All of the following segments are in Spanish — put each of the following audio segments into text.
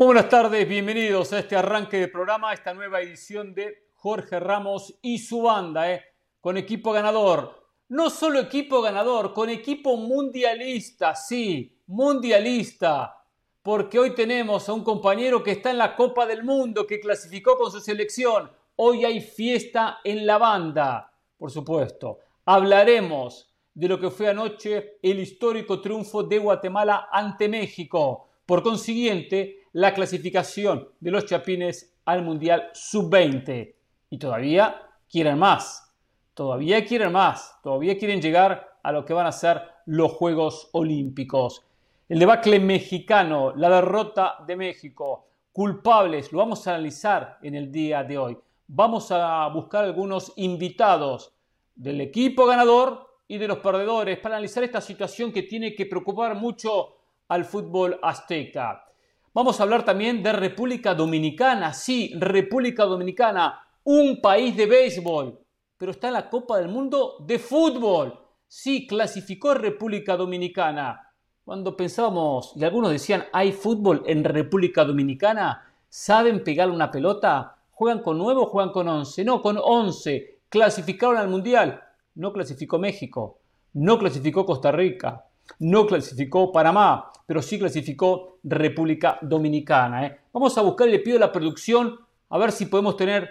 Muy buenas tardes, bienvenidos a este arranque de programa, a esta nueva edición de Jorge Ramos y su banda, ¿eh? con equipo ganador. No solo equipo ganador, con equipo mundialista, sí, mundialista. Porque hoy tenemos a un compañero que está en la Copa del Mundo, que clasificó con su selección. Hoy hay fiesta en la banda, por supuesto. Hablaremos de lo que fue anoche el histórico triunfo de Guatemala ante México. Por consiguiente, la clasificación de los Chapines al Mundial Sub-20. Y todavía quieren más, todavía quieren más, todavía quieren llegar a lo que van a ser los Juegos Olímpicos. El debacle mexicano, la derrota de México, culpables, lo vamos a analizar en el día de hoy. Vamos a buscar algunos invitados del equipo ganador y de los perdedores para analizar esta situación que tiene que preocupar mucho al fútbol azteca. Vamos a hablar también de República Dominicana. Sí, República Dominicana, un país de béisbol, pero está en la Copa del Mundo de fútbol. Sí, clasificó República Dominicana. Cuando pensábamos, y algunos decían, ¿hay fútbol en República Dominicana? ¿Saben pegar una pelota? ¿Juegan con nueve o juegan con once? No, con once. Clasificaron al Mundial. No clasificó México. No clasificó Costa Rica. No clasificó Panamá, pero sí clasificó República Dominicana. ¿eh? Vamos a buscar, le pido a la producción, a ver si podemos tener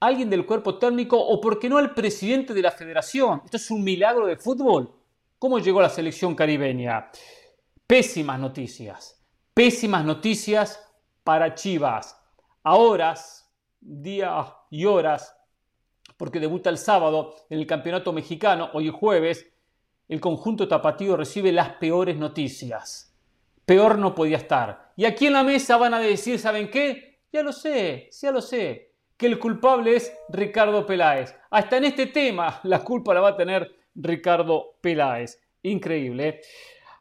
alguien del cuerpo técnico o, por qué no, al presidente de la federación. Esto es un milagro de fútbol. ¿Cómo llegó la selección caribeña? Pésimas noticias. Pésimas noticias para Chivas. A horas, días y horas, porque debuta el sábado en el Campeonato Mexicano, hoy jueves, el conjunto tapatío recibe las peores noticias. Peor no podía estar. Y aquí en la mesa van a decir, ¿saben qué? Ya lo sé, ya lo sé, que el culpable es Ricardo Peláez. Hasta en este tema la culpa la va a tener Ricardo Peláez. Increíble. ¿eh?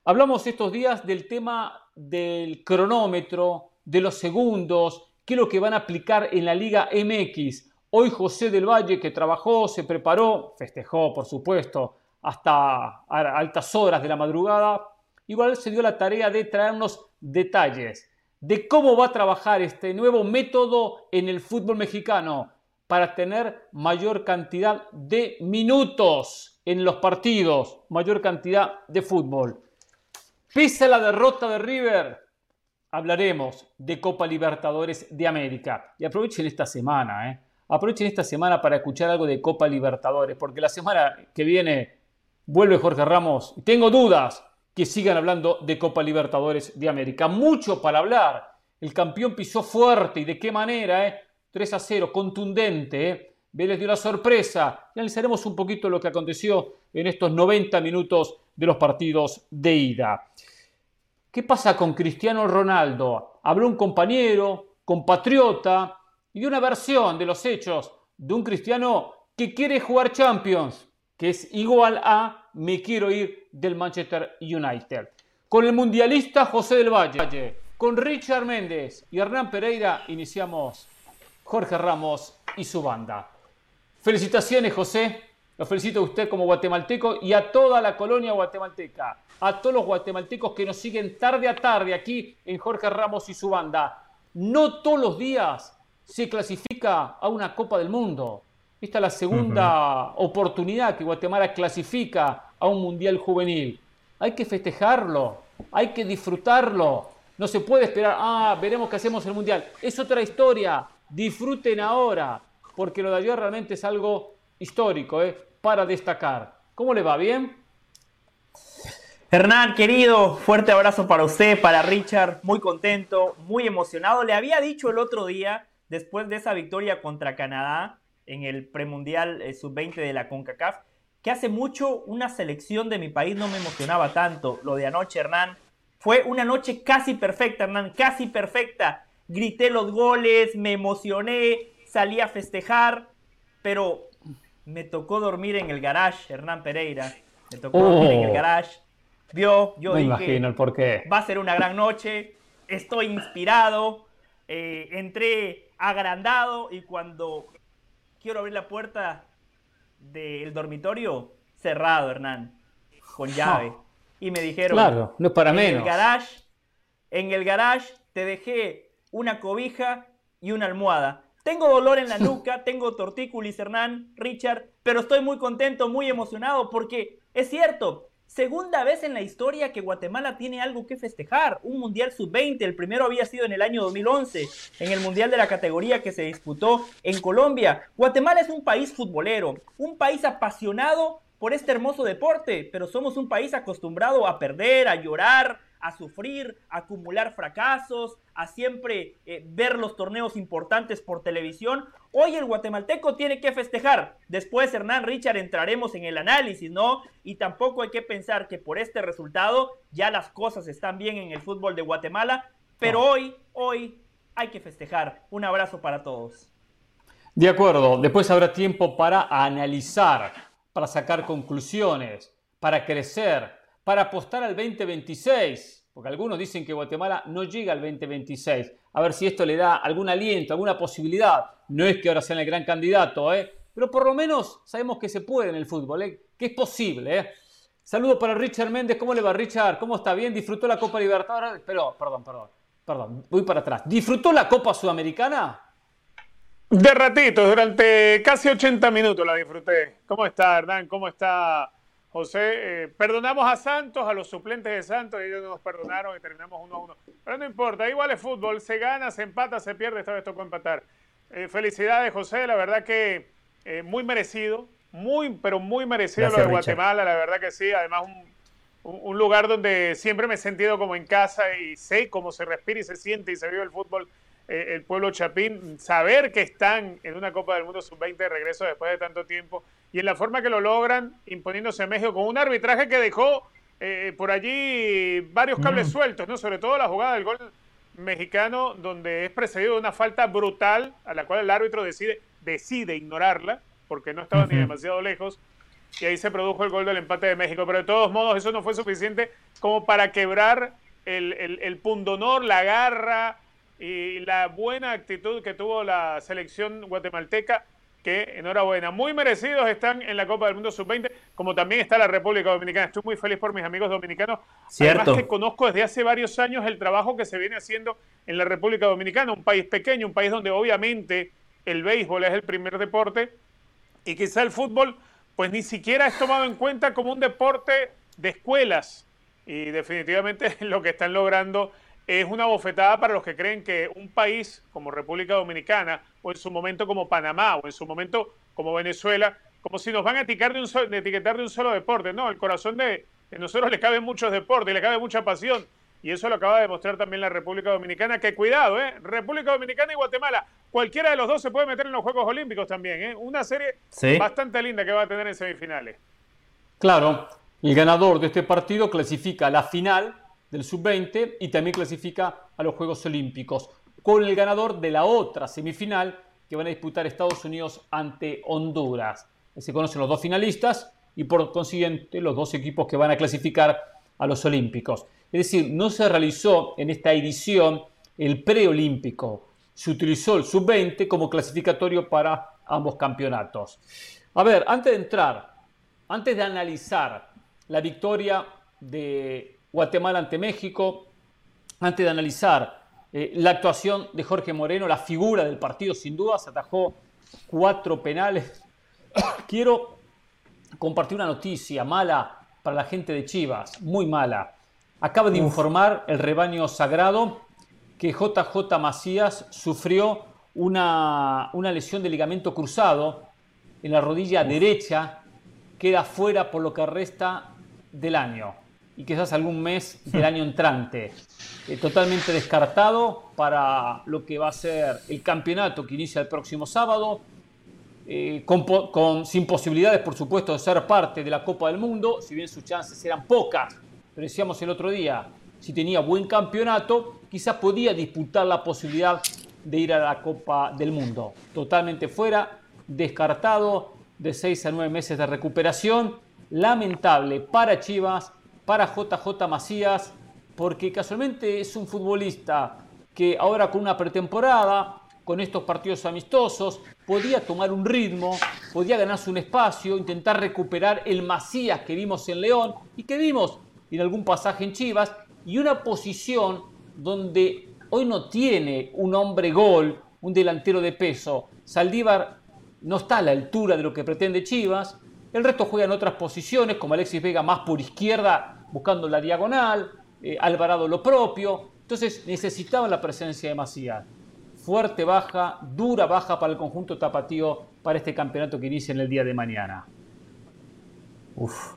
Hablamos estos días del tema del cronómetro, de los segundos, qué es lo que van a aplicar en la Liga MX. Hoy José del Valle, que trabajó, se preparó, festejó, por supuesto, hasta altas horas de la madrugada, igual se dio la tarea de traernos detalles de cómo va a trabajar este nuevo método en el fútbol mexicano para tener mayor cantidad de minutos en los partidos, mayor cantidad de fútbol. Pese a la derrota de River, hablaremos de Copa Libertadores de América. Y aprovechen esta semana, ¿eh? aprovechen esta semana para escuchar algo de Copa Libertadores, porque la semana que viene Vuelve Jorge Ramos. Tengo dudas que sigan hablando de Copa Libertadores de América. Mucho para hablar. El campeón pisó fuerte y de qué manera, ¿eh? 3 a 0, contundente. ¿eh? Vélez dio la sorpresa. Y analizaremos un poquito lo que aconteció en estos 90 minutos de los partidos de ida. ¿Qué pasa con Cristiano Ronaldo? Habló un compañero, compatriota, y dio una versión de los hechos de un cristiano que quiere jugar Champions, que es igual a me quiero ir del Manchester United. Con el mundialista José del Valle, con Richard Méndez y Hernán Pereira iniciamos Jorge Ramos y su banda. Felicitaciones José, lo felicito a usted como guatemalteco y a toda la colonia guatemalteca, a todos los guatemaltecos que nos siguen tarde a tarde aquí en Jorge Ramos y su banda. No todos los días se clasifica a una Copa del Mundo. Esta es la segunda oportunidad que Guatemala clasifica a un Mundial Juvenil. Hay que festejarlo, hay que disfrutarlo. No se puede esperar, ah, veremos qué hacemos en el Mundial. Es otra historia. Disfruten ahora, porque lo de ayer realmente es algo histórico, ¿eh? para destacar. ¿Cómo le va? ¿Bien? Hernán, querido, fuerte abrazo para usted, para Richard, muy contento, muy emocionado. Le había dicho el otro día, después de esa victoria contra Canadá, en el premundial eh, sub-20 de la CONCACAF, que hace mucho una selección de mi país no me emocionaba tanto. Lo de anoche, Hernán, fue una noche casi perfecta, Hernán, casi perfecta. Grité los goles, me emocioné, salí a festejar, pero me tocó dormir en el garage, Hernán Pereira. Me tocó dormir en el oh. garage. Vio, yo dije, imagino el porqué. va a ser una gran noche, estoy inspirado, eh, entré agrandado y cuando quiero abrir la puerta del dormitorio cerrado, Hernán, con llave. Y me dijeron, claro, no es para en menos. El garage, en el garage te dejé una cobija y una almohada. Tengo dolor en la nuca, tengo tortícolis, Hernán, Richard, pero estoy muy contento, muy emocionado porque es cierto, segunda vez en la historia que Guatemala tiene algo que festejar, un Mundial Sub-20, el primero había sido en el año 2011, en el Mundial de la categoría que se disputó en Colombia. Guatemala es un país futbolero, un país apasionado por este hermoso deporte, pero somos un país acostumbrado a perder, a llorar, a sufrir, a acumular fracasos, a siempre eh, ver los torneos importantes por televisión. Hoy el guatemalteco tiene que festejar. Después, Hernán Richard, entraremos en el análisis, ¿no? Y tampoco hay que pensar que por este resultado ya las cosas están bien en el fútbol de Guatemala, pero hoy, hoy hay que festejar. Un abrazo para todos. De acuerdo, después habrá tiempo para analizar, para sacar conclusiones, para crecer para apostar al 2026, porque algunos dicen que Guatemala no llega al 2026. A ver si esto le da algún aliento, alguna posibilidad. No es que ahora sean el gran candidato, ¿eh? pero por lo menos sabemos que se puede en el fútbol, ¿eh? que es posible. ¿eh? Saludos para Richard Méndez. ¿Cómo le va, Richard? ¿Cómo está? ¿Bien? ¿Disfrutó la Copa Libertadores? Pero, perdón, perdón, perdón, voy para atrás. ¿Disfrutó la Copa Sudamericana? De ratito, durante casi 80 minutos la disfruté. ¿Cómo está, Hernán? ¿Cómo está José, eh, perdonamos a Santos, a los suplentes de Santos, ellos nos perdonaron y terminamos uno a uno. Pero no importa, igual es fútbol, se gana, se empata, se pierde, esta vez tocó empatar. Eh, felicidades, José, la verdad que eh, muy merecido, muy, pero muy merecido lo de Guatemala, la verdad que sí, además un, un, lugar donde siempre me he sentido como en casa y sé cómo se respira y se siente y se vive el fútbol el pueblo chapín, saber que están en una Copa del Mundo sub-20 de regreso después de tanto tiempo y en la forma que lo logran, imponiéndose a México con un arbitraje que dejó eh, por allí varios cables sueltos, ¿no? Sobre todo la jugada del gol mexicano, donde es precedido de una falta brutal a la cual el árbitro decide, decide ignorarla, porque no estaba ni demasiado lejos, y ahí se produjo el gol del empate de México. Pero de todos modos, eso no fue suficiente como para quebrar el, el, el pundonor, la garra y la buena actitud que tuvo la selección guatemalteca que enhorabuena, muy merecidos están en la Copa del Mundo Sub-20, como también está la República Dominicana. Estoy muy feliz por mis amigos dominicanos. Cierto. Además que conozco desde hace varios años el trabajo que se viene haciendo en la República Dominicana, un país pequeño, un país donde obviamente el béisbol es el primer deporte y quizá el fútbol pues ni siquiera es tomado en cuenta como un deporte de escuelas y definitivamente lo que están logrando es una bofetada para los que creen que un país como República Dominicana o en su momento como Panamá o en su momento como Venezuela, como si nos van a etiquetar de un solo, etiquetar de un solo deporte. No, el corazón de, nosotros le cabe muchos deportes, le cabe mucha pasión. Y eso lo acaba de demostrar también la República Dominicana, que cuidado, ¿eh? República Dominicana y Guatemala, cualquiera de los dos se puede meter en los Juegos Olímpicos también, ¿eh? Una serie bastante linda que va a tener en semifinales. Claro, el ganador de este partido clasifica a la final del sub-20 y también clasifica a los Juegos Olímpicos, con el ganador de la otra semifinal que van a disputar Estados Unidos ante Honduras. Se conocen los dos finalistas y por consiguiente los dos equipos que van a clasificar a los Olímpicos. Es decir, no se realizó en esta edición el preolímpico, se utilizó el sub-20 como clasificatorio para ambos campeonatos. A ver, antes de entrar, antes de analizar la victoria de Guatemala ante México, antes de analizar eh, la actuación de Jorge Moreno, la figura del partido sin duda, se atajó cuatro penales. Quiero compartir una noticia mala para la gente de Chivas, muy mala. Acaba de informar el rebaño sagrado que JJ Macías sufrió una, una lesión de ligamento cruzado en la rodilla derecha, queda fuera por lo que resta del año y quizás algún mes del año entrante. Eh, totalmente descartado para lo que va a ser el campeonato que inicia el próximo sábado, eh, con, sin posibilidades, por supuesto, de ser parte de la Copa del Mundo, si bien sus chances eran pocas, pero decíamos el otro día, si tenía buen campeonato, quizás podía disputar la posibilidad de ir a la Copa del Mundo. Totalmente fuera, descartado, de 6 a 9 meses de recuperación, lamentable para Chivas, para JJ Macías, porque casualmente es un futbolista que ahora con una pretemporada, con estos partidos amistosos, podía tomar un ritmo, podía ganarse un espacio, intentar recuperar el Macías que vimos en León y que vimos en algún pasaje en Chivas, y una posición donde hoy no tiene un hombre gol, un delantero de peso. Saldívar no está a la altura de lo que pretende Chivas. El resto juega en otras posiciones, como Alexis Vega más por izquierda, buscando la diagonal, eh, Alvarado lo propio. Entonces necesitaban la presencia de Macías. Fuerte baja, dura baja para el conjunto tapatío para este campeonato que inicia en el día de mañana. Uf,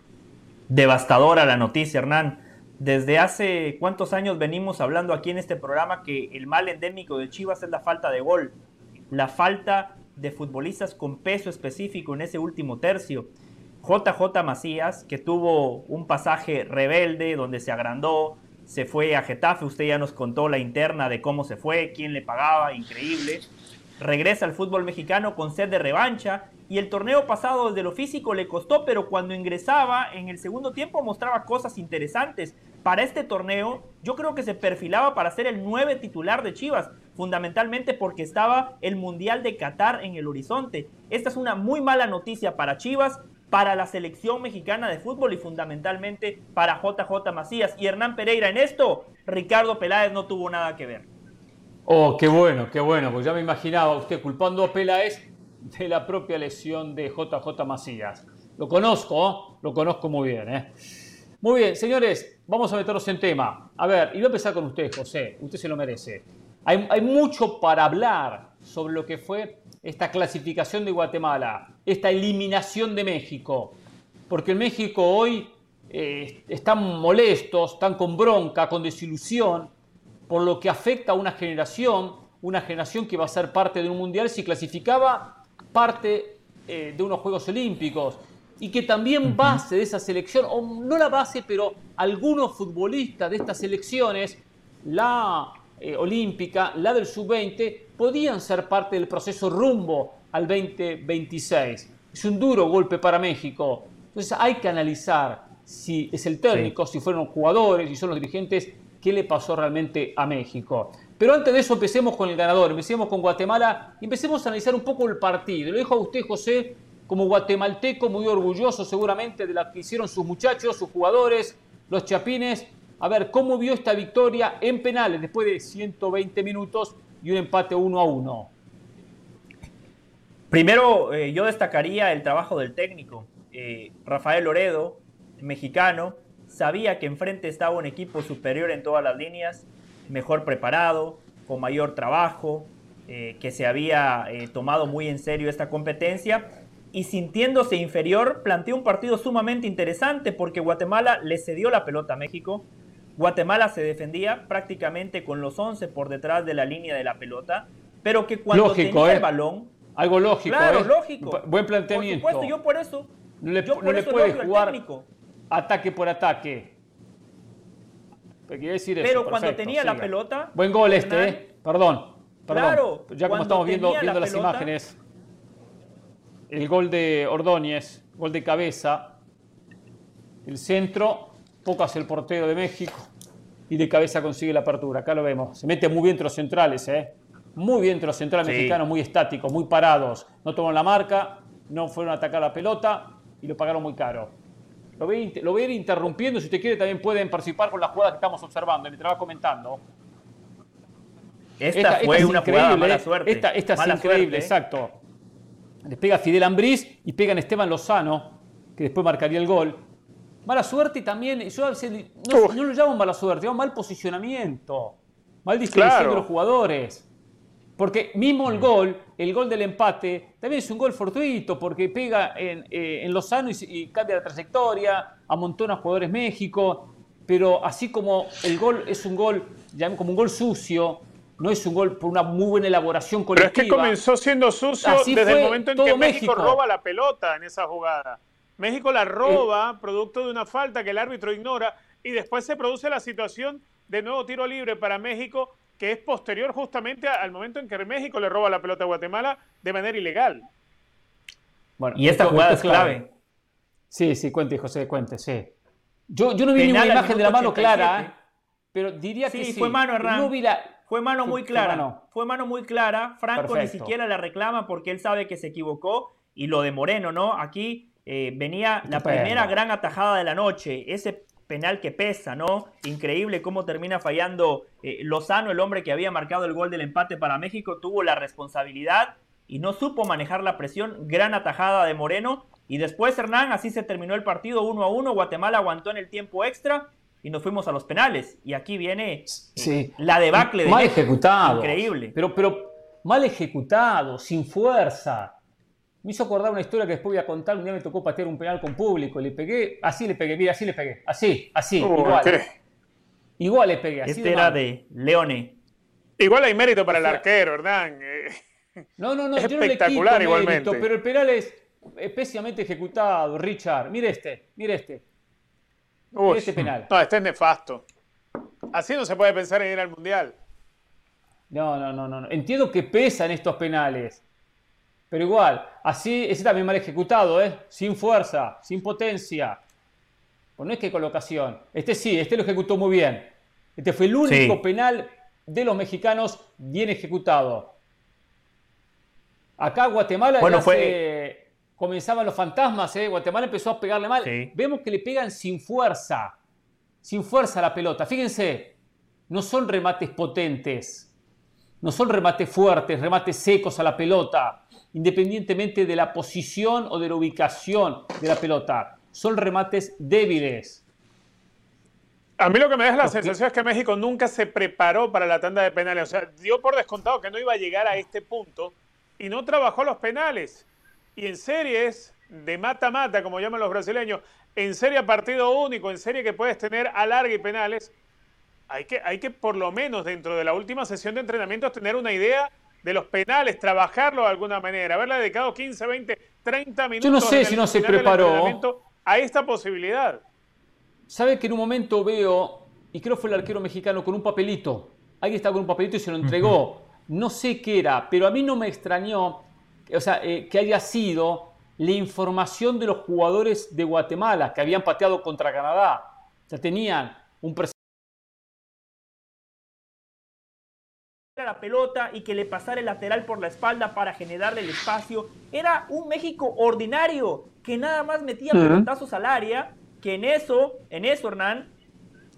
devastadora la noticia, Hernán. Desde hace cuántos años venimos hablando aquí en este programa que el mal endémico de Chivas es la falta de gol, la falta de futbolistas con peso específico en ese último tercio. JJ Macías, que tuvo un pasaje rebelde donde se agrandó, se fue a Getafe, usted ya nos contó la interna de cómo se fue, quién le pagaba, increíble. Regresa al fútbol mexicano con sed de revancha y el torneo pasado desde lo físico le costó, pero cuando ingresaba en el segundo tiempo mostraba cosas interesantes. Para este torneo yo creo que se perfilaba para ser el nueve titular de Chivas, fundamentalmente porque estaba el Mundial de Qatar en el horizonte. Esta es una muy mala noticia para Chivas, para la selección mexicana de fútbol y fundamentalmente para JJ Macías. Y Hernán Pereira en esto, Ricardo Peláez no tuvo nada que ver. Oh, qué bueno, qué bueno, pues ya me imaginaba usted culpando a Peláez de la propia lesión de JJ Macías. Lo conozco, lo conozco muy bien. ¿eh? Muy bien, señores, vamos a meternos en tema. A ver, y voy a empezar con usted, José, usted se lo merece. Hay, mucho para hablar sobre lo que fue esta clasificación de Guatemala, esta eliminación de México, porque en México hoy eh, están molestos, están con bronca, con desilusión, por lo que afecta a una generación, una generación que va a ser parte de un mundial si clasificaba parte eh, de unos Juegos Olímpicos y que también base de esa selección, o no la base, pero algunos futbolistas de estas selecciones, la eh, olímpica, la del sub-20, podían ser parte del proceso rumbo al 2026. Es un duro golpe para México. Entonces hay que analizar si es el técnico, si fueron los jugadores, si son los dirigentes, qué le pasó realmente a México. Pero antes de eso empecemos con el ganador, empecemos con Guatemala y empecemos a analizar un poco el partido. Lo dijo a usted, José, como guatemalteco, muy orgulloso seguramente de lo que hicieron sus muchachos, sus jugadores, los chapines. A ver, ¿cómo vio esta victoria en penales después de 120 minutos y un empate uno a uno. Primero, eh, yo destacaría el trabajo del técnico. Eh, Rafael Loredo, mexicano, sabía que enfrente estaba un equipo superior en todas las líneas, mejor preparado, con mayor trabajo, eh, que se había tomado muy en serio esta competencia y sintiéndose inferior, planteó un partido sumamente interesante porque Guatemala le cedió la pelota a México, Guatemala se defendía prácticamente con los 11 por detrás de la línea de la pelota, pero que cuando tenía el ¿eh? balón... Algo lógico, Claro, ¿eh? lógico. Buen planteamiento. Por supuesto, yo por eso... No le, yo puede jugar ataque por ataque. Decir pero cuando tenía la pelota... Buen gol este, ¿eh? Perdón. Perdón. Claro, ya como estamos viendo, viendo las imágenes, el gol de Ordóñez, gol de cabeza, el centro, Pocas el portero de México y de cabeza consigue la apertura. Acá lo vemos. Se mete muy bien entre los centrales, ¿eh? Muy bien entre los centrales mexicanos, muy estáticos, muy parados. No tomaron la marca, no fueron a atacar la pelota y lo pagaron muy caro. Lo voy, lo a ir interrumpiendo. Si usted quiere, también pueden participar con las jugadas que estamos observando. Mientras va comentando. Esta, fue una jugada mala ¿eh? suerte. Esta, es increíble, exacto. Le pega Fidel Ambriz y pegan Esteban Lozano, que después marcaría el gol. Mala suerte y también, yo no, no lo llamo mala suerte, llamo mal posicionamiento, mal distribución de los jugadores. Porque mismo el gol, el gol del empate, también es un gol fortuito porque pega en, eh, en Lozano y, cambia la trayectoria, amontona a jugadores México, pero así como el gol es un gol, como un gol sucio, no es un gol por una muy buena elaboración colectiva. Pero es que comenzó siendo sucio desde el momento en que México roba la pelota en esa jugada. México la roba, producto de una falta que el árbitro ignora, y después se produce la situación de nuevo tiro libre para México, que es posterior justamente al momento en que México le roba la pelota a Guatemala de manera ilegal. Bueno, y esta jugada es clave. Sí, sí, cuente, José, cuente, sí. Yo, yo no vi ninguna imagen de la mano clara, ¿eh? pero diría que sí. fue mano, Hernán. Fue mano muy clara. Fue mano, muy clara. Franco ni siquiera la reclama porque él sabe que se equivocó. Y lo de Moreno, ¿no? Aquí eh, venía la primera gran atajada de la noche. Ese penal que pesa, ¿no? Increíble cómo termina fallando eh, Lozano, el hombre que había marcado el gol del empate para México, tuvo la responsabilidad y no supo manejar la presión. Gran atajada de Moreno. Y después Hernán, así se terminó el partido uno a uno. Guatemala aguantó en el tiempo extra y nos fuimos a los penales. Y aquí viene sí. la debacle de Mal ejecutado. Increíble. Pero, pero mal ejecutado, sin fuerza. Me hizo acordar una historia que después voy a contar. Un día me tocó patear un penal con público. Le pegué, así le pegué, mira, así le pegué. Así, así, igual. Igual le pegué. Así este era de Leone. Igual hay mérito para el arquero, Hernán. No, no, no, espectacular yo no le igualmente. pero el penal es pésimamente ejecutado, Richard. Mire este, mire este. Este penal. No, este es nefasto. Así no se puede pensar en ir al Mundial. No, no, no, no. Entiendo que pesan estos penales. Pero igual, así, ese también mal ejecutado, ¿eh? Sin fuerza, sin potencia. Pues no es que colocación. Este sí, este lo ejecutó muy bien. Este fue el único penal de los mexicanos bien ejecutado. Acá Guatemala bueno, fue... comenzaban los fantasmas, ¿eh? Guatemala empezó a pegarle mal. Vemos que le pegan sin fuerza, sin fuerza a la pelota. Fíjense, no son remates potentes, no son remates fuertes, remates secos a la pelota, independientemente de la posición o de la ubicación de la pelota. Son remates débiles. A mí lo que me da la sensación es que México nunca se preparó para la tanda de penales. O sea, dio por descontado que no iba a llegar a este punto y no trabajó los penales. Y en series de mata-mata, como llaman los brasileños, en serie a partido único, en serie que puedes tener alargue y penales, hay que, hay que por lo menos dentro de la última sesión de entrenamiento tener una idea de los penales, trabajarlo de alguna manera, haberle dedicado 15, 20, 30 minutos. Yo no sé si no se preparó a esta posibilidad. ¿Sabe que en un momento veo, y creo que fue el arquero mexicano, con un papelito? Alguien estaba con un papelito y se lo entregó no sé qué era, pero a mí no me extrañó, o sea, eh, que haya sido la información de los jugadores de Guatemala que habían pateado contra Canadá. O sea, tenían un la pelota y que le pasara el lateral por la espalda para generarle el espacio. Era un México ordinario que nada más metía pelotazos al área, que en eso, en eso, Hernán,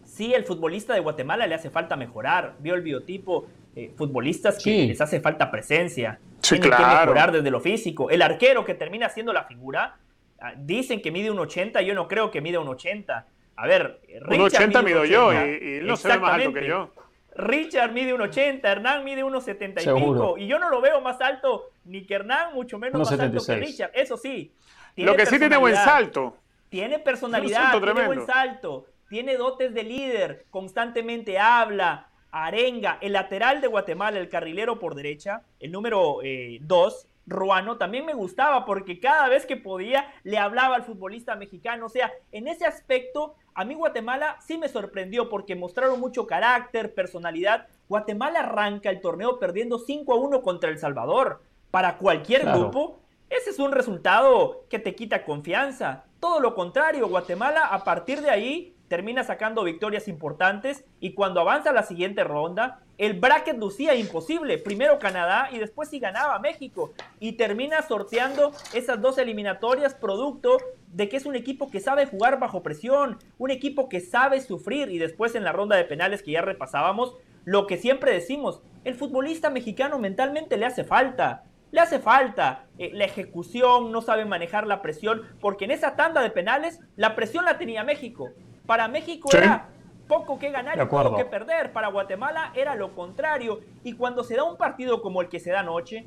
sí, el futbolista de Guatemala le hace falta mejorar. Vio el biotipo eh, futbolistas que les hace falta presencia. Tienen que mejorar desde lo físico. El arquero que termina siendo la figura, ah, dicen que mide un 80, yo no creo que mide un 80. A ver, Richard un 80 mido yo y, no se ve más alto que yo. Richard mide un 80, Hernán mide unos 70 y pico. Y yo no lo veo más alto ni que Hernán, mucho menos más alto que Richard. Eso sí. Lo que sí tiene buen salto. Tiene personalidad, tiene buen salto, tiene dotes de líder, constantemente habla, Arenga, el lateral de Guatemala, el carrilero por derecha, el número 2, eh, Ruano, también me gustaba porque cada vez que podía le hablaba al futbolista mexicano. O sea, en ese aspecto, a mí Guatemala sí me sorprendió porque mostraron mucho carácter, personalidad. Guatemala arranca el torneo perdiendo 5 a 1 contra El Salvador. Para cualquier grupo, ese es un resultado que te quita confianza. Todo lo contrario, Guatemala a partir de ahí termina sacando victorias importantes y cuando avanza a la siguiente ronda, el bracket lucía imposible. Primero Canadá y después sí ganaba México. Y termina sorteando esas dos eliminatorias producto de que es un equipo que sabe jugar bajo presión, un equipo que sabe sufrir y después en la ronda de penales que ya repasábamos, lo que siempre decimos, el futbolista mexicano mentalmente le hace falta. Le hace falta eh, la ejecución, no sabe manejar la presión, porque en esa tanda de penales la presión la tenía México. Para México era poco que ganar y poco que perder. Para Guatemala era lo contrario. Y cuando se da un partido como el que se da anoche,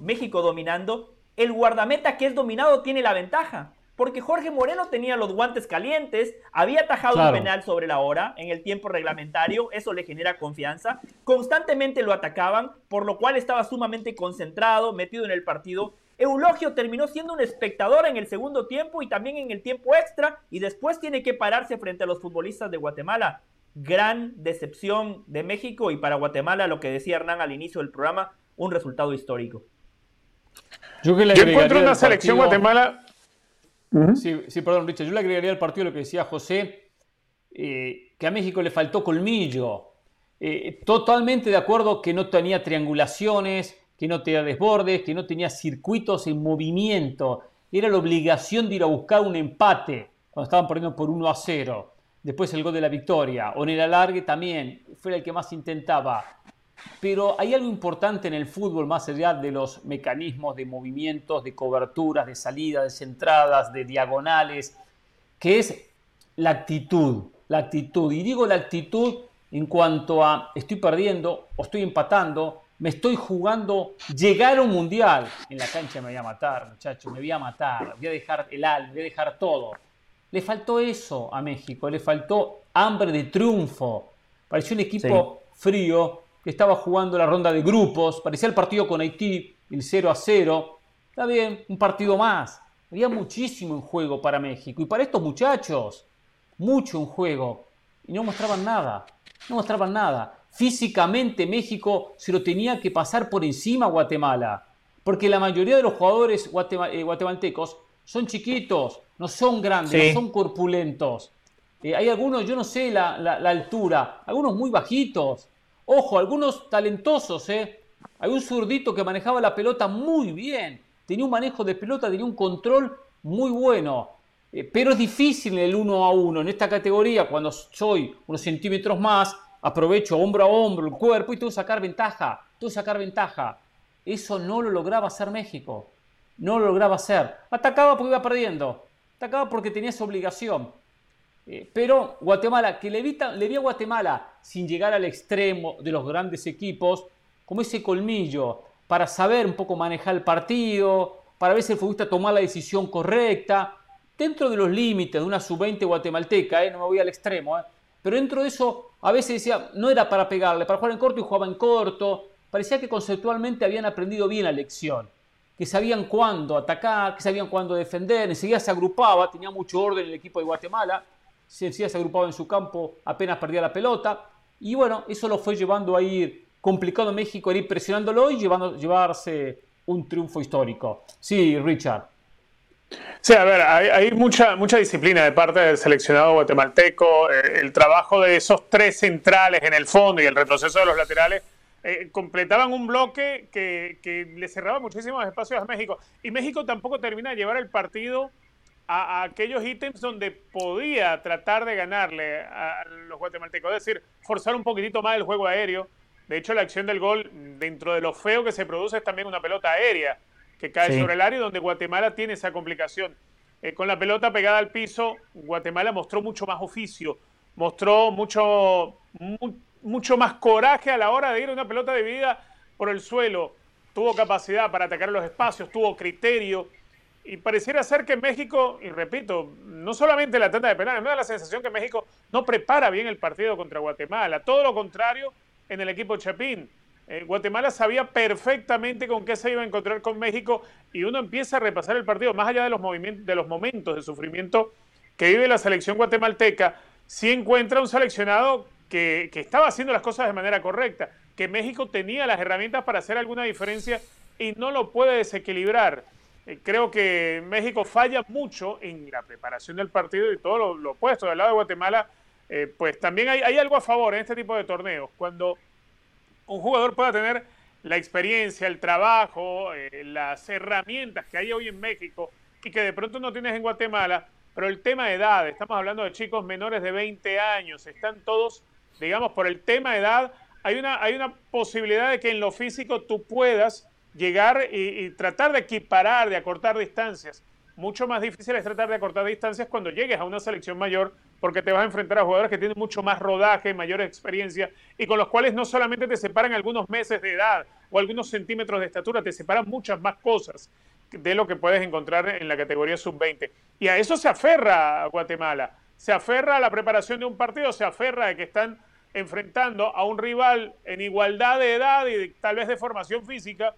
México dominando, el guardameta que es dominado tiene la ventaja. Porque Jorge Moreno tenía los guantes calientes, había atajado un penal sobre la hora en el tiempo reglamentario, eso le genera confianza. Constantemente lo atacaban, por lo cual estaba sumamente concentrado, metido en el partido Eulogio terminó siendo un espectador en el segundo tiempo y también en el tiempo extra y después tiene que pararse frente a los futbolistas de Guatemala. Gran decepción de México y para Guatemala, lo que decía Hernán al inicio del programa, un resultado histórico. Yo, que le encuentro una selección Guatemala. Sí, perdón, Richard. Yo le agregaría al partido lo que decía José, eh, que a México le faltó colmillo. Eh, totalmente de acuerdo que no tenía triangulaciones, que no tenía desbordes, que no tenía circuitos en movimiento. Era la obligación de ir a buscar un empate cuando estaban perdiendo por 1 a 0. después el gol de la victoria, o en el alargue también, fue el que más intentaba. Pero hay algo importante en el fútbol, más allá de los mecanismos de movimientos, de coberturas, de salidas, de centradas, de diagonales, que es la actitud, la actitud. Y digo la actitud en cuanto a estoy perdiendo o estoy empatando, me estoy jugando llegar a un mundial. En la cancha me voy a matar, muchachos, me voy a matar, voy a dejar el alma, voy a dejar todo. Le faltó eso a México, le faltó hambre de triunfo. Pareció un equipo frío que estaba jugando la ronda de grupos, parecía el partido con Haití, el 0 a 0. Está bien, un partido más. Había muchísimo en juego para México y para estos muchachos, mucho en juego. Y no mostraban nada, no mostraban nada físicamente México se lo tenía que pasar por encima a Guatemala, porque la mayoría de los jugadores eh, guatemaltecos son chiquitos, no son grandes, no son corpulentos. Eh, hay algunos, yo no sé la, altura, algunos muy bajitos. Ojo, algunos talentosos, ¿eh? Hay un zurdito que manejaba la pelota muy bien, tenía un manejo de pelota, tenía un control muy bueno. Eh, pero es difícil en el uno a uno, en esta categoría, cuando soy unos centímetros más, aprovecho hombro a hombro el cuerpo y tengo sacar ventaja, tengo que sacar ventaja. Eso no lo lograba hacer México, no lo lograba hacer. Atacaba porque iba perdiendo, atacaba porque tenía esa obligación. Eh, pero Guatemala, que le, evita, le vi a Guatemala sin llegar al extremo de los grandes equipos, como ese colmillo para saber un poco manejar el partido, para ver si el futbolista tomar la decisión correcta, dentro de los límites de una sub-20 guatemalteca, eh, no me voy al extremo, eh, pero dentro de eso, a veces decía, no era para pegarle, para jugar en corto y jugaba en corto. Parecía que conceptualmente habían aprendido bien la lección, que sabían cuándo atacar, que sabían cuándo defender, enseguida se agrupaba, tenía mucho orden el equipo de Guatemala, enseguida se agrupaba en su campo, apenas perdía la pelota. Y bueno, eso lo fue llevando a ir complicado México, a ir presionándolo y llevando, llevarse un triunfo histórico. Sí, Richard. Sí, a ver, hay, mucha, mucha disciplina de parte del seleccionado guatemalteco. Eh, el trabajo de esos tres centrales en el fondo y el retroceso de los laterales eh, completaban un bloque que, le cerraba muchísimos espacios a México. Y México tampoco termina de llevar el partido a, aquellos ítems donde podía tratar de ganarle a, los guatemaltecos. Es decir, forzar un poquitito más el juego aéreo. De hecho, la acción del gol, dentro de lo feo que se produce, es también una pelota aérea que cae sobre el área donde Guatemala tiene esa complicación. Eh, con la pelota pegada al piso, Guatemala mostró mucho más oficio, mostró mucho, mucho más coraje a la hora de ir a una pelota dividida por el suelo. Tuvo capacidad para atacar los espacios, tuvo criterio. Y pareciera ser que México, y repito, no solamente la tanda de penales, me da la sensación que México no prepara bien el partido contra Guatemala. Todo lo contrario en el equipo Chapín. Eh, Guatemala sabía perfectamente con qué se iba a encontrar con México y uno empieza a repasar el partido, más allá de los, movimientos, de los momentos de sufrimiento que vive la selección guatemalteca, si encuentra un seleccionado que, estaba haciendo las cosas de manera correcta, que México tenía las herramientas para hacer alguna diferencia y no lo puede desequilibrar. Eh, creo que México falla mucho en la preparación del partido y todo lo, opuesto. Del lado de Guatemala, eh, pues también hay algo a favor en este tipo de torneos. Cuando un jugador pueda tener la experiencia, el trabajo, eh, las herramientas que hay hoy en México y que de pronto no tienes en Guatemala, pero el tema de edad, estamos hablando de chicos menores de 20 años, están todos, digamos, por el tema de edad, hay una, hay una posibilidad de que en lo físico tú puedas llegar y tratar de equiparar, de acortar distancias mucho más difícil es tratar de acortar distancias cuando llegues a una selección mayor, porque te vas a enfrentar a jugadores que tienen mucho más rodaje, mayor experiencia y con los cuales no solamente te separan algunos meses de edad o algunos centímetros de estatura, te separan muchas más cosas de lo que puedes encontrar en la categoría sub-20. Y a eso se aferra Guatemala. Se aferra a la preparación de un partido, se aferra a que están enfrentando a un rival en igualdad de edad y tal vez de formación física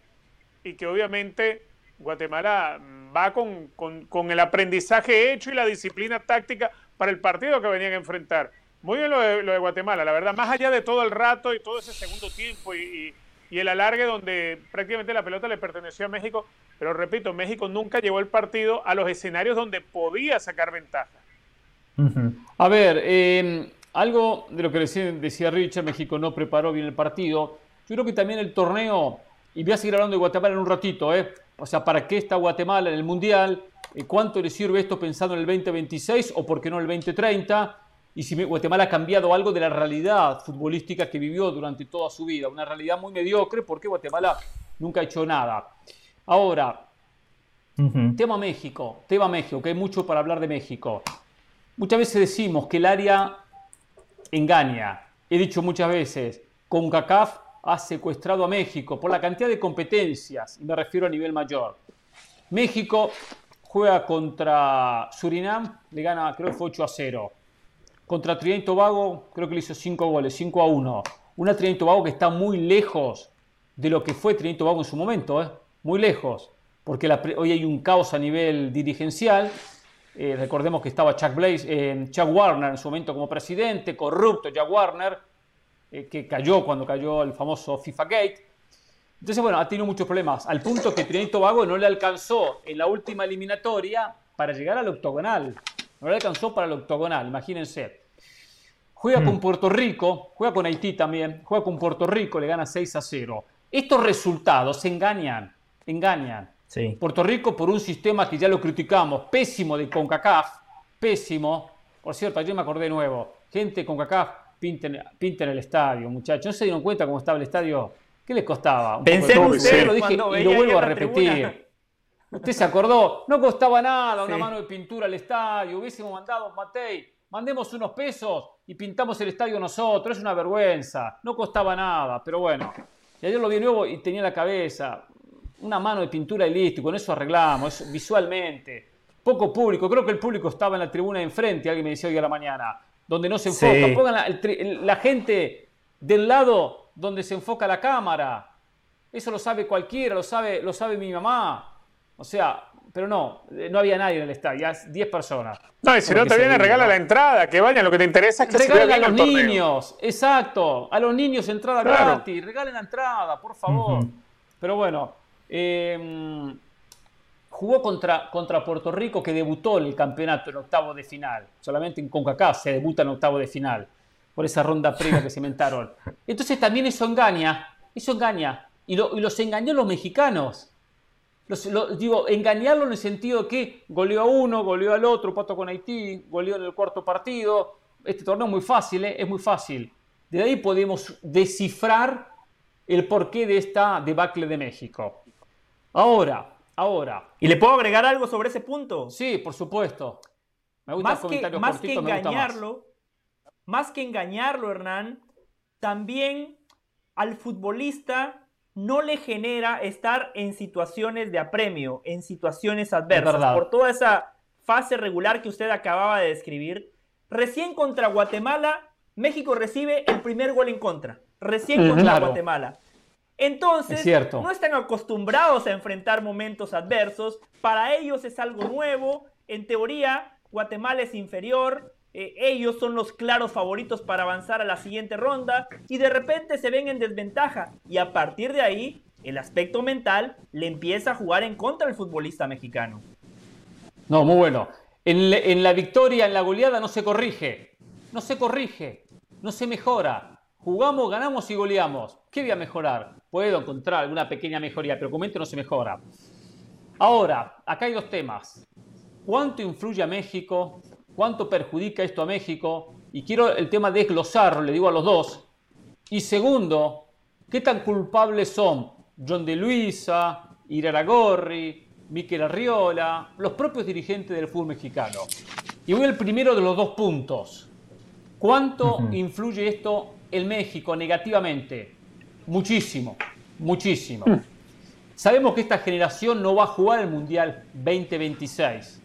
y que obviamente Guatemala va con, el aprendizaje hecho y la disciplina táctica para el partido que venían a enfrentar. Muy bien lo de, Guatemala, la verdad, más allá de todo el rato y todo ese segundo tiempo y, el alargue donde prácticamente la pelota le perteneció a México, pero repito, México nunca llevó el partido a los escenarios donde podía sacar ventaja. A ver, em, algo de lo que decía Richard, México no preparó bien el partido. Yo creo que también el torneo, y voy a seguir hablando de Guatemala en un ratito, ¿eh? O sea, ¿para qué está Guatemala en el Mundial? ¿Cuánto le sirve esto pensando en el 2026 o por qué no el 2030? y si Guatemala ha cambiado algo de la realidad futbolística que vivió durante toda su vida. Una realidad muy mediocre porque Guatemala nunca ha hecho nada. Ahora, tema México, tema México, que hay mucho para hablar de México. Muchas veces decimos que el área engaña. He dicho muchas veces, CONCACAF ha secuestrado a México por la cantidad de competencias, y me refiero a nivel mayor. México juega contra Surinam, le gana, creo que fue 8 a 0. Contra Trinidad y Tobago, creo que le hizo 5 goles, 5 a 1. Una Trinidad y Tobago que está muy lejos de lo que fue Trinidad y Tobago en su momento, ¿eh? muy lejos, porque hoy hay un caos a nivel dirigencial. Eh, recordemos que estaba Chuck, Blaze, eh, Chuck Warner en su momento como presidente, corrupto Chuck Warner, eh, que cayó cuando cayó el famoso FIFA Gate. Entonces, bueno, ha tenido muchos problemas, al punto que Trinidad y Tobago no le alcanzó en la última eliminatoria para llegar al octogonal. No le alcanzó para el octogonal, imagínense. Juega con hmm. Puerto Rico, juega con Haití también, juega con Puerto Rico, le gana 6 a 0. Estos resultados engañan, engañan. Sí. Puerto Rico por un sistema que ya lo criticamos, pésimo de CONCACAF, pésimo. Por cierto, ayer me acordé de nuevo, gente CONCACAF, pinten, pinten el estadio, muchachos. ¿No se dieron cuenta cómo estaba el estadio? ¿Qué les costaba? Pensé en usted lo dije y lo vuelvo a repetir. Usted se acordó, no costaba nada una mano de pintura al estadio, hubiésemos mandado, Matei, mandemos unos pesos y pintamos el estadio nosotros, es una vergüenza, no costaba nada, pero bueno. Y ayer lo vi nuevo y tenía la cabeza, una mano de pintura y listo, con eso arreglamos, visualmente. Poco público, creo que el público estaba en la tribuna de enfrente, alguien me decía hoy a la mañana, donde no se enfoca, pongan la gente del lado donde se enfoca la cámara. Eso lo sabe cualquiera, lo sabe, lo sabe mi mamá. O sea, pero no, eh, no había nadie en el estadio, ya 10 personas. No, y si no te viene, regala la entrada, que vayan, lo que te interesa es que regalen se a los niños, exacto, a los niños entrada gratis, regalen la entrada, por favor. Pero bueno, em, jugó contra, contra Puerto Rico, que debutó en el campeonato en octavo de final, solamente en CONCACAF se debuta en octavo de final por esa ronda previa que se inventaron. Entonces también eso engaña, eso engaña. Y, los engañó los mexicanos. digo, engañarlo en el sentido que goleó a uno, goleó al otro, pato con Haití, goleó en el cuarto partido. Este torneo es muy fácil, ¿eh? es muy fácil. De ahí podemos descifrar el porqué de esta debacle de México. Ahora, ahora. ¿Y le puedo agregar algo sobre ese punto? Sí, por supuesto. Me gusta más que, más que engañarlo, más que engañarlo, Hernán, también al futbolista no le genera estar en situaciones de apremio, en situaciones adversas, por toda esa fase regular que usted acababa de describir. Recién contra Guatemala, México recibe el primer gol en contra. Recién contra Guatemala. Entonces, no están acostumbrados a enfrentar momentos adversos. Para ellos es algo nuevo. En teoría, Guatemala es inferior. Eh, ellos son los claros favoritos para avanzar a la siguiente ronda y de repente se ven en desventaja y a partir de ahí el aspecto mental le empieza a jugar en contra del futbolista mexicano. No, muy bueno. En, la victoria, en la goleada no se corrige, no se corrige, no se mejora. Jugamos, ganamos y goleamos. ¿Qué voy a mejorar? Puedo encontrar alguna pequeña mejoría, pero comento no se mejora. Ahora, acá hay dos temas. ¿Cuánto influye a México cuánto perjudica esto a México y quiero el tema desglosarlo, le digo a los dos. Y segundo, ¿qué tan culpables son John de Luisa, Iraragorri, Miquel Arriola, los propios dirigentes del fútbol mexicano? Y voy al primero de los dos puntos. ¿Cuánto influye esto en México negativamente? Muchísimo, muchísimo. Mm. Sabemos que esta generación no va a jugar el Mundial 2026,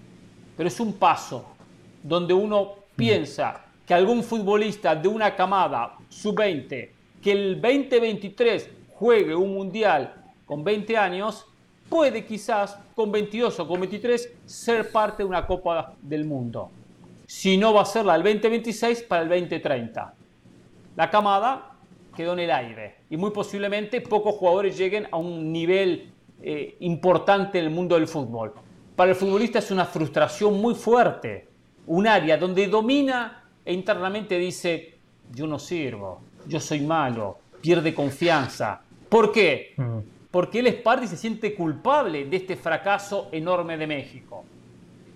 pero es un paso donde uno piensa que algún futbolista de una camada sub-20 que el 2023 juegue un mundial con 20 años, puede quizás con 22 o con 23 ser parte de una Copa del Mundo. Si no va a ser la del 2026 para el 2030. La camada quedó en el aire y muy posiblemente pocos jugadores lleguen a un nivel eh, importante en el mundo del fútbol. Para el futbolista es una frustración muy fuerte un área donde domina e internamente dice, yo no sirvo, yo soy malo, pierde confianza. ¿Por qué? Mm. Porque él es parte y se siente culpable de este fracaso enorme de México.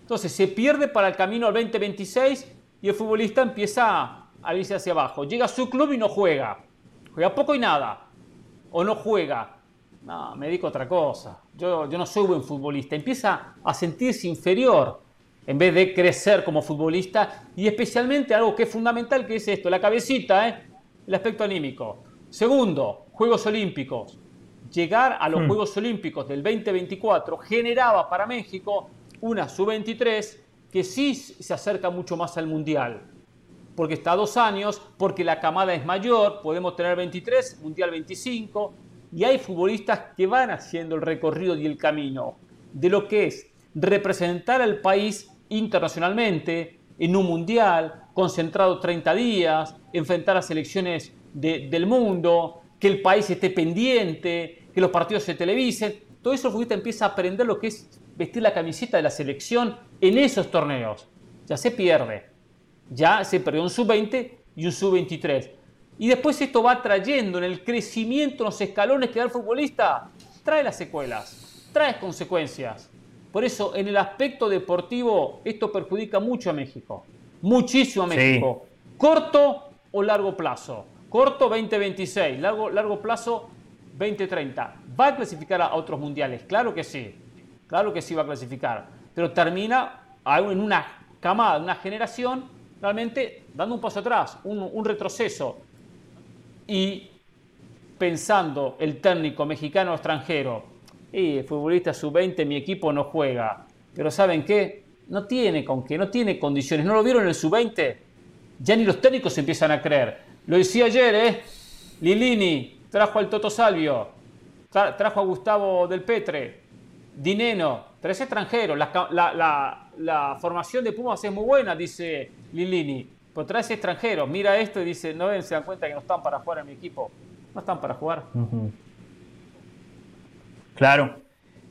Entonces se pierde para el camino al 2026 y el futbolista empieza a irse hacia abajo. Llega a su club y no juega. Juega poco y nada. O no juega. No, me dedico a otra cosa. Yo, yo no soy buen futbolista. Empieza a sentirse inferior en vez de crecer como futbolista y especialmente algo que es fundamental que es esto, la cabecita, ¿eh? el aspecto anímico. Segundo, Juegos Olímpicos. Llegar a los hmm. Juegos Olímpicos del 2024 generaba para México una sub-23 que sí se acerca mucho más al Mundial. Porque está a dos años, porque la camada es mayor, podemos tener 23, Mundial 25, y hay futbolistas que van haciendo el recorrido y el camino de lo que es representar al país internacionalmente, en un mundial, concentrado 30 días, enfrentar a selecciones del mundo, que el país esté pendiente, que los partidos se televisen. Todo eso el futbolista empieza a aprender lo que es vestir la camiseta de la selección en esos torneos. Ya se pierde. Ya se perdió un sub-20 y un sub-23. Y después esto va trayendo en el crecimiento, en los escalones que da el futbolista, trae las secuelas, trae consecuencias. Por eso, en el aspecto deportivo, esto perjudica mucho a México. Muchísimo a México. Corto o largo plazo. Corto 2026, largo, largo plazo 2030. ¿Va a clasificar a otros mundiales? Claro que sí. Claro que sí va a clasificar. Pero termina en una camada, una generación, realmente dando un paso atrás, un, retroceso. Y pensando el técnico mexicano extranjero, y futbolista sub-20, mi equipo no juega. Pero ¿saben qué? No tiene con qué, no tiene condiciones. ¿No lo vieron en el sub-20? Ya ni los técnicos se empiezan a creer. Lo decía ayer, ¿eh? Lilini trajo al Toto Salvio, trajo a Gustavo del Petre, Dineno, tres extranjeros. La, formación de Pumas es muy buena, dice Lilini. Pero traes extranjeros, mira esto y dice, no ven, se dan cuenta que no están para jugar en mi equipo. No están para jugar. Claro.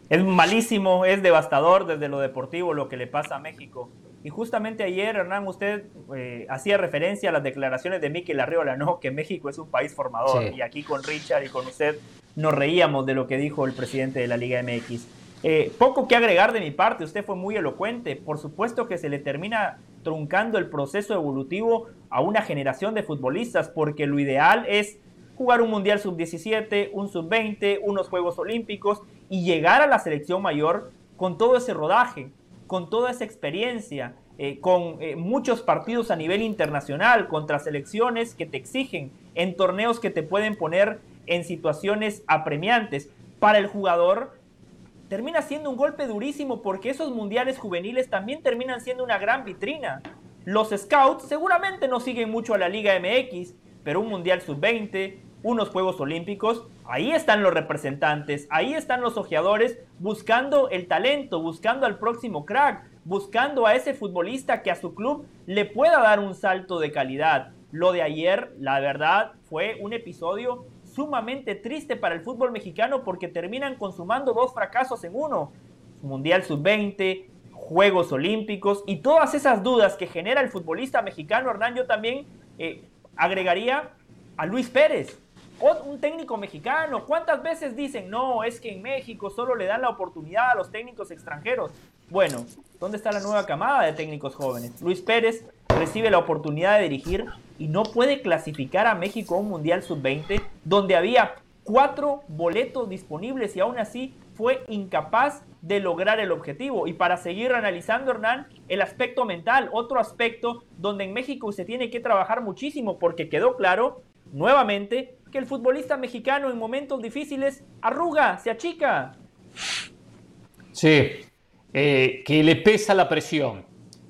Es malísimo, es devastador desde lo deportivo lo que le pasa a México. Y justamente ayer, Hernán, usted eh, hacía referencia a las declaraciones de Mikel Arriola, ¿no? Que México es un país formador. Y aquí con Richard y con usted nos reíamos de lo que dijo el presidente de la Liga MX. Eh, poco que agregar de mi parte, usted fue muy elocuente. Por supuesto que se le termina truncando el proceso evolutivo a una generación de futbolistas, porque lo ideal es jugar un Mundial Sub-17, un Sub-20, unos Juegos Olímpicos y llegar a la selección mayor con todo ese rodaje, con toda esa experiencia, eh, con eh, muchos partidos a nivel internacional contra selecciones que te exigen, en torneos que te pueden poner en situaciones apremiantes. Para el jugador termina siendo un golpe durísimo porque esos mundiales juveniles también terminan siendo una gran vitrina. Los scouts seguramente no siguen mucho a la Liga MX, pero un mundial sub-20, unos Juegos Olímpicos, ahí están los representantes, ahí están los ojeadores buscando el talento, buscando al próximo crack, buscando a ese futbolista que a su club le pueda dar un salto de calidad. Lo de ayer, la verdad, fue un episodio sumamente triste para el fútbol mexicano porque terminan consumando dos fracasos en uno. Mundial sub-20, Juegos Olímpicos y todas esas dudas que genera el futbolista mexicano, Hernán, yo también eh, agregaría a Luis Pérez un técnico mexicano. ¿Cuántas veces dicen, no, es que en México solo le dan la oportunidad a los técnicos extranjeros? Bueno, ¿dónde está la nueva camada de técnicos jóvenes? Luis Pérez recibe la oportunidad de dirigir y no puede clasificar a México a un Mundial Sub-20 donde había cuatro boletos disponibles y aún así fue incapaz de lograr el objetivo. Y para seguir analizando, Hernán, el aspecto mental, otro aspecto donde en México se tiene que trabajar muchísimo porque quedó claro nuevamente que el futbolista mexicano en momentos difíciles arruga, se achica. Sí, eh, que le pesa la presión.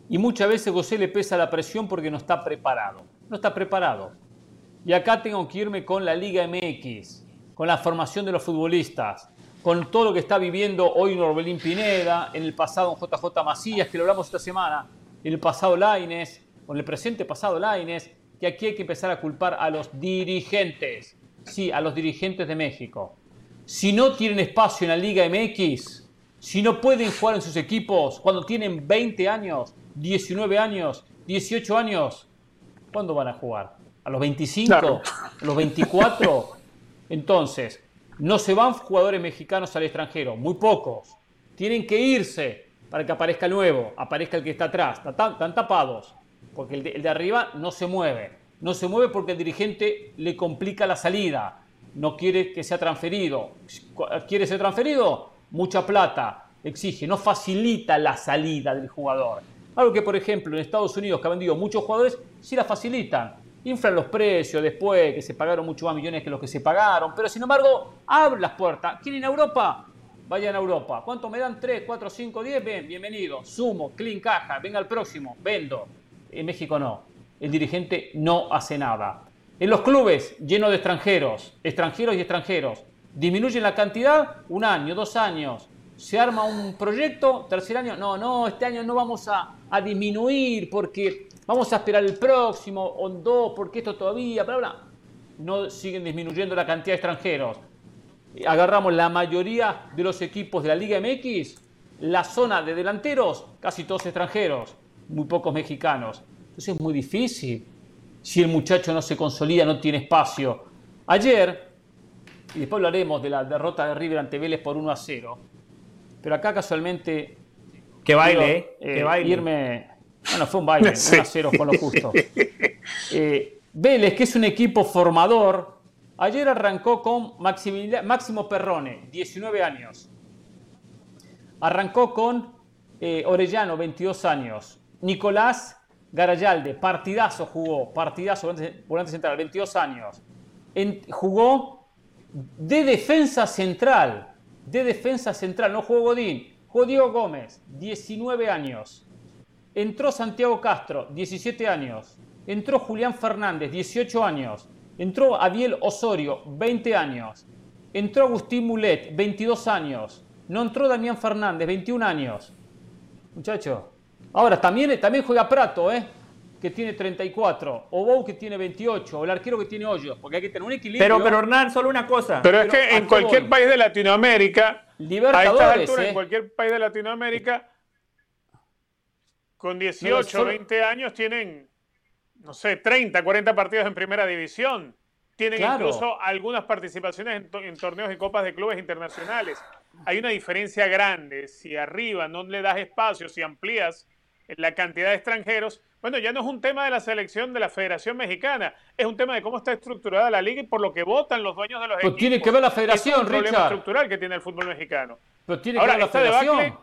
Y muchas veces José le pesa la presión porque no está preparado. No está preparado. Y acá tengo que irme con la Liga MX, con la formación de los futbolistas, con todo lo que está viviendo hoy Norbelín Pineda, en el pasado JJ Macías, que lo hablamos esta semana, en el pasado Laines, con el presente pasado Laines, que aquí hay que empezar a culpar a los dirigentes. Sí, a los dirigentes de México. Si no tienen espacio en la Liga MX, si no pueden jugar en sus equipos cuando tienen 20 años, 19 años, 18 años, ¿cuándo van a jugar? ¿A los 25? ¿A los 24? Entonces, no se van jugadores mexicanos al extranjero, muy pocos. Tienen que irse para que aparezca el nuevo, aparezca el que está atrás. Están, tapados. porque el de, el de arriba no se mueve. No se mueve porque el dirigente le complica la salida, no quiere que sea transferido. ¿Quiere ser transferido? Mucha plata, exige, no facilita la salida del jugador. Algo que, por ejemplo, en Estados Unidos, que ha vendido muchos jugadores, sí la facilitan. Inflan los precios después, que se pagaron muchos más millones que los que se pagaron, pero sin embargo, abren las puertas. ¿Quieren Europa? Vayan a Europa. ¿Cuánto me dan? ¿3, 4, 5, 10? Bien, bienvenido. Sumo, clean caja, venga al próximo, vendo. En México no. El dirigente no hace nada. En los clubes, lleno de extranjeros, extranjeros y extranjeros. Disminuyen la cantidad, un año, dos años. Se arma un proyecto, tercer año, no, no, este año no vamos a, a disminuir porque vamos a esperar el próximo, o dos, porque esto todavía, bla, bla. No siguen disminuyendo la cantidad de extranjeros. Agarramos la mayoría de los equipos de la Liga MX, la zona de delanteros, casi todos extranjeros, muy pocos mexicanos. Entonces es muy difícil si el muchacho no se consolida, no tiene espacio. Ayer, y después hablaremos de la derrota de River ante Vélez por 1 a 0, pero acá casualmente que baile, eh, que baile. Irme, bueno, fue un baile, 1 a 0 con lo justo. Eh, Vélez, que es un equipo formador, ayer arrancó con Máximo Perrone, 19 años. Arrancó con eh, Orellano, 22 años. Nicolás Garayalde, partidazo jugó, partidazo, volante central, 22 años. En, jugó de defensa central, de defensa central, no jugó Godín, jugó Diego Gómez, 19 años. Entró Santiago Castro, 17 años. Entró Julián Fernández, 18 años. Entró Adiel Osorio, 20 años. Entró Agustín Mulet, 22 años. No entró Damián Fernández, 21 años. Muchacho. Ahora, también, también juega Prato, ¿eh? que tiene 34, o Bou que tiene 28, o el arquero que tiene hoyos, porque hay que tener un equilibrio. Pero, pero Hernán, solo una cosa. Pero es que en cualquier país de Latinoamérica, a estas alturas, en cualquier país de Latinoamérica, con 18, 20 años tienen, no sé, 30, 40 partidos en primera división. Tienen incluso algunas participaciones en, torneos y copas de clubes internacionales. Hay una diferencia grande. Si arriba no le das espacio, si amplías la cantidad de extranjeros, bueno, ya no es un tema de la selección de la Federación Mexicana, es un tema de cómo está estructurada la liga y por lo que votan los dueños de los Pero tiene que ver la federación, es un problema estructural que tiene el fútbol mexicano. Pero tiene que ver la federación.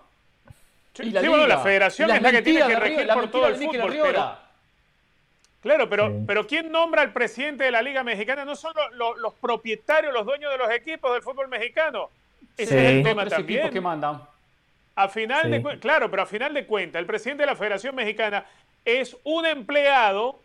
sí, bueno, la federación es la que tiene que regir por todo el fútbol. claro, pero, pero ¿quién nombra al presidente de la Liga Mexicana? No son los, los, propietarios, los dueños de los equipos del fútbol mexicano. Ese es el tema también. que mandan. A final de claro, pero a final de cuentas, el presidente de la Federación Mexicana es un empleado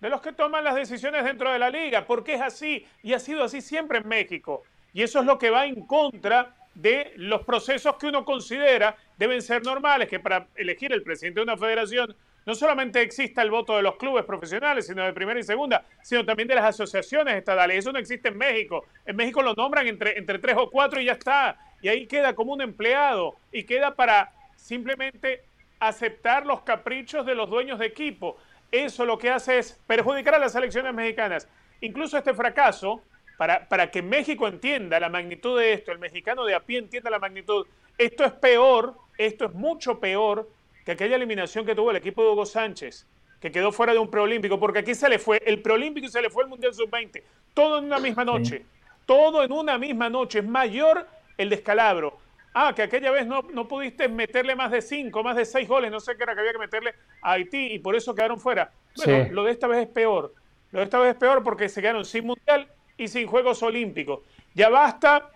de los que toman las decisiones dentro de la liga, porque es así y ha sido así siempre en México. Y eso es lo que va en contra de los procesos que uno considera deben ser normales, que para elegir el presidente de una federación no solamente exista el voto de los clubes profesionales, sino de primera y segunda, sino también de las asociaciones estatales. Eso no existe en México. En México lo nombran entre, entre tres o cuatro y ya está. Y ahí queda como un empleado y queda para simplemente aceptar los caprichos de los dueños de equipo. Eso lo que hace es perjudicar a las selecciones mexicanas. Incluso este fracaso, para, para que México entienda la magnitud de esto, el mexicano de a pie entienda la magnitud, esto es peor, esto es mucho peor que aquella eliminación que tuvo el equipo de Hugo Sánchez, que quedó fuera de un preolímpico, porque aquí se le fue el preolímpico y se le fue el Mundial Sub-20, todo en una misma noche, todo en una misma noche, es mayor el descalabro. Ah, que aquella vez no, no pudiste meterle más de cinco, más de seis goles, no sé qué era que había que meterle a Haití y por eso quedaron fuera. Bueno, lo de esta vez es peor. Lo de esta vez es peor porque se quedaron sin mundial y sin Juegos Olímpicos. Ya basta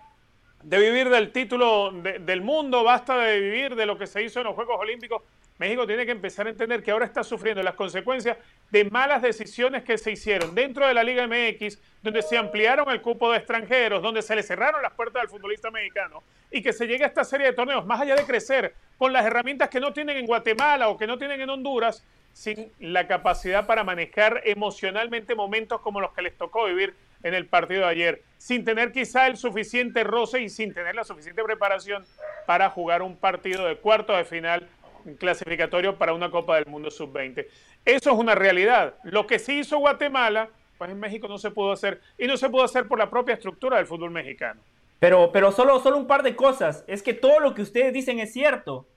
de vivir del título del mundo, basta de vivir de lo que se hizo en los Juegos Olímpicos. México tiene que empezar a entender que ahora está sufriendo las consecuencias de malas decisiones que se hicieron dentro de la Liga MX, donde se ampliaron el cupo de extranjeros, donde se le cerraron las puertas al futbolista mexicano y que se llegue a esta serie de torneos, más allá de crecer con las herramientas que no tienen en Guatemala o que no tienen en Honduras, sin la capacidad para manejar emocionalmente momentos como los que les tocó vivir en el partido de ayer, sin tener quizá el suficiente roce y sin tener la suficiente preparación para jugar un partido de cuarto de final clasificatorio para una Copa del Mundo sub-20. Eso es una realidad. Lo que sí hizo Guatemala, pues en México no se pudo hacer y no se pudo hacer por la propia estructura del fútbol mexicano. Pero, pero solo, solo un par de cosas. Es que todo lo que ustedes dicen es cierto.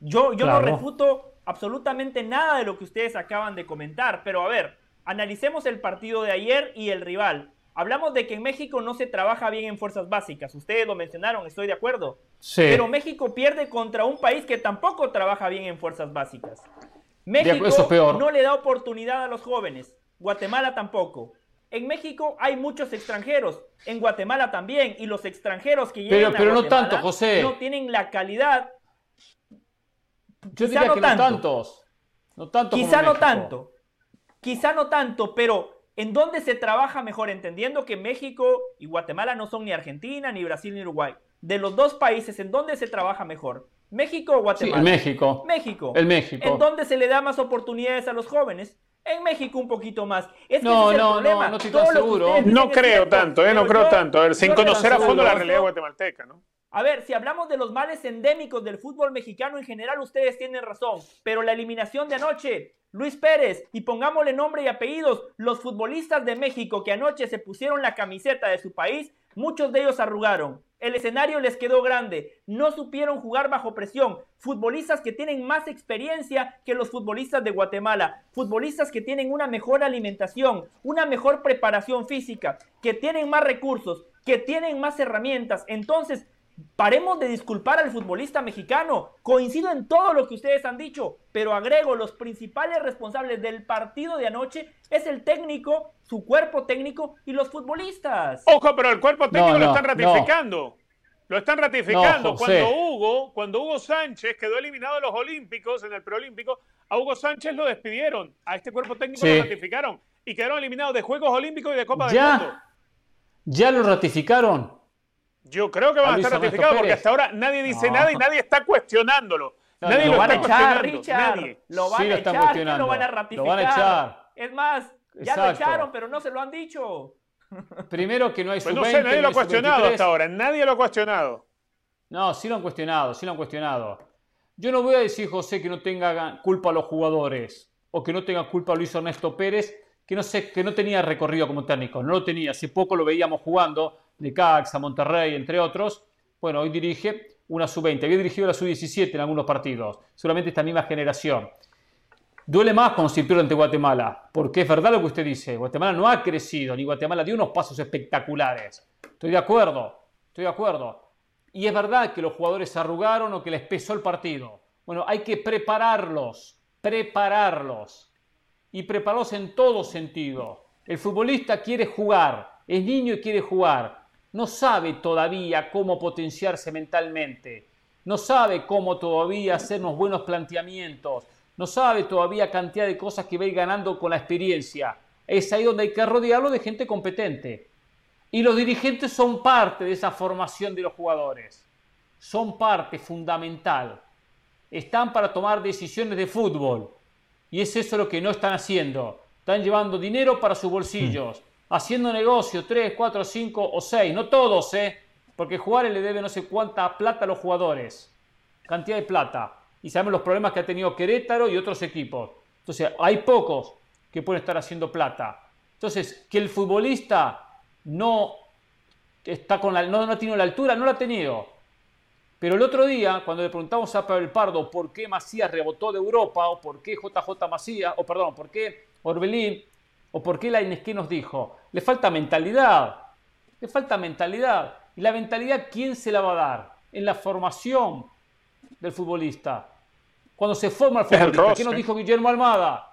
Yo, yo no refuto absolutamente nada de lo que ustedes acaban de comentar. Pero a ver, analicemos el partido de ayer y el rival. Hablamos de que en México no se trabaja bien en fuerzas básicas. Ustedes lo mencionaron, estoy de acuerdo. Sí. Pero México pierde contra un país que tampoco trabaja bien en fuerzas básicas. México eso es peor. no le da oportunidad a los jóvenes. Guatemala tampoco. En México hay muchos extranjeros, en Guatemala también, y los extranjeros que llegan Pero- pero a no tanto, José. no tienen la calidad, Yo Quizá diría no que tanto. no tantos. No tanto quizá no tanto, quizá no tanto, pero ¿en dónde se trabaja mejor? Entendiendo que México y Guatemala no son ni Argentina, ni Brasil, ni Uruguay. De los dos países, ¿en dónde se trabaja mejor? ¿México o Sí, Guatemala? el México. México. El México. ¿En dónde se le da más oportunidades a los jóvenes? En México un poquito más. Es que No, ese es el no, problema. no, no estoy tan seguro. No creo cierto, tanto, ¿eh? No creo yo- tanto. A ver, sin conocer a fondo la realidad guatemalteca, ¿no? a ver, si hablamos de los males endémicos del fútbol mexicano en general, ustedes tienen razón. Pero la eliminación de anoche, Luis Pérez, y pongámosle nombre y apellidos, los futbolistas de México que anoche se pusieron la camiseta de su país, muchos de ellos arrugaron. El escenario les quedó grande, no supieron jugar bajo presión. Futbolistas que tienen más experiencia que los futbolistas de Guatemala. Futbolistas que tienen una mejor alimentación, una mejor preparación física, que tienen más recursos, que tienen más herramientas. Entonces, paremos de disculpar al futbolista mexicano. Coincido en todo lo que ustedes han dicho, pero agrego, los principales responsables del partido de anoche es el técnico, su cuerpo técnico y los futbolistas. Ojo, pero el cuerpo técnico No, lo están ratificando. Lo están ratificando. Cuando Hugo, cuando Hugo Sánchez quedó eliminado de los Olímpicos, en el preolímpico, a Hugo Sánchez lo despidieron. A este cuerpo técnico Sí. lo ratificaron. Y quedaron eliminados de Juegos Olímpicos y de Copa del Mundo. Ya. Ya lo ratificaron. Yo creo que van A estar ratificados porque hasta ahora nadie dice No. nada y nadie está cuestionándolo. No, nadie lo, Lo van a echar. Richard. Nadie. Lo van Sí, lo a echar, lo van a Lo ratificar. van a echar. Es más, ya lo Exacto. echaron, pero no se lo han dicho. Primero que no hay Pues sub-20. no sé, nadie no lo ha cuestionado sub-23. hasta ahora. Nadie lo ha cuestionado. No, sí lo han cuestionado, sí lo han cuestionado. Yo no voy a decir, José, que no tenga culpa a los jugadores o que no tenga culpa a Luis Ernesto Pérez, que no, sé, que no tenía recorrido como técnico. No lo tenía. Hace poco lo veíamos jugando, de Caxa, Monterrey, entre otros. Bueno, hoy dirige una sub-20. Había dirigido la sub-17 en algunos partidos. Seguramente esta misma generación. Duele más se pierde ante Guatemala, porque es verdad lo que usted dice. Guatemala no ha crecido, ni Guatemala dio unos pasos espectaculares. Estoy de acuerdo, estoy de acuerdo. Y es verdad que los jugadores arrugaron o que les pesó el partido. Bueno, hay que prepararlos, prepararlos. Y prepararlos en todo sentido. El futbolista quiere jugar, es niño y quiere jugar. No sabe todavía cómo potenciarse mentalmente. No sabe cómo todavía hacer unos buenos planteamientos. No sabe todavía cantidad de cosas que va ganando con la experiencia. Es ahí donde hay que rodearlo de gente competente. Y los dirigentes son parte de esa formación de los jugadores. Son parte fundamental. Están para tomar decisiones de fútbol. Y es eso lo que no están haciendo. Están llevando dinero para sus bolsillos. Haciendo negocio 3, 4, 5 o 6. No todos, ¿eh? Porque Juárez le debe no sé cuánta plata a los jugadores. Cantidad de plata. Y sabemos los problemas que ha tenido Querétaro y otros equipos. Entonces, hay pocos que pueden estar haciendo plata. Entonces, que el futbolista no está con la, no, no ha tenido la altura, no la ha tenido. Pero el otro día, cuando le preguntamos a Pablo Pardo por qué Macías rebotó de Europa, o por qué JJ Macías, o perdón, por qué Orbelín, o por qué la Inesqué nos dijo, le falta mentalidad, le falta mentalidad. ¿Y la mentalidad quién se la va a dar? En la formación del futbolista. Cuando se forma el futbolista. ¿Qué nos dijo Guillermo Almada?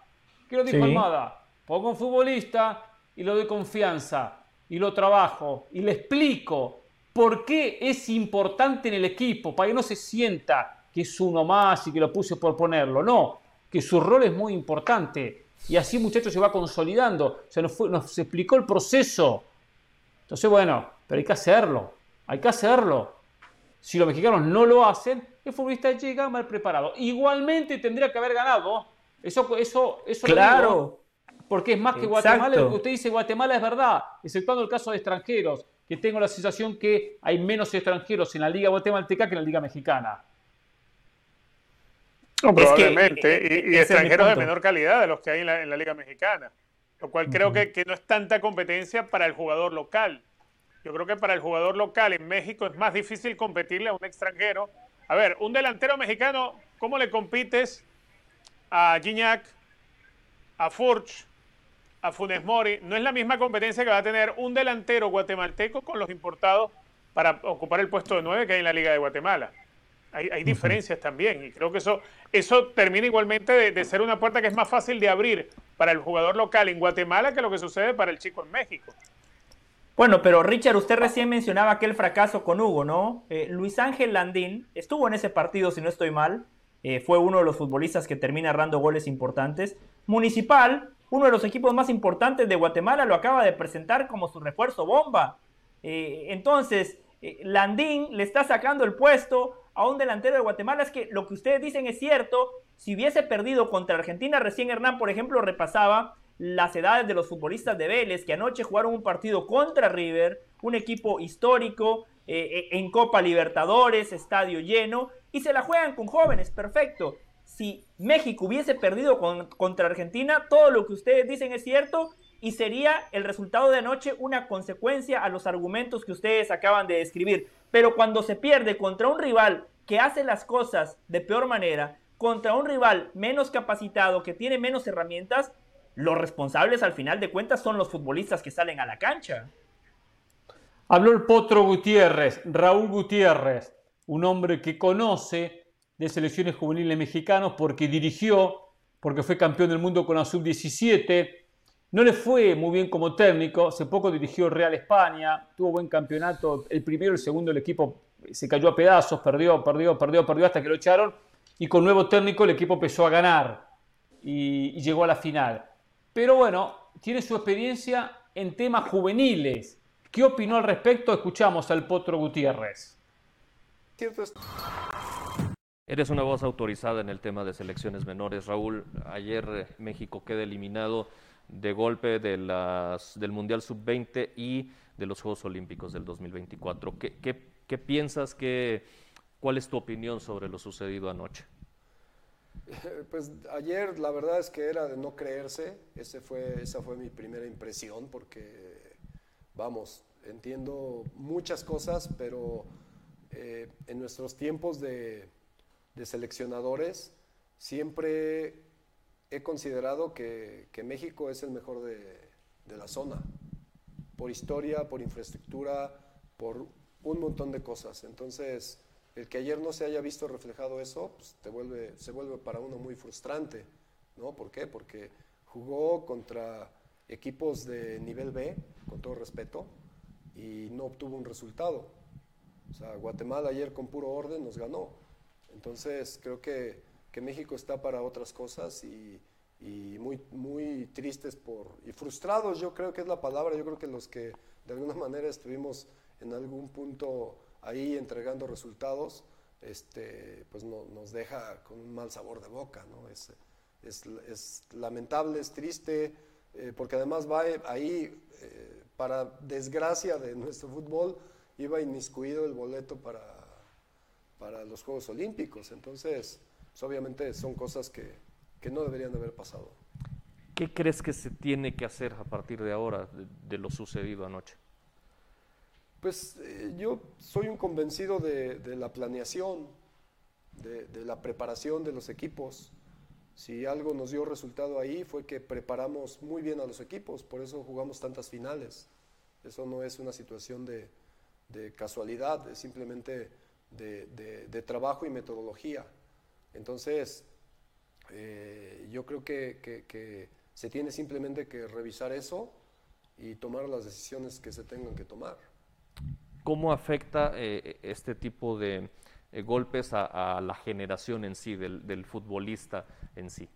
¿Qué nos dijo Sí. Almada? Pongo un futbolista y le doy confianza y lo trabajo y le explico por qué es importante en el equipo, para que no se sienta que es uno más y que lo puse por ponerlo. No, que su rol es muy importante. Y así, muchachos, se va consolidando. Se nos, fue- nos explicó el proceso. Entonces, bueno, pero hay que hacerlo. Hay que hacerlo. Si los mexicanos no lo hacen, el futbolista llega mal preparado. Igualmente tendría que haber ganado. Eso, eso, eso lo Claro. digo, porque es más que Exacto. Guatemala. Lo que usted dice Guatemala es verdad, exceptuando el caso de extranjeros, que tengo la sensación que hay menos extranjeros en la Liga Guatemalteca que en la Liga Mexicana. No, Es que, probablemente. eh, y- extranjeros de menor calidad de los que hay en la, en la Liga Mexicana. Lo cual creo que, que no es tanta competencia para el jugador local. Yo creo que para el jugador local en México es más difícil competirle a un extranjero. A ver, un delantero mexicano, ¿cómo le compites a Gignac, a Furch, a Funes Mori. No es la misma competencia que va a tener un delantero guatemalteco con los importados para ocupar el puesto de nueve que hay en la Liga de Guatemala. Hay, diferencias también y creo que eso, eso termina igualmente de, de, ser una puerta que es más fácil de abrir para el jugador local en Guatemala que lo que sucede para el chico en México. Bueno, pero Richard, usted recién mencionaba aquel fracaso con Hugo, ¿no? Eh, Luis Ángel Landín estuvo en ese partido, si no estoy mal. Eh, fue uno de los futbolistas que termina errando goles importantes. Municipal, uno de los equipos más importantes de Guatemala, lo acaba de presentar como su refuerzo bomba. Eh, entonces, Landín le está sacando el puesto a un delantero de Guatemala. Es que lo que ustedes dicen es cierto. Si hubiese perdido contra Argentina, recién Hernán, por ejemplo, repasaba las edades de los futbolistas de Vélez, que anoche jugaron un partido contra River, un equipo histórico, eh, eh, en Copa Libertadores, estadio lleno, y se la juegan con jóvenes, perfecto. Si México hubiese perdido contra Argentina, todo lo que ustedes dicen es cierto y sería el resultado de anoche una consecuencia a los argumentos que ustedes acaban de describir. Pero cuando se pierde contra un rival que hace las cosas de peor manera, contra un rival menos capacitado, que tiene menos herramientas, los responsables al final de cuentas son los futbolistas que salen a la cancha. Habló el Potro Gutiérrez, Raúl Gutiérrez, un hombre que conoce de selecciones juveniles mexicanos porque dirigió, porque fue campeón del mundo con la sub-17. No le fue muy bien como técnico, hace poco dirigió Real España, tuvo buen campeonato, el primero y el segundo el equipo se cayó a pedazos, perdió, perdió, perdió, perdió hasta que lo echaron y con nuevo técnico el equipo empezó a ganar y llegó a la final. Pero bueno, tiene su experiencia en temas juveniles. ¿Qué opinó al respecto? Escuchamos al Potro Gutiérrez. Eres una voz autorizada en el tema de selecciones menores, Raúl. Ayer eh, México queda eliminado de golpe de del Mundial Sub-20 y de los Juegos Olímpicos del 2024. ¿Qué, qué piensas? Que, ¿Cuál es tu opinión sobre lo sucedido anoche? Pues ayer la verdad es que era de no creerse, Ese fue, esa fue mi primera impresión porque, vamos, entiendo muchas cosas, pero eh, en nuestros tiempos de, seleccionadores siempre he considerado que, México es el mejor de, de la zona, por historia, por infraestructura, por un montón de cosas. Entonces, el que ayer no se haya visto reflejado eso, pues te vuelve, se vuelve para uno muy frustrante, ¿no? ¿Por qué? Porque jugó contra equipos de nivel B, con todo respeto, y no obtuvo un resultado. O sea, Guatemala ayer con puro orden nos ganó. Entonces creo que, México está para otras cosas y, muy, muy tristes por, y frustrados yo creo que es la palabra, yo creo que los que de alguna manera estuvimos en algún punto ahí entregando resultados, este, pues nos deja con un mal sabor de boca, ¿no? Es, es, lamentable, es triste, eh, porque además va ahí, eh, para desgracia de nuestro fútbol, iba inmiscuido el boleto para, para los Juegos Olímpicos. Entonces, pues, obviamente son cosas que, que, no deberían de haber pasado. ¿Qué crees que se tiene que hacer a partir de ahora de lo sucedido anoche? Pues eh, yo soy un convencido de, la planeación, de, la preparación de los equipos. Si algo nos dio resultado ahí fue que preparamos muy bien a los equipos, por eso jugamos tantas finales. Eso no es una situación de, casualidad, es simplemente de, trabajo y metodología. Entonces, eh, yo creo que se tiene simplemente que revisar eso y tomar las decisiones que se tengan que tomar. ¿Cómo afecta eh, este tipo de eh, golpes a, la generación en sí, del, futbolista en sí?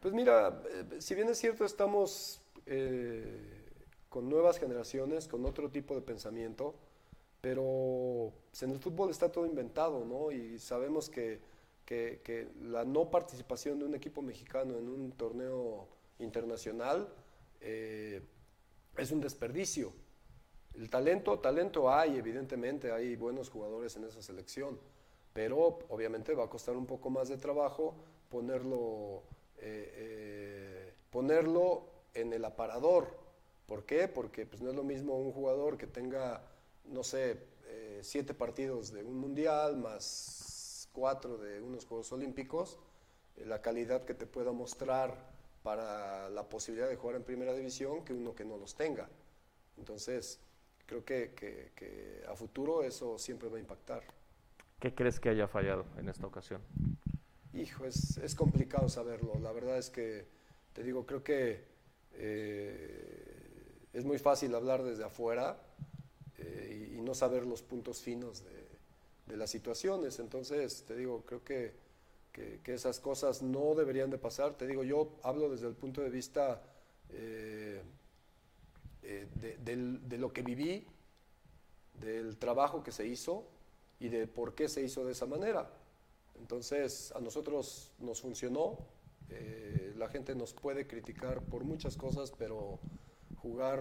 Pues mira, eh, si bien es cierto, estamos con nuevas generaciones, con otro tipo de pensamiento, pero pues, en el fútbol está todo inventado, ¿no? Y sabemos que, que, la no participación de un equipo mexicano en un torneo internacional es un desperdicio. El talento, talento hay, evidentemente, hay buenos jugadores en esa selección, pero obviamente va a costar un poco más de trabajo ponerlo, eh, eh, ponerlo en el aparador. ¿Por qué? Porque pues, no es lo mismo un jugador que tenga, no sé, eh, siete partidos de un mundial más cuatro de unos Juegos Olímpicos la calidad que te pueda mostrar para la posibilidad de jugar en primera división que uno que no los tenga. Entonces, creo que, que a futuro eso siempre va a impactar. ¿Qué crees que haya fallado en esta ocasión? Hijo, es, es complicado saberlo. La verdad es que, te digo, creo que eh, es muy fácil hablar desde afuera eh, y, no saber los puntos finos de, de, las situaciones. Entonces, te digo, creo que, que, esas cosas no deberían de pasar. Te digo, yo hablo desde el punto de vista eh, de, de lo que viví, del trabajo que se hizo y de por qué se hizo de esa manera. Entonces, a nosotros nos funcionó. Eh, la gente nos puede criticar por muchas cosas, pero jugar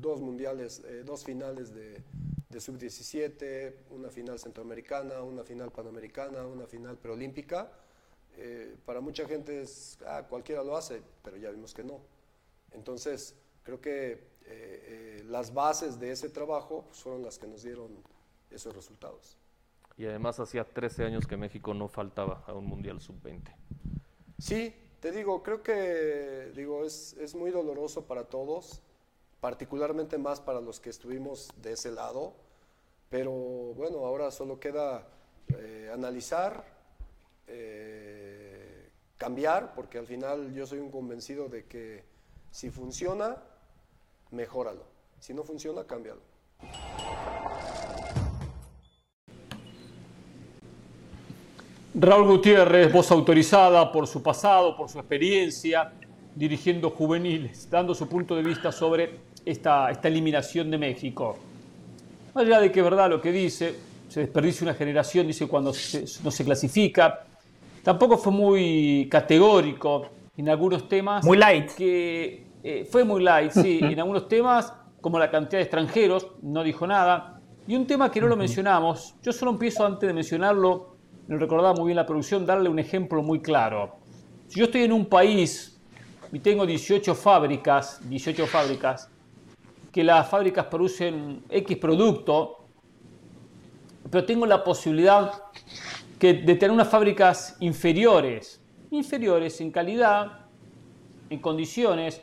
dos mundiales, eh, dos finales de, sub-17, una final centroamericana, una final panamericana, una final preolímpica, eh, para mucha gente es, ah, cualquiera lo hace, pero ya vimos que no. Entonces, creo que las bases de ese trabajo fueron las que nos dieron esos resultados. Y además hacía 13 años que México no faltaba a un Mundial Sub-20. Sí, te digo, creo que digo, es, es, muy doloroso para todos, particularmente más para los que estuvimos de ese lado, pero bueno, ahora solo queda eh, analizar, eh, cambiar, porque al final yo soy un convencido de que si funciona, mejóralo. Si no funciona, cámbialo. Raúl Gutiérrez, voz autorizada por su pasado, por su experiencia, dirigiendo juveniles, dando su punto de vista sobre esta, esta eliminación de México. Más allá de que verdad lo que dice, se desperdicia una generación, dice cuando no se clasifica, tampoco fue muy categórico en algunos temas. Muy light. Que, eh, fue muy light, sí, en algunos temas, como la cantidad de extranjeros, no dijo nada. Y un tema que no lo mencionamos, yo solo empiezo antes de mencionarlo nos recordaba muy bien la producción, darle un ejemplo muy claro. Si yo estoy en un país y tengo 18 fábricas, 18 fábricas, que las fábricas producen X producto, pero tengo la posibilidad de tener unas fábricas inferiores, inferiores en calidad, en condiciones,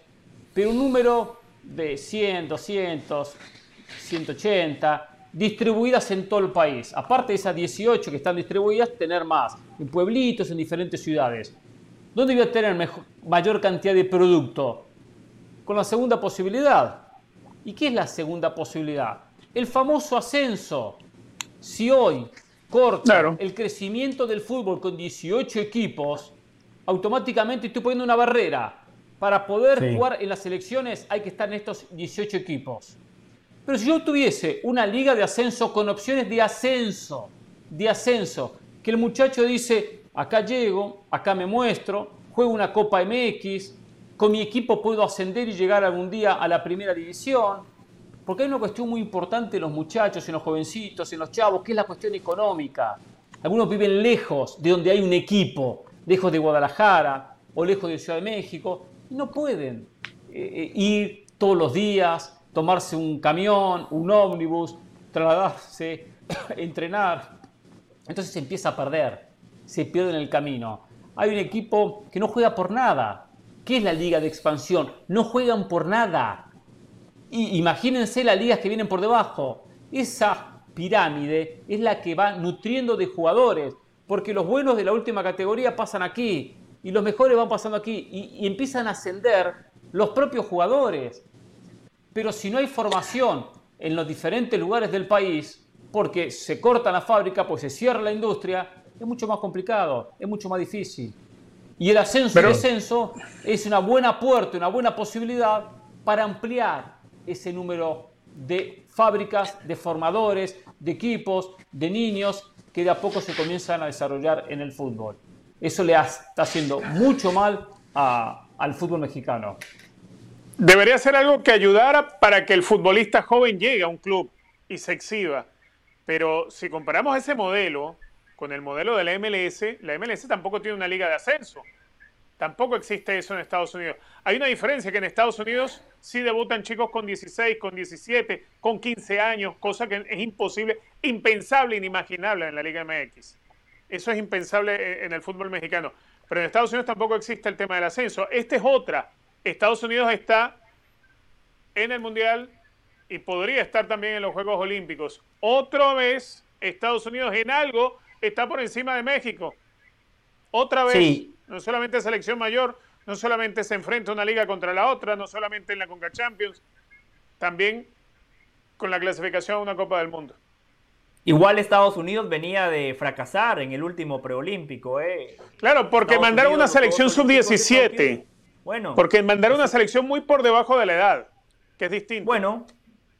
pero un número de 100, 200, 180, distribuidas en todo el país. Aparte de esas 18 que están distribuidas, tener más, en pueblitos, en diferentes ciudades. ¿Dónde voy a tener mayor cantidad de producto? Con la segunda posibilidad. ¿Y qué es la segunda posibilidad? El famoso ascenso. Si hoy corta el crecimiento del fútbol con 18 equipos, automáticamente estoy poniendo una barrera. Para poder jugar en las elecciones hay que estar en estos 18 equipos. Pero si yo tuviese una liga de ascenso con opciones de ascenso, de ascenso, que el muchacho dice, acá llego, acá me muestro, juego una Copa MX, con mi equipo puedo ascender y llegar algún día a la primera división, porque hay una cuestión muy importante en los muchachos, en los jovencitos, en los chavos, que es la cuestión económica. Algunos viven lejos de donde hay un equipo, lejos de Guadalajara o lejos de Ciudad de México, y no pueden eh, eh, ir todos los días, tomarse un camión, un ómnibus, trasladarse, entrenar. Entonces se empieza a perder, se pierde en el camino. Hay un equipo que no juega por nada. ¿Qué es la liga de expansión? No juegan por nada. Y imagínense las ligas que vienen por debajo. Esa pirámide es la que va nutriendo de jugadores, porque los buenos de la última categoría pasan aquí y los mejores van pasando aquí y, y empiezan a ascender los propios jugadores. Pero si no hay formación en los diferentes lugares del país, porque se corta la fábrica, pues se cierra la industria, es mucho más complicado, es mucho más difícil. Y el ascenso y descenso es una buena puerta, una buena posibilidad para ampliar ese número de fábricas, de formadores, de equipos, de niños que de a poco se comienzan a desarrollar en el fútbol. Eso le está haciendo mucho mal al fútbol mexicano. Debería ser algo que ayudara para que el futbolista joven llegue a un club y se exhiba. Pero si comparamos ese modelo con el modelo de la MLS, la MLS tampoco tiene una liga de ascenso. Tampoco existe eso en Estados Unidos. Hay una diferencia que en Estados Unidos sí debutan chicos con 16, con 17, con 15 años, cosa que es imposible, impensable, inimaginable en la Liga MX. Eso es impensable en el fútbol mexicano. pero en Estados Unidos tampoco existe el tema del ascenso. Esta es otra. Estados Unidos está en el Mundial y podría estar también en los Juegos Olímpicos. Otra vez, Estados Unidos en algo está por encima de México. Otra vez, no solamente selección mayor, no solamente se enfrenta una liga contra la otra, no solamente en la Conca Champions, también con la clasificación a una Copa del Mundo. Igual Estados Unidos venía de fracasar en el último preolímpico. ¿eh? Claro, porque mandaron una selección sub-17. Bueno. Porque mandaron una selección muy por debajo de la edad, que es distinto. Bueno,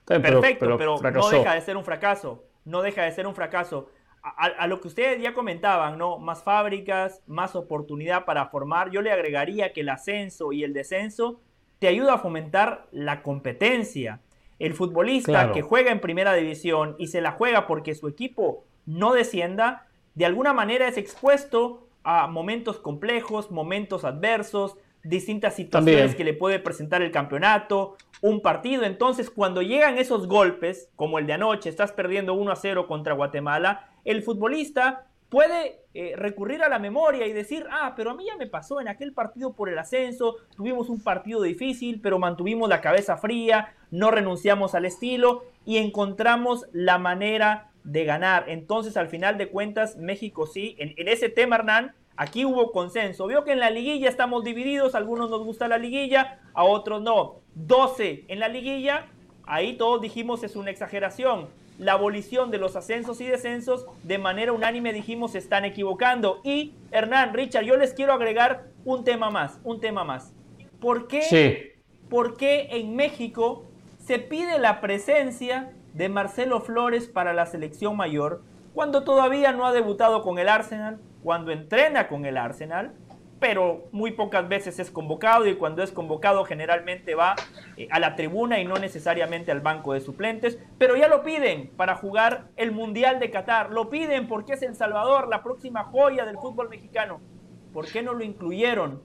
perfecto, pero, no deja de ser un fracaso. No deja de ser un fracaso. A, lo que ustedes ya comentaban, ¿no? Más fábricas, más oportunidad para formar. Yo le agregaría que el ascenso y el descenso te ayuda a fomentar la competencia. El futbolista que juega en primera división y se la juega porque su equipo no descienda, de alguna manera es expuesto a momentos complejos, momentos adversos, distintas situaciones que le puede presentar el campeonato, un partido. Entonces, cuando llegan esos golpes, como el de anoche, estás perdiendo 1 a 0 contra Guatemala, el futbolista puede eh, recurrir a la memoria y decir, ah, pero a mí ya me pasó en aquel partido por el ascenso, tuvimos un partido difícil, pero mantuvimos la cabeza fría, no renunciamos al estilo y encontramos la manera de ganar. Entonces, al final de cuentas, México sí, en, ese tema, Hernán, aquí hubo consenso. Veo que en la liguilla estamos divididos, a algunos nos gusta la liguilla, a otros no. 12 en la liguilla, ahí todos dijimos es una exageración la abolición de los ascensos y descensos, de manera unánime dijimos se están equivocando. Y Hernán, Richard, yo les quiero agregar un tema más, un tema más. ¿Por qué, ¿por qué en México se pide la presencia de Marcelo Flores para la selección mayor cuando todavía no ha debutado con el Arsenal, cuando entrena con el Arsenal? Pero muy pocas veces es convocado y cuando es convocado generalmente va eh, a la tribuna y no necesariamente al banco de suplentes, pero ya lo piden para jugar el Mundial de Qatar, lo piden porque es El Salvador, la próxima joya del fútbol mexicano. ¿Por qué no lo incluyeron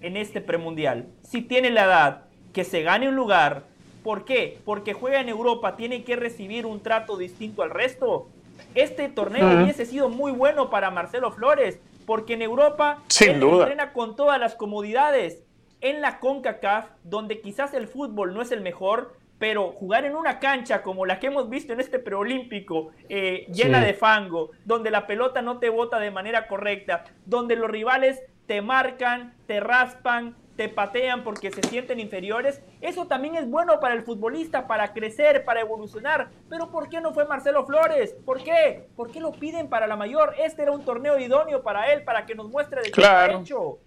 en este premundial? Si tiene la edad, que se gane un lugar, ¿por qué? Porque juega en Europa, tiene que recibir un trato distinto al resto. Este torneo hubiese sido muy bueno para Marcelo Flores, porque en Europa Sin entrena con todas las comodidades. En la CONCACAF, donde quizás el fútbol no es el mejor, pero jugar en una cancha como la que hemos visto en este preolímpico, eh, llena de fango, donde la pelota no te bota de manera correcta, donde los rivales te marcan, te raspan, te patean porque se sienten inferiores. Eso también es bueno para el futbolista, para crecer, para evolucionar. Pero ¿por qué no fue Marcelo Flores? ¿Por qué? ¿Por qué lo piden para la mayor? Este era un torneo idóneo para él, para que nos muestre de qué está hecho.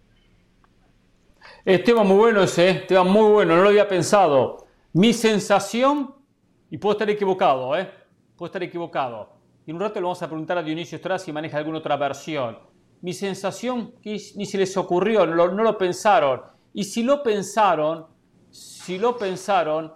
Es tema muy bueno ese, ¿eh? tema muy bueno, no lo había pensado. Mi sensación, y puedo estar equivocado, ¿eh? puedo estar equivocado. Y en un rato le vamos a preguntar a Dionisio Estrada si maneja alguna otra versión. Mi sensación, que ni se les ocurrió, no lo pensaron y si lo pensaron, si lo pensaron,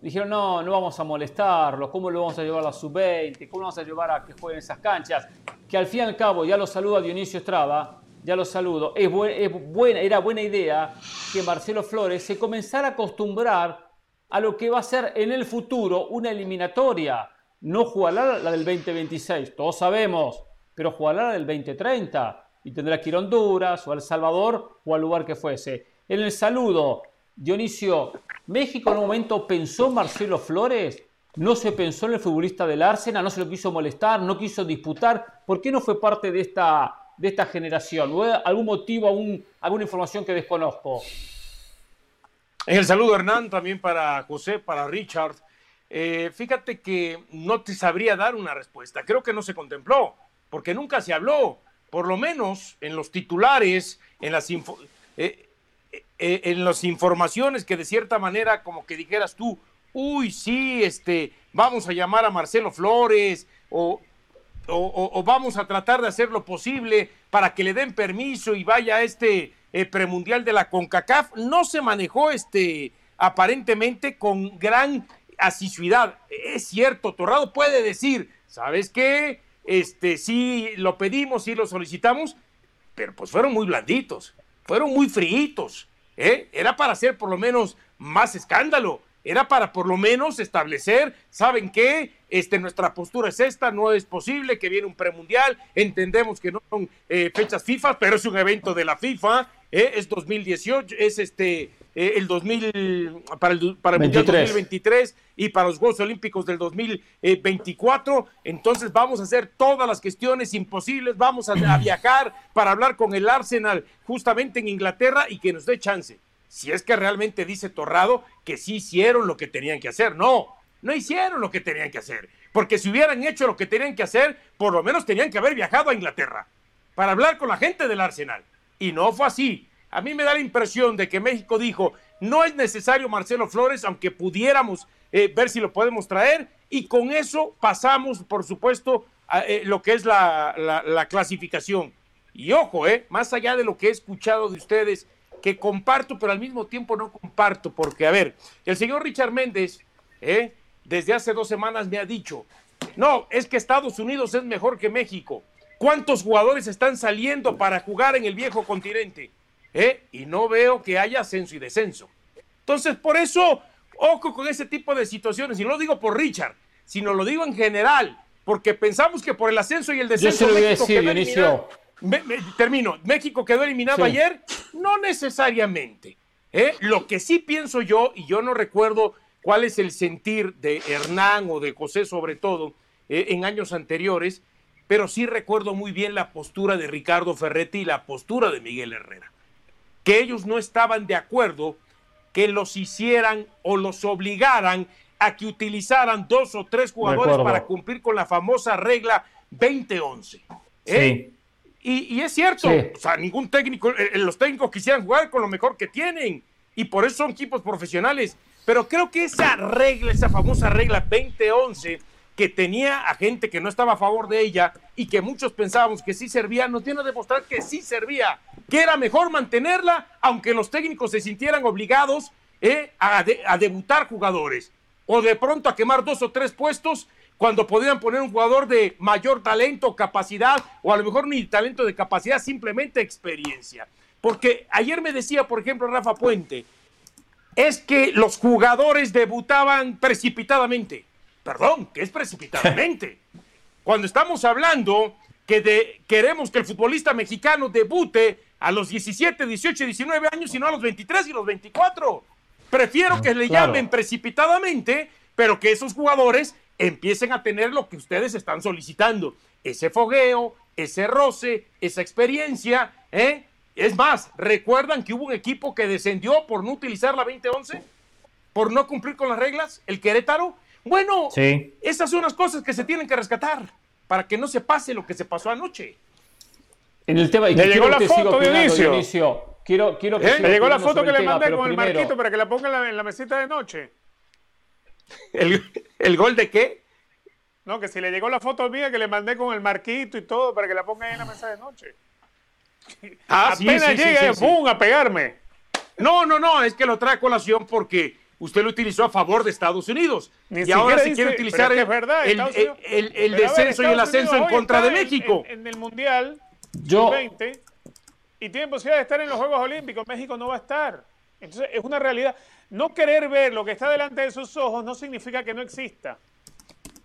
dijeron, no, no vamos a molestarlo, ¿cómo lo vamos a llevar a la sub-20? ¿Cómo lo vamos a llevar a que jueguen esas canchas? Que al fin y al cabo, ya lo saludo a Dionisio Estrada, ya lo saludo, es, buena, era buena idea que Marcelo Flores se comenzara a acostumbrar a lo que va a ser en el futuro una eliminatoria. No jugará la del 2026, todos sabemos, pero jugará la del 2030 y tendrá que ir a Honduras o a El Salvador o al lugar que fuese. En el saludo, Dionisio, ¿México en un momento pensó Marcelo Flores? ¿No se pensó en el futbolista del Arsenal? ¿No se lo quiso molestar? ¿No quiso disputar? ¿Por qué no fue parte de esta, de esta generación? ¿O algún motivo, alguna información que desconozco? En el saludo, Hernán, también para José, para Richard. Eh, fíjate que no te sabría dar una respuesta. Creo que no se contempló, porque nunca se habló, por lo menos en los titulares, en las... Eh, eh, en las informaciones que de cierta manera como que dijeras tú, uy, sí, este, vamos a llamar a Marcelo Flores o, o, vamos a tratar de hacer lo posible para que le den permiso y vaya a este eh, premundial de la CONCACAF, no se manejó este aparentemente con gran asiduidad. Es cierto, Torrado puede decir, ¿sabes qué? Este, sí lo pedimos, sí lo solicitamos, pero pues fueron muy blanditos, fueron muy fríitos. ¿eh? Era para hacer por lo menos más escándalo. era para por lo menos establecer, ¿saben qué? Este, nuestra postura es esta, no es posible que viene un premundial, entendemos que no son eh, fechas FIFA, pero es un evento de la FIFA, eh, es 2018, es este, eh, el 2000, para el, para el Mundial 2023 y para los Juegos Olímpicos del 2024. Entonces vamos a hacer todas las cuestiones imposibles, vamos a, a viajar para hablar con el Arsenal justamente en Inglaterra y que nos dé chance. Si es que realmente dice Torrado que sí hicieron lo que tenían que hacer. No, no hicieron lo que tenían que hacer. Porque si hubieran hecho lo que tenían que hacer, por lo menos tenían que haber viajado a Inglaterra para hablar con la gente del Arsenal. Y no fue así. A mí me da la impresión de que México dijo, no es necesario Marcelo Flores, aunque pudiéramos eh, ver si lo podemos traer. Y con eso pasamos, por supuesto, a eh, lo que es la, la, clasificación. Y ojo, eh, más allá de lo que he escuchado de ustedes, que comparto, pero al mismo tiempo no comparto, porque, a ver, el señor Richard Méndez, eh, desde hace dos semanas me ha dicho, no, es que Estados Unidos es mejor que México. ¿Cuántos jugadores están saliendo para jugar en el viejo continente? ¿Eh? Y no veo que haya ascenso y descenso. Entonces, por eso, ojo con ese tipo de situaciones. Y no lo digo por Richard, sino lo digo en general, porque pensamos que por el ascenso y el descenso. Yo se lo a decir, Inicio. termino. ¿México quedó eliminado ayer? No necesariamente. ¿eh? Lo que sí pienso yo, y yo no recuerdo cuál es el sentir de Hernán o de José sobre todo eh, en años anteriores, pero sí recuerdo muy bien la postura de Ricardo Ferretti y la postura de Miguel Herrera, que ellos no estaban de acuerdo que los hicieran o los obligaran a que utilizaran dos o tres jugadores para cumplir con la famosa regla 2011. ¿eh? Y, es cierto, o sea, ningún técnico, eh, los técnicos quisieran jugar con lo mejor que tienen y por eso son equipos profesionales. Pero creo que esa regla, esa famosa regla 2011, que tenía a gente que no estaba a favor de ella y que muchos pensábamos que sí servía, nos tiene a demostrar que sí servía, que era mejor mantenerla, aunque los técnicos se sintieran obligados eh, a, a debutar jugadores o de pronto a quemar dos o tres puestos cuando podían poner un jugador de mayor talento, capacidad, o a lo mejor ni talento de capacidad, simplemente experiencia. Porque ayer me decía, por ejemplo, Rafa Puente, es que los jugadores debutaban precipitadamente. Perdón, que es precipitadamente. Cuando estamos hablando que de, queremos que el futbolista mexicano debute a los 17, 18, 19 años y no a los 23 y los 24. Prefiero que le llamen precipitadamente, pero que esos jugadores empiecen a tener lo que ustedes están solicitando. Ese fogueo, ese roce, esa experiencia. ¿eh? Es más, ¿recuerdan que hubo un equipo que descendió por no utilizar la 2011? ¿Por no cumplir con las reglas? ¿El Querétaro? Bueno, esas son las cosas que se tienen que rescatar para que no se pase lo que se pasó anoche. En el tema, y llegó la foto de inicio. Quiero, quiero que ¿Eh? llegó la foto que le mandé con el marquito para que la ponga en la, mesita de noche. ¿El, gol de qué? No, que si le llegó la foto mía que le mandé con el marquito y todo para que la ponga ahí en la mesa de noche. Ah, Apenas sí, llega, ¡pum! a pegarme. No, no, no, es que lo trae a colación porque usted lo utilizó a favor de Estados Unidos. y ahora se quiere utilizar el, el, descenso y el ascenso en contra de México. En, el Mundial Yo... 20 y tiene posibilidad de estar en los Juegos Olímpicos. México no va a estar. Entonces es una realidad. No querer ver lo que está delante de sus ojos no significa que no exista.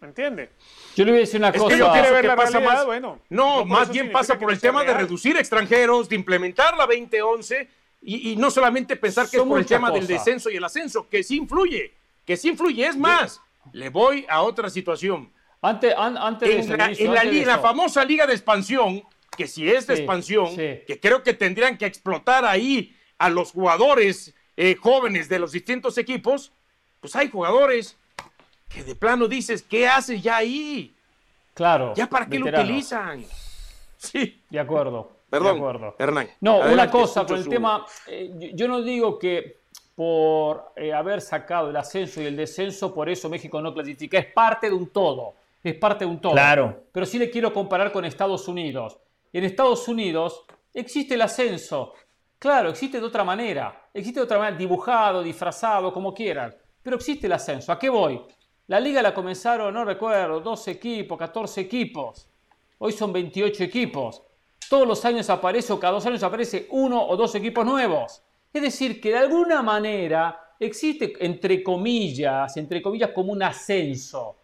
¿Me entiende? Yo le voy a decir una es cosa. Que no quiere ver la realidad, más, bueno, no, más bien pasa por el tema de reducir extranjeros, de implementar la 2011 y, y no solamente pensar que es por el tema del descenso y el ascenso, que sí influye, que sí influye. Es más, le voy a otra situación. Antes, antes en, la, en la, famosa liga de expansión, que si es de expansión, que creo que tendrían que explotar ahí a los jugadores eh, jóvenes de los distintos equipos, pues hay jugadores que de plano dices, ¿qué haces ya ahí? Claro. ¿Ya para qué lo utilizan? Sí. De acuerdo. Perdón, de acuerdo. Hernán. No, una cosa, con el tema, eh, yo no digo que por eh, haber sacado el ascenso y el descenso, por eso México no clasifica, es parte de un todo, es parte de un todo. Claro. Pero sí le quiero comparar con Estados Unidos en Estados Unidos existe el ascenso. Claro, existe de otra manera. Existe de otra manera, dibujado, disfrazado, como quieran. Pero existe el ascenso. ¿A qué voy? La liga la comenzaron, no recuerdo, 12 equipos, 14 equipos. Hoy son 28 equipos. Todos los años aparece o cada dos años aparece uno o dos equipos nuevos. Es decir, que de alguna manera existe entre comillas, entre comillas como un ascenso.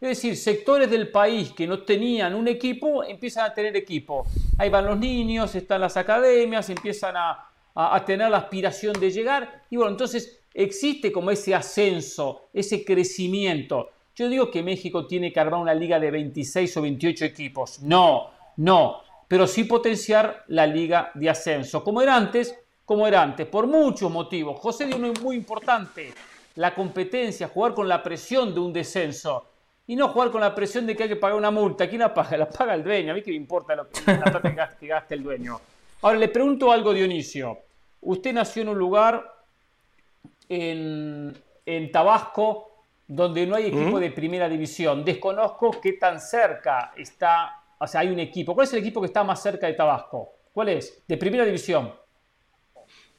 Es decir, sectores del país que no tenían un equipo empiezan a tener equipo. Ahí van los niños, están las academias, empiezan a, a, tener la aspiración de llegar. Y bueno, entonces existe como ese ascenso, ese crecimiento. Yo digo que México tiene que armar una liga de 26 o 28 equipos. No, no. Pero sí potenciar la liga de ascenso. Como era antes, como era antes, por muchos motivos. José dio uno muy importante, la competencia, jugar con la presión de un descenso y no jugar con la presión de que hay que pagar una multa. ¿Quién la paga? La paga el dueño. A mí que me importa lo que, la plata que gaste el dueño. Ahora le pregunto algo, Dionisio. Usted nació en un lugar en, Tabasco donde no hay equipo de primera división. Desconozco qué tan cerca está, o sea, hay un equipo. ¿Cuál es el equipo que está más cerca de Tabasco? ¿Cuál es? De primera división.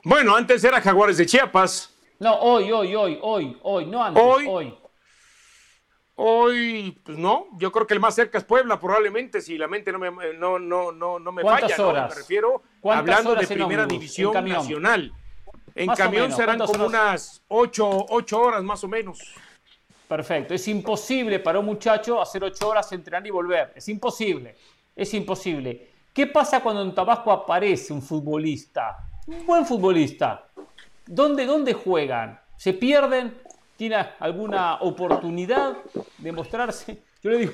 Bueno, antes era Jaguares de Chiapas. No, hoy, hoy, hoy, hoy, hoy, no antes, hoy. Hoy, pues no, yo creo que el más cerca es Puebla, probablemente, si la mente no me, no, no, no, no me falla, horas? me refiero hablando de primera división nacional. En camión serán como unas ocho, ocho horas más o menos. Perfecto, es imposible para un muchacho hacer ocho horas, entrenar y volver, es imposible, es imposible. ¿Qué pasa cuando en Tabasco aparece un futbolista un buen futbolista. ¿Dónde, ¿Dónde juegan? ¿Se pierden? ¿Tiene alguna oportunidad de mostrarse? Yo le digo,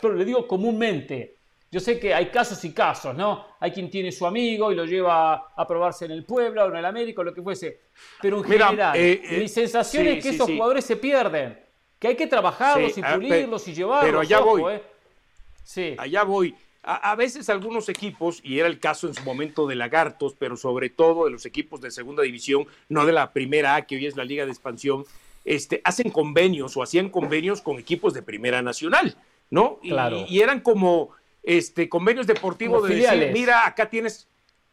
pero le digo comúnmente. Yo sé que hay casos y casos, ¿no? Hay quien tiene su amigo y lo lleva a probarse en el Puebla o en el América o lo que fuese. Pero en general, eh, eh, mi sensación es que esos jugadores se pierden. Que hay que trabajarlos y pulirlos y llevarlos. Pero allá voy. ¿eh? Sí. Allá voy. A, veces algunos equipos, y era el caso en su momento de Lagartos, pero sobre todo de los equipos de segunda división, no de la primera A, que hoy es la Liga de Expansión, este, hacen convenios o hacían convenios con equipos de primera nacional, ¿no? Y, eran como este, convenios deportivos de decir, mira, acá tienes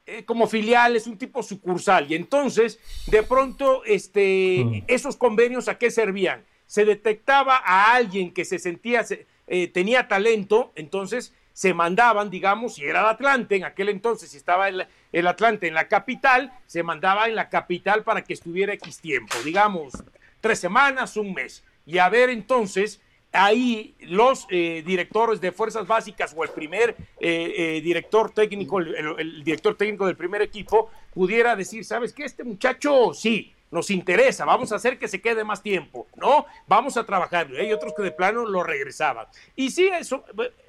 eh, como filiales, un tipo sucursal. Y entonces, de pronto, este, mm. esos convenios, ¿a qué servían? Se detectaba a alguien que se sentía, eh, tenía talento, entonces se mandaban, digamos, si era el Atlante, en aquel entonces, si estaba el, el, Atlante en la capital, se mandaba en la capital para que estuviera X tiempo, digamos, tres semanas, un mes. Y a ver entonces, ahí los eh, directores de fuerzas básicas o el primer eh, eh, director técnico, el, director técnico del primer equipo, pudiera decir, ¿sabes qué? Este muchacho, sí, nos interesa, vamos a hacer que se quede más tiempo, ¿no? Vamos a trabajar. Hay otros que de plano lo regresaban. Y sí,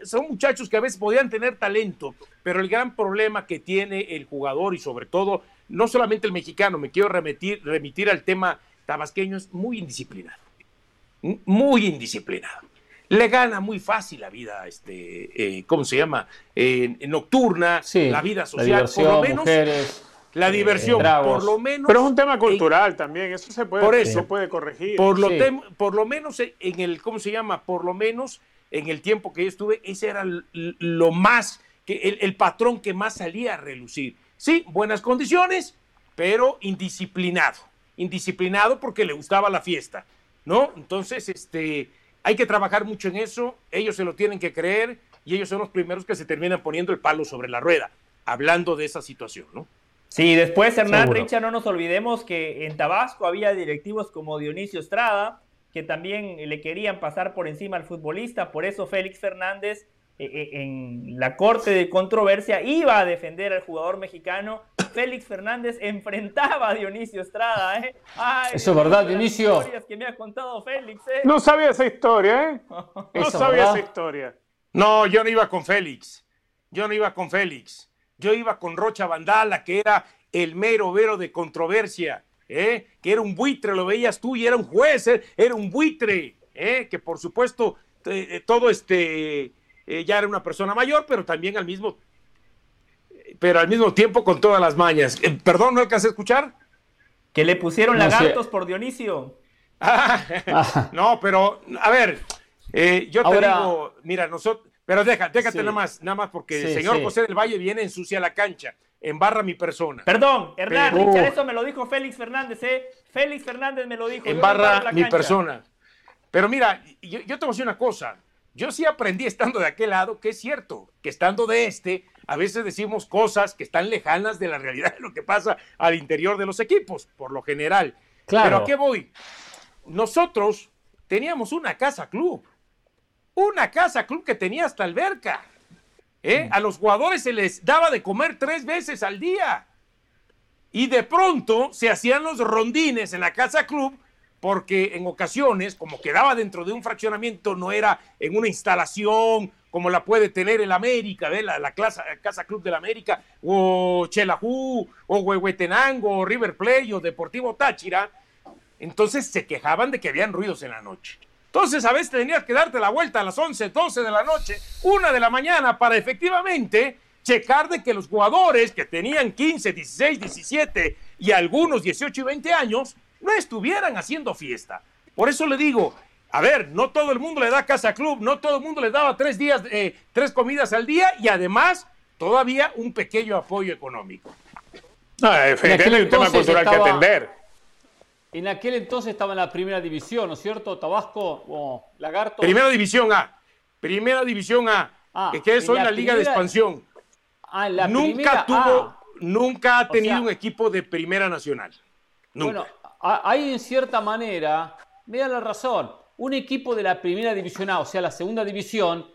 son muchachos que a veces podían tener talento, pero el gran problema que tiene el jugador y sobre todo, no solamente el mexicano, me quiero remitir, remitir al tema tabasqueño, es muy indisciplinado. Muy indisciplinado le gana muy fácil la vida, este, eh, ¿cómo se llama? nocturna, la vida social, por lo menos. La diversión, por lo menos. Pero es un tema cultural también, eso se puede, por eso, puede corregir. Por lo, por lo menos en el, ¿cómo se llama? Por lo menos en el tiempo que yo estuve, ese era lo más, que el, patrón que más salía a relucir. Sí, buenas condiciones, pero indisciplinado. Indisciplinado porque le gustaba la fiesta, ¿no? Entonces, este, hay que trabajar mucho en eso, ellos se lo tienen que creer y ellos son los primeros que se terminan poniendo el palo sobre la rueda, hablando de esa situación, ¿no? Sí, después Hernán Richa, no nos olvidemos que en Tabasco había directivos como Dionisio Estrada, que también le querían pasar por encima al futbolista, por eso Félix Fernández en la corte de controversia iba a defender al jugador mexicano. Félix Fernández enfrentaba a Dionisio Estrada. ¿eh? eso es verdad, Dionisio. que me ha contado Félix. No sabía esa historia, ¿eh? No sabía esa historia. No, yo no iba con Félix. Yo no iba con Félix. Yo iba con Rocha Vandala, que era el mero vero de controversia, ¿eh? que era un buitre, lo veías tú, y era un juez, ¿eh? era un buitre, ¿eh? que por supuesto todo este ya era una persona mayor, pero también al mismo, pero al mismo tiempo con todas las mañas. perdón, no alcancé a escuchar. Que le pusieron lagartos por Dionisio. Ah, no, pero a ver, yo te digo, mira, nosotros pero deja, déjate nada más, nada más porque el señor José del Valle viene ensucia la cancha, embarra mi persona. Perdón, Hernán, eso me lo dijo Félix Fernández, ¿eh? Félix Fernández me lo dijo. Embarra mi persona. Pero mira, yo, yo te voy a decir una cosa. Yo sí aprendí estando de aquel lado que es cierto, que estando de este, a veces decimos cosas que están lejanas de la realidad de lo que pasa al interior de los equipos, por lo general. Claro. Pero ¿a qué voy? Nosotros teníamos una casa club. Una casa club que tenía hasta alberca. ¿eh? A los jugadores se les daba de comer tres veces al día. Y de pronto se hacían los rondines en la casa club porque en ocasiones, como quedaba dentro de un fraccionamiento, no era en una instalación como la puede tener el América, la, la Casa Club del América, o Chelajú, o Huehuetenango, o River Play, o Deportivo Táchira, entonces se quejaban de que habían ruidos en la noche. Entonces a veces tenías que darte la vuelta a las 11, 12 de la noche, una de la mañana, para efectivamente checar de que los jugadores que tenían 15, 16, 17 y algunos 18 y 20 años no estuvieran haciendo fiesta. Por eso le digo, a ver, no todo el mundo le da casa club, no todo el mundo le daba tres días, eh, tres comidas al día y además todavía un pequeño apoyo económico. No, efectivamente hay un tema cultural que atender. En aquel entonces estaba en la primera división, ¿no es cierto? Tabasco o Lagarto. Primera división A. Primera división A. Ah, que es hoy la, liga de expansión. Ah, la nunca tuvo, nunca ha tenido un equipo de primera nacional. Nunca. Bueno, hay en cierta manera, me da la razón, un equipo de la primera división A, o sea, la segunda división,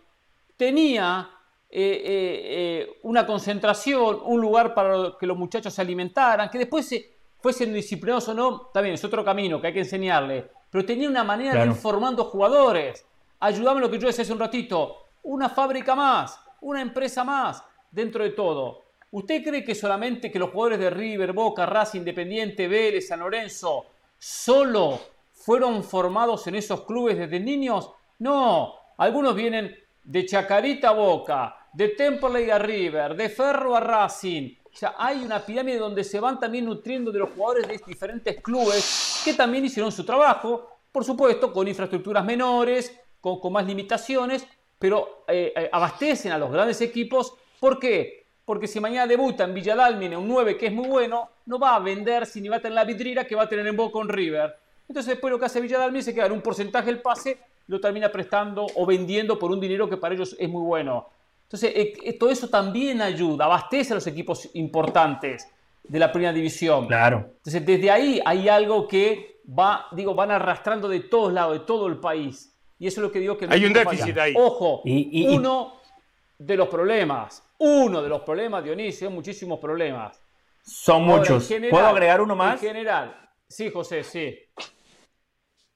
tenía eh, eh, eh, una concentración, un lugar para que los muchachos se alimentaran, que después se, fuesen disciplinados o no, también es otro camino que hay que enseñarle, pero tenía una manera de ir formando jugadores. Ayúdame lo que yo decía hace un ratito, una fábrica más, una empresa más, dentro de todo. ¿Usted cree que solamente que los jugadores de River, Boca, Racing, Independiente, Vélez, San Lorenzo, solo fueron formados en esos clubes desde niños? No, algunos vienen de Chacarita a Boca, de Temple a River, de Ferro a Racing. O sea, hay una pirámide donde se van también nutriendo de los jugadores de diferentes clubes que también hicieron su trabajo, por supuesto, con infraestructuras menores, con, más limitaciones, pero eh, eh, abastecen a los grandes equipos. ¿Por qué? Porque si mañana debuta en Villadalmine un 9 que es muy bueno, no va a vender si ni va a tener la vidriera que va a tener en Boca con River. Entonces después lo que hace Villadalmine es que un porcentaje del pase, lo termina prestando o vendiendo por un dinero que para ellos es muy bueno. Entonces eh, eh, todo eso también ayuda, abastece a los equipos importantes de la primera división. Claro. Entonces desde ahí hay algo que va, digo, van arrastrando de todos lados, de todo el país. Y eso es lo que digo que hay un déficit ahí. Ojo, uno de los problemas, uno de los problemas, Dionisio, muchísimos problemas. Son muchos. ¿Puedo agregar uno más? En general. Sí, José, sí.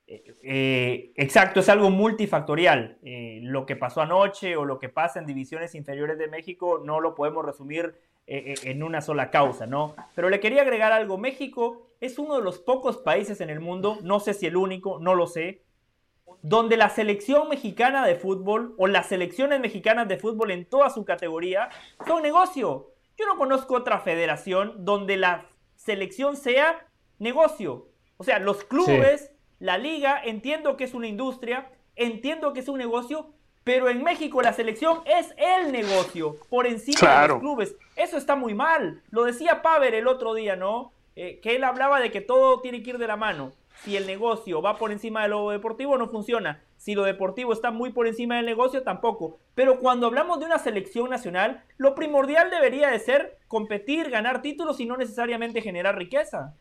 Eh, exacto, es algo multifactorial. Eh, lo que pasó anoche o lo que pasa en divisiones inferiores de México no lo podemos resumir eh, en una sola causa, ¿no? Pero le quería agregar algo. México es uno de los pocos países en el mundo, no sé si el único, no lo sé, donde la selección mexicana de fútbol o las selecciones mexicanas de fútbol en toda su categoría son negocio. Yo no conozco otra federación donde la selección sea negocio. O sea, los clubes la liga, entiendo que es una industria, entiendo que es un negocio, pero en México la selección es el negocio por encima de los clubes. Eso está muy mal. Lo decía Paver el otro día, ¿no? Eh, que él hablaba de que todo tiene que ir de la mano. Si el negocio va por encima de lo deportivo, no funciona. Si lo deportivo está muy por encima del negocio, tampoco. Pero cuando hablamos de una selección nacional, lo primordial debería de ser competir, ganar títulos y no necesariamente generar riqueza.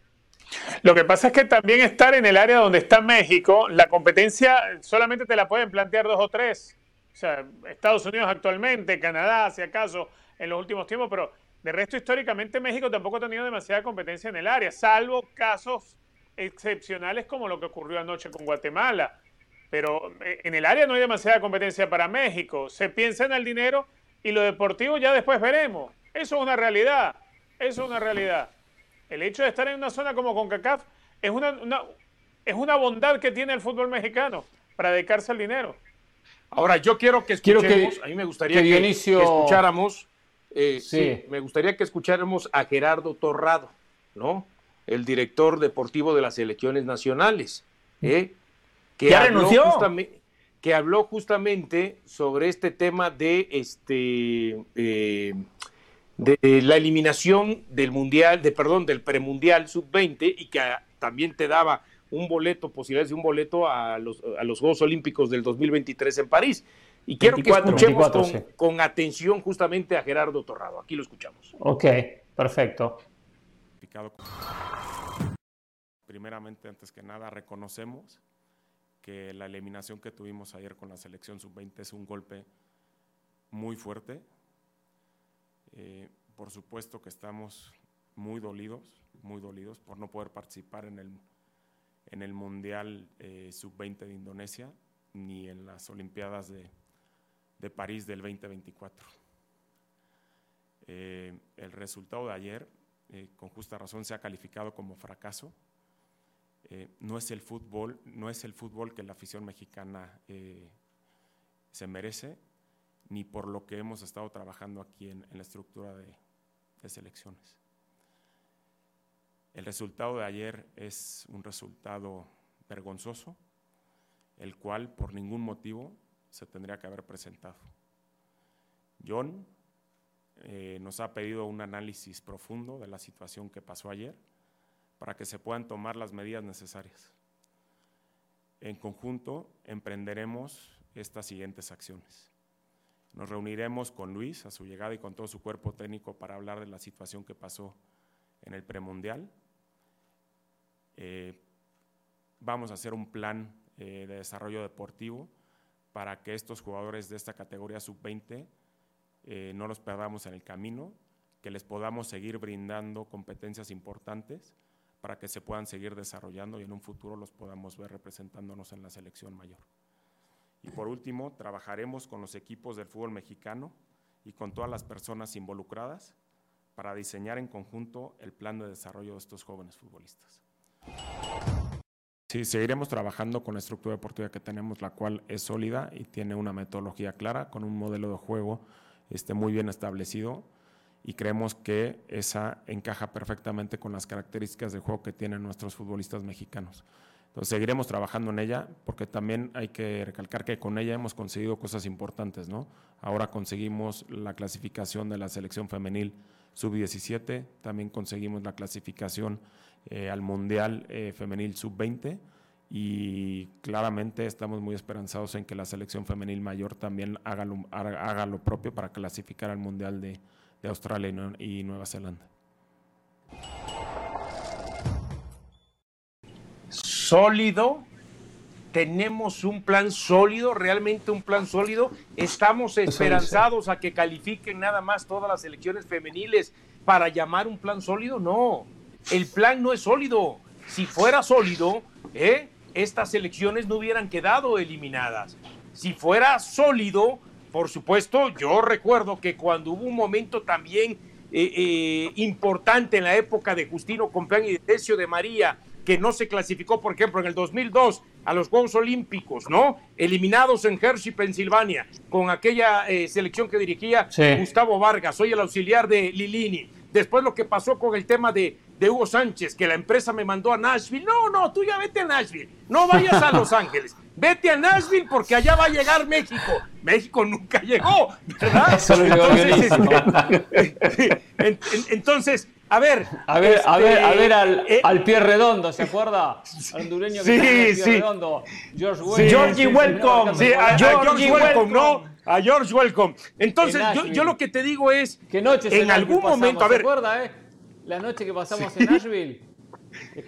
Lo que pasa es que también estar en el área donde está México, la competencia solamente te la pueden plantear dos o tres. O sea, Estados Unidos actualmente, Canadá, si acaso, en los últimos tiempos, pero de resto históricamente México tampoco ha tenido demasiada competencia en el área, salvo casos excepcionales como lo que ocurrió anoche con Guatemala. Pero eh, en el área no hay demasiada competencia para México. Se piensa en el dinero y lo deportivo ya después veremos. Eso es una realidad. Eso es una realidad. El hecho de estar en una zona como CONCACAF es una, es una bondad que tiene el fútbol mexicano para dedicarse al dinero. Ahora, yo quiero que escuchemos, a mí me gustaría que, escucháramos, eh, sí. me gustaría que escucháramos a Gerardo Torrado, ¿no? El director deportivo de las selecciones nacionales, ¿eh? que ¿Ya renunció? Que habló justamente sobre este tema de este eh, de la eliminación del mundial, de perdón, del premundial sub-20 y que también te daba un boleto, posibilidades de un boleto a los, a los Juegos Olímpicos del 2023 en París. Y quiero que escuchemos con, atención justamente a Gerardo Torrado. Aquí lo escuchamos. Ok, perfecto. Primeramente, antes que nada, reconocemos que la eliminación que tuvimos ayer con la selección sub-20 es un golpe muy fuerte. Eh, por supuesto que estamos muy dolidos, muy dolidos por no poder participar en el, en el Mundial eh, Sub-20 de Indonesia ni en las Olimpiadas de, de París del 2024. Eh, el resultado de ayer, eh, con justa razón, se ha calificado como fracaso. no es el fútbol, no es el fútbol que la afición mexicana se merece, ni por lo que hemos estado trabajando aquí en, en la estructura de, de selecciones. El resultado de ayer es un resultado vergonzoso, el cual por ningún motivo se tendría que haber presentado. John eh, nos ha pedido un análisis profundo de la situación que pasó ayer para que se puedan tomar las medidas necesarias. En conjunto emprenderemos estas siguientes acciones. Nos reuniremos con Luis a su llegada y con todo su cuerpo técnico para hablar de la situación que pasó en el premundial. Eh, vamos a hacer un plan eh, de desarrollo deportivo para que estos jugadores de esta categoría sub-20 eh, no los perdamos en el camino, que les podamos seguir brindando competencias importantes para que se puedan seguir desarrollando y en un futuro los podamos ver representándonos en la selección mayor. Y por último, trabajaremos con los equipos del fútbol mexicano y con todas las personas involucradas para diseñar en conjunto el plan de desarrollo de estos jóvenes futbolistas. Sí, seguiremos trabajando con la estructura deportiva que tenemos, la cual es sólida y tiene una metodología clara, con un modelo de juego este, muy bien establecido y creemos que esa encaja perfectamente con las características de juego que tienen nuestros futbolistas mexicanos. Entonces seguiremos trabajando en ella porque también hay que recalcar que con ella hemos conseguido cosas importantes, ¿no? Ahora conseguimos la clasificación de la selección femenil sub-17, también conseguimos la clasificación eh, al Mundial eh, Femenil sub-20 y claramente estamos muy esperanzados en que la selección femenil mayor también haga lo, haga lo propio para clasificar al Mundial de, de Australia y Nueva Zelanda. sólido, tenemos un plan sólido, realmente un plan sólido. Estamos esperanzados a que califiquen nada más todas las elecciones femeniles para llamar un plan sólido. No, el plan no es sólido. Si fuera sólido, ¿eh? Estas elecciones no hubieran quedado eliminadas. Si fuera sólido, por supuesto, yo recuerdo que cuando hubo un momento también eh, eh, importante en la época de Justino Compeán y de Decio de María, que no se clasificó, por ejemplo, en el 2002 a los Juegos Olímpicos, ¿no? Eliminados en Hershey, Pensilvania, con aquella eh, selección que dirigía Gustavo Vargas, soy el auxiliar de Lilini. Después lo que pasó con el tema de, de Hugo Sánchez, que la empresa me mandó a Nashville. No, no, tú ya vete a Nashville, no vayas a Los Ángeles. Vete a Nashville porque allá va a llegar México. México nunca llegó, ¿verdad? entonces, entonces a ver. A ver, a ver, a ver al, eh, al pie redondo, ¿se acuerda? Al hondureño que sí, sí. redondo. George Welcome. Georgie Welcome. Sí, a, Welcome, ¿no? A George Welcome. Entonces, yo, yo, lo que te digo es. ¿Qué noche en algún momento, a ver. ¿Se acuerda, eh? La noche que pasamos en Nashville.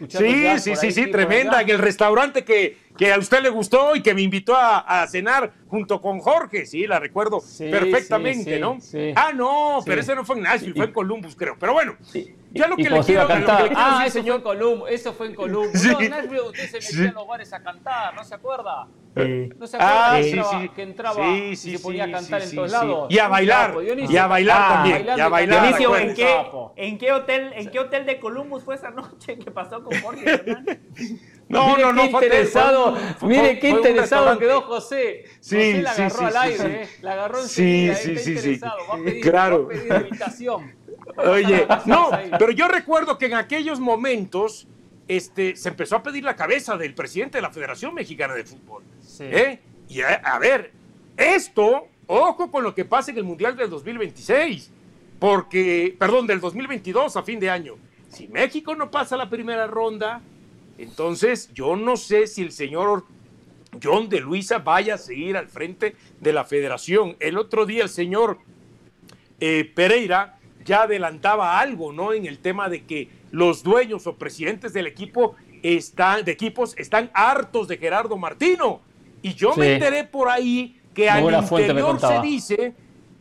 Sí, sí, sí, sí, tremenda. En el restaurante que, que, a usted le gustó y que me invitó a, a cenar junto con Jorge. Sí, la recuerdo perfectamente, ¿no? Ah, no, pero ese no fue en Nashville, fue en Columbus, creo. Pero bueno, ya lo que, le quiero, cantar. ah, eso fue en Columbus. Eso fue en Columbus. No, en Nashville usted se metía en los bares a cantar, ¿no se acuerda? ¿No se acuerda ah, que, entraba, que entraba y se ponía a cantar en todos lados? Y a bailar, y a bailar ah, también. Y a bailar. Dionisio, ¿en qué, ¿en, qué hotel, ¿en qué hotel de Columbus fue esa noche que pasó con Jorge No, no, no, qué interesado, mire qué interesado quedó José. Sí, José la agarró sí, al aire, eh, la agarró en sí, sí, sí, a pedir, claro. a. Oye, no, pero yo recuerdo que en aquellos momentos este, se empezó a pedir la cabeza del presidente de la Federación Mexicana de Fútbol. ¿eh? Y a, ver, esto, ojo con lo que pasa en el Mundial del 2026, porque, perdón, del 2022 a fin de año. Si México no pasa la primera ronda, entonces yo no sé si el señor John de Luisa vaya a seguir al frente de la federación. El otro día el señor eh, Pereira ya adelantaba algo, ¿no? En el tema de que los dueños o presidentes del equipo están, de equipos están hartos de Gerardo Martino. Y yo me enteré por ahí que al interior se dice,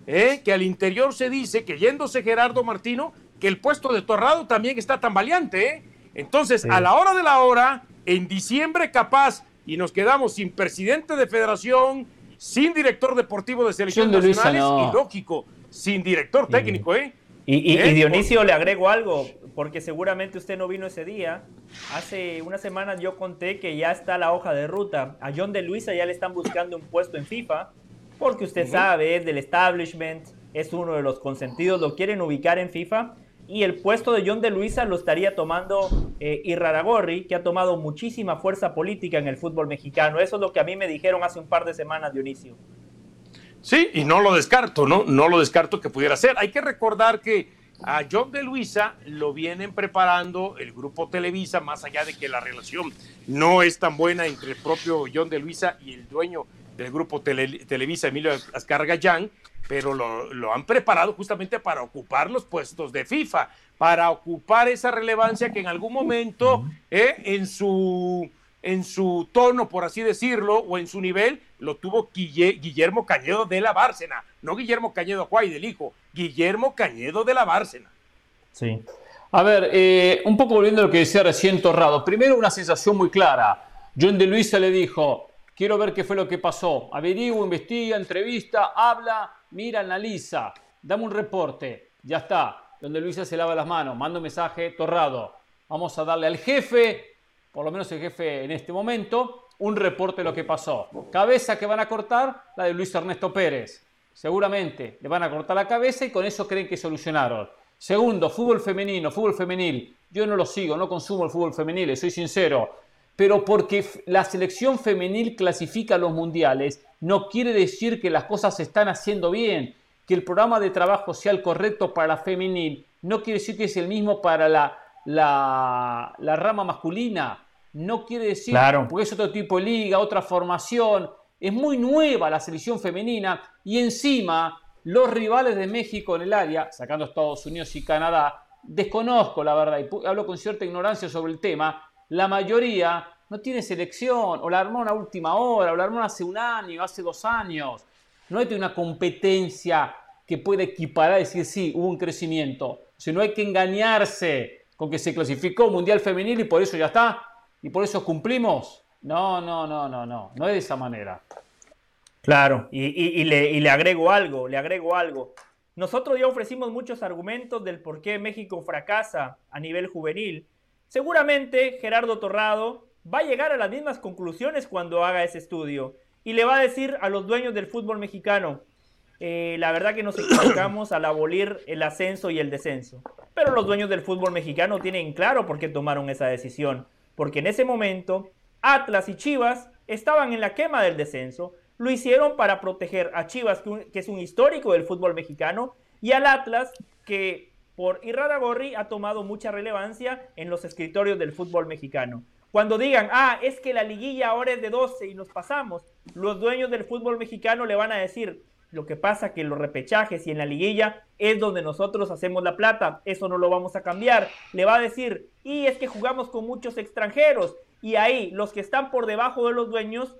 eh, que al interior se dice que yéndose Gerardo Martino, que el puesto de Torrado también está tan valiente. ¿eh? Entonces, a la hora de la hora, en diciembre capaz, y nos quedamos sin presidente de federación, sin director deportivo de selecciones nacionales y lógico, sin director técnico, ¿eh? Y, ¿Eh? Dionisio, le agrego algo, porque seguramente usted no vino ese día. Hace unas semanas yo conté que ya está la hoja de ruta. A John de Luisa ya le están buscando un puesto en FIFA, porque usted sabe, es del establishment, es uno de los consentidos, lo quieren ubicar en FIFA y el puesto de John de Luisa lo estaría tomando eh, Irraragorri, que ha tomado muchísima fuerza política en el fútbol mexicano. Eso es lo que a mí me dijeron hace un par de semanas, Dionisio. Sí, y no lo descarto, ¿no? No lo descarto que pudiera ser. Hay que recordar que a John de Luisa lo vienen preparando el grupo Televisa, más allá de que la relación no es tan buena entre el propio John de Luisa y el dueño del grupo Televisa, Emilio Azcargallán, pero lo, han preparado justamente para ocupar los puestos de FIFA, para ocupar esa relevancia que en algún momento eh, en, su, en su tono, por así decirlo, o en su nivel, lo tuvo Guillermo Cañedo de la Bárcena, no Guillermo Cañedo Acuay del hijo, Guillermo Cañedo de la Bárcena. Sí. A ver, eh, un poco volviendo a lo que decía recién Torrado. Primero, una sensación muy clara. John de Luisa le dijo, quiero ver qué fue lo que pasó. Averigua, investiga, entrevista, habla, mira, analiza, dame un reporte. Ya está. Donde Luisa se lava las manos, manda un mensaje torrado. Vamos a darle al jefe, por lo menos el jefe en este momento, un reporte de lo que pasó. Cabeza que van a cortar, la de Luis Ernesto Pérez. Seguramente le van a cortar la cabeza y con eso creen que solucionaron. Segundo, fútbol femenino, fútbol femenil. Yo no lo sigo, no consumo el fútbol femenil, soy sincero pero porque la selección femenil clasifica a los mundiales, no quiere decir que las cosas se están haciendo bien, que el programa de trabajo sea el correcto para la femenil, no quiere decir que es el mismo para la, la, rama masculina, no quiere decir, claro. porque es otro tipo de liga, otra formación, es muy nueva la selección femenina y encima los rivales de México en el área, sacando Estados Unidos y Canadá, desconozco la verdad y hablo con cierta ignorancia sobre el tema, la mayoría no tiene selección, o la armó una última hora, o la armó hace un año, hace dos años. No hay una competencia que pueda equiparar y decir, sí, hubo un crecimiento. O no hay que engañarse con que se clasificó Mundial Femenil y por eso ya está, y por eso cumplimos. No, no, no, no, no, no es de esa manera. Claro, y, le, y le agrego algo, le agrego algo. Nosotros ya ofrecimos muchos argumentos del por qué México fracasa a nivel juvenil Seguramente Gerardo Torrado va a llegar a las mismas conclusiones cuando haga ese estudio y le va a decir a los dueños del fútbol mexicano, eh, la verdad que nos equivocamos al abolir el ascenso y el descenso. Pero los dueños del fútbol mexicano tienen claro por qué tomaron esa decisión. Porque en ese momento Atlas y Chivas estaban en la quema del descenso. Lo hicieron para proteger a Chivas, que es un histórico del fútbol mexicano, y al Atlas, que por Irradagorri ha tomado mucha relevancia en los escritorios del fútbol mexicano. Cuando digan, ah, es que la liguilla ahora es de 12 y nos pasamos, los dueños del fútbol mexicano le van a decir, lo que pasa que en los repechajes y en la liguilla es donde nosotros hacemos la plata, eso no lo vamos a cambiar. Le va a decir, y es que jugamos con muchos extranjeros, y ahí los que están por debajo de los dueños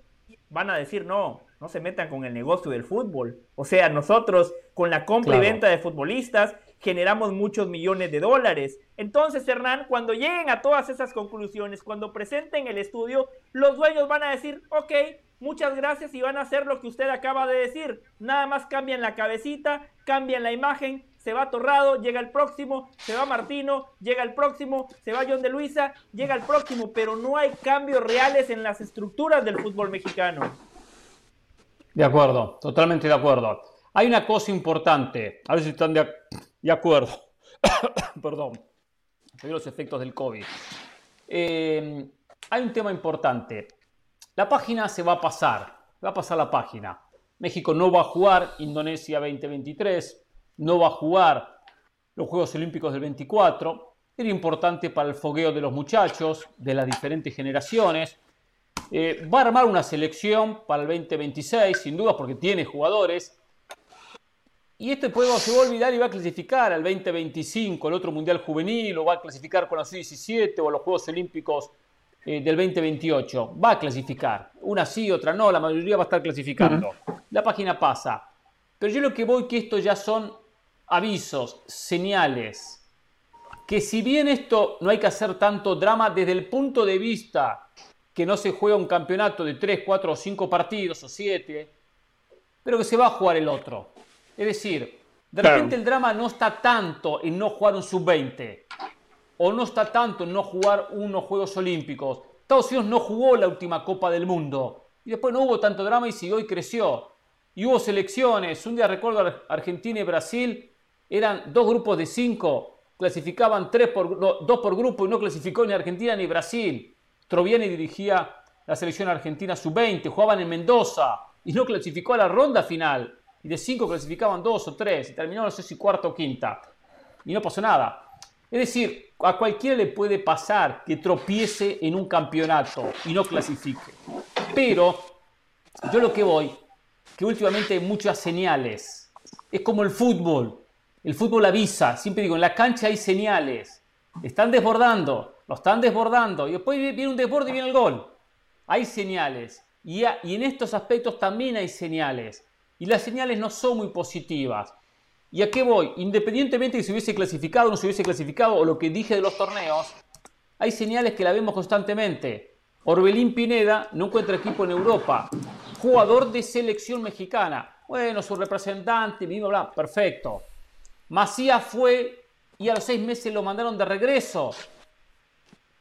van a decir, no, no se metan con el negocio del fútbol. O sea, nosotros con la compra y venta de futbolistas generamos muchos millones de dólares. Entonces, Hernán, cuando lleguen a todas esas conclusiones, cuando presenten el estudio, los dueños van a decir, ok, muchas gracias y van a hacer lo que usted acaba de decir. Nada más cambian la cabecita, cambian la imagen, se va Torrado, llega el próximo, se va Martino, llega el próximo, se va John de Luisa, llega el próximo, pero no hay cambios reales en las estructuras del fútbol mexicano. De acuerdo, totalmente de acuerdo. Hay una cosa importante, a ver si están de, de acuerdo. Perdón, los efectos del COVID. Eh, hay un tema importante. La página se va a pasar, va a pasar la página. México no va a jugar Indonesia 2023, no va a jugar los Juegos Olímpicos del 24. Era importante para el fogueo de los muchachos, de las diferentes generaciones. Eh, va a armar una selección para el 2026, sin duda, porque tiene jugadores. Y este juego se va a olvidar y va a clasificar al 2025, el otro Mundial Juvenil, o va a clasificar con la sub 17 o a los Juegos Olímpicos eh, del 2028. Va a clasificar. Una sí, otra no, la mayoría va a estar clasificando. La página pasa. Pero yo lo que voy que esto ya son avisos, señales. Que si bien esto no hay que hacer tanto drama desde el punto de vista que no se juega un campeonato de 3, 4 o 5 partidos o 7, pero que se va a jugar el otro. Es decir, de repente el drama no está tanto en no jugar un sub-20 o no está tanto en no jugar unos Juegos Olímpicos. Estados Unidos no jugó la última Copa del Mundo y después no hubo tanto drama y siguió y creció. Y hubo selecciones. Un día recuerdo Argentina y Brasil eran dos grupos de cinco, clasificaban tres por, dos por grupo y no clasificó ni Argentina ni Brasil. Troviani dirigía la selección argentina sub-20, jugaban en Mendoza y no clasificó a la ronda final. Y de cinco clasificaban dos o tres y terminó no sé si cuarta o quinta. Y no pasó nada. Es decir, a cualquiera le puede pasar que tropiece en un campeonato y no clasifique. Pero yo lo que voy, que últimamente hay muchas señales. Es como el fútbol. El fútbol avisa. Siempre digo, en la cancha hay señales. Están desbordando, lo están desbordando. Y después viene un desborde y viene el gol. Hay señales. Y, y en estos aspectos también hay señales. Y las señales no son muy positivas. ¿Y a qué voy? Independientemente de si hubiese clasificado o no se hubiese clasificado, o lo que dije de los torneos, hay señales que la vemos constantemente. Orbelín Pineda no encuentra equipo en Europa. Jugador de selección mexicana. Bueno, su representante, mismo, bla, perfecto. Macías fue y a los seis meses lo mandaron de regreso.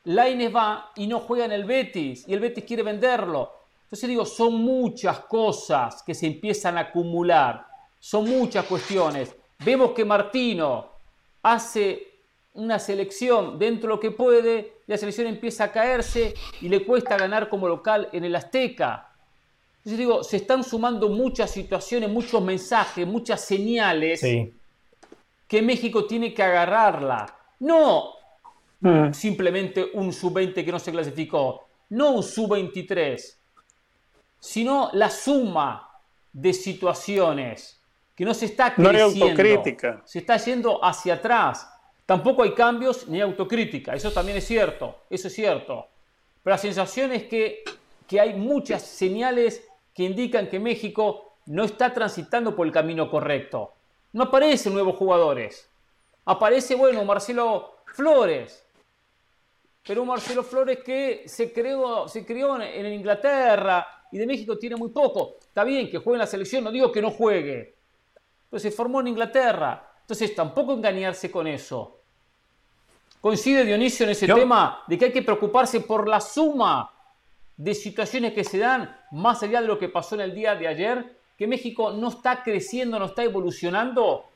Laines va y no juega en el Betis y el Betis quiere venderlo. Entonces digo, son muchas cosas que se empiezan a acumular. Son muchas cuestiones. Vemos que Martino hace una selección dentro de lo que puede, la selección empieza a caerse y le cuesta ganar como local en el Azteca. Entonces digo, se están sumando muchas situaciones, muchos mensajes, muchas señales que México tiene que agarrarla. No mm. simplemente un sub-20 que no se clasificó, no un sub-23, sino la suma de situaciones que no se está creciendo. Se está yendo hacia atrás. Tampoco hay cambios ni autocrítica. Eso también es cierto. Eso es cierto. Pero la sensación es que, que hay muchas señales que indican que México no está transitando por el camino correcto. No aparecen nuevos jugadores. Aparece, bueno, Marcelo Flores. Pero un Marcelo Flores que se, creó, se crió en Inglaterra y de México tiene muy poco. Está bien que juegue en la selección, no digo que no juegue pues se formó en Inglaterra. Entonces tampoco engañarse con eso. Coincide Dionisio en ese tema de que hay que preocuparse por la suma de situaciones que se dan más allá de lo que pasó en el día de ayer, que México no está creciendo, no está evolucionando.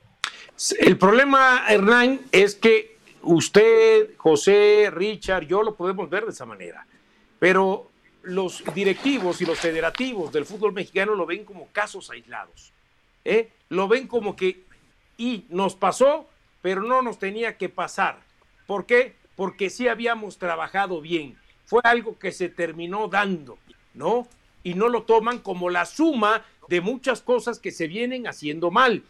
El problema, Hernán, es que usted, José, Richard, yo lo podemos ver de esa manera, pero los directivos y los federativos del fútbol mexicano lo ven como casos aislados. ¿eh? lo ven como que, y nos pasó, pero no nos tenía que pasar. ¿Por qué? Porque sí habíamos trabajado bien. Fue algo que se terminó dando, ¿no? Y no lo toman como la suma de muchas cosas que se vienen haciendo mal.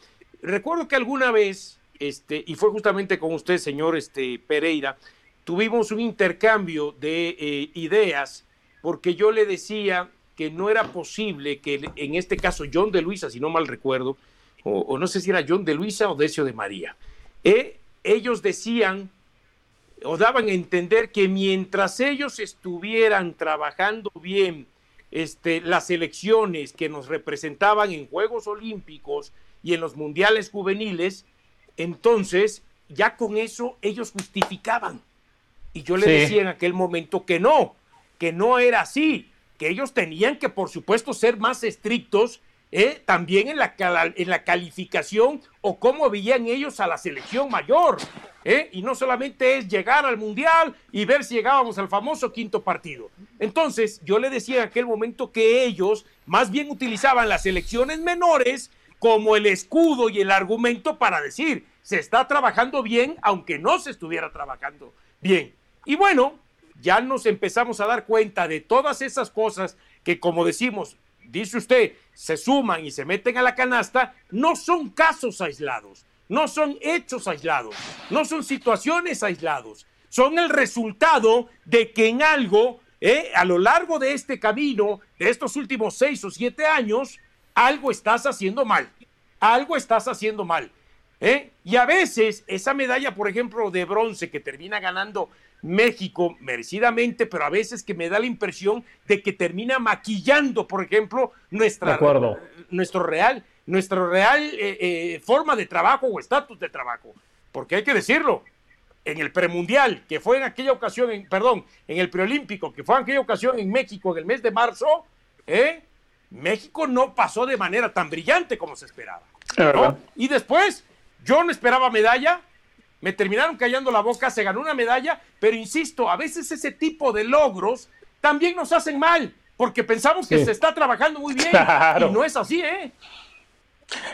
Recuerdo que alguna vez, este, y fue justamente con usted, señor este, Pereira, tuvimos un intercambio de eh, ideas, porque yo le decía que no era posible que en este caso John de Luisa, si no mal recuerdo, o, no sé si era John de Luisa o Decio de María, eh, ellos decían o daban a entender que mientras ellos estuvieran trabajando bien este, las elecciones que nos representaban en Juegos Olímpicos y en los Mundiales Juveniles, entonces ya con eso ellos justificaban. Y yo le decía en aquel momento que no, que no era así, que ellos tenían que, por supuesto, ser más estrictos ¿eh? también en la, calificación o cómo veían ellos a la selección mayor. ¿eh? Y no solamente es llegar al Mundial y ver si llegábamos al famoso quinto partido. Entonces, yo le decía en aquel momento que ellos más bien utilizaban las selecciones menores como el escudo y el argumento para decir, se está trabajando bien, aunque no se estuviera trabajando bien. Y bueno, ya nos empezamos a dar cuenta de todas esas cosas que, como decimos, dice usted, se suman y se meten a la canasta, no son casos aislados, no son hechos aislados, no son situaciones aislados, son el resultado de que en algo ¿eh? a lo largo de este camino, de estos últimos seis o siete años, algo estás haciendo mal. Algo estás haciendo mal. ¿eh? Y a veces esa medalla, por ejemplo, de bronce que termina ganando México merecidamente, pero a veces que me da la impresión de que termina maquillando, por ejemplo, nuestra, nuestro real, nuestra real eh, eh, forma de trabajo o estatus de trabajo. Porque hay que decirlo, en el premundial, que fue en aquella ocasión, en, perdón, en el preolímpico, que fue en aquella ocasión en México en el mes de marzo, ¿eh? México no pasó de manera tan brillante como se esperaba. Y después, yo no esperaba medalla, me terminaron callando la boca, se ganó una medalla, pero insisto, a veces ese tipo de logros también nos hacen mal, porque pensamos que se está trabajando muy bien y no es así, ¿eh?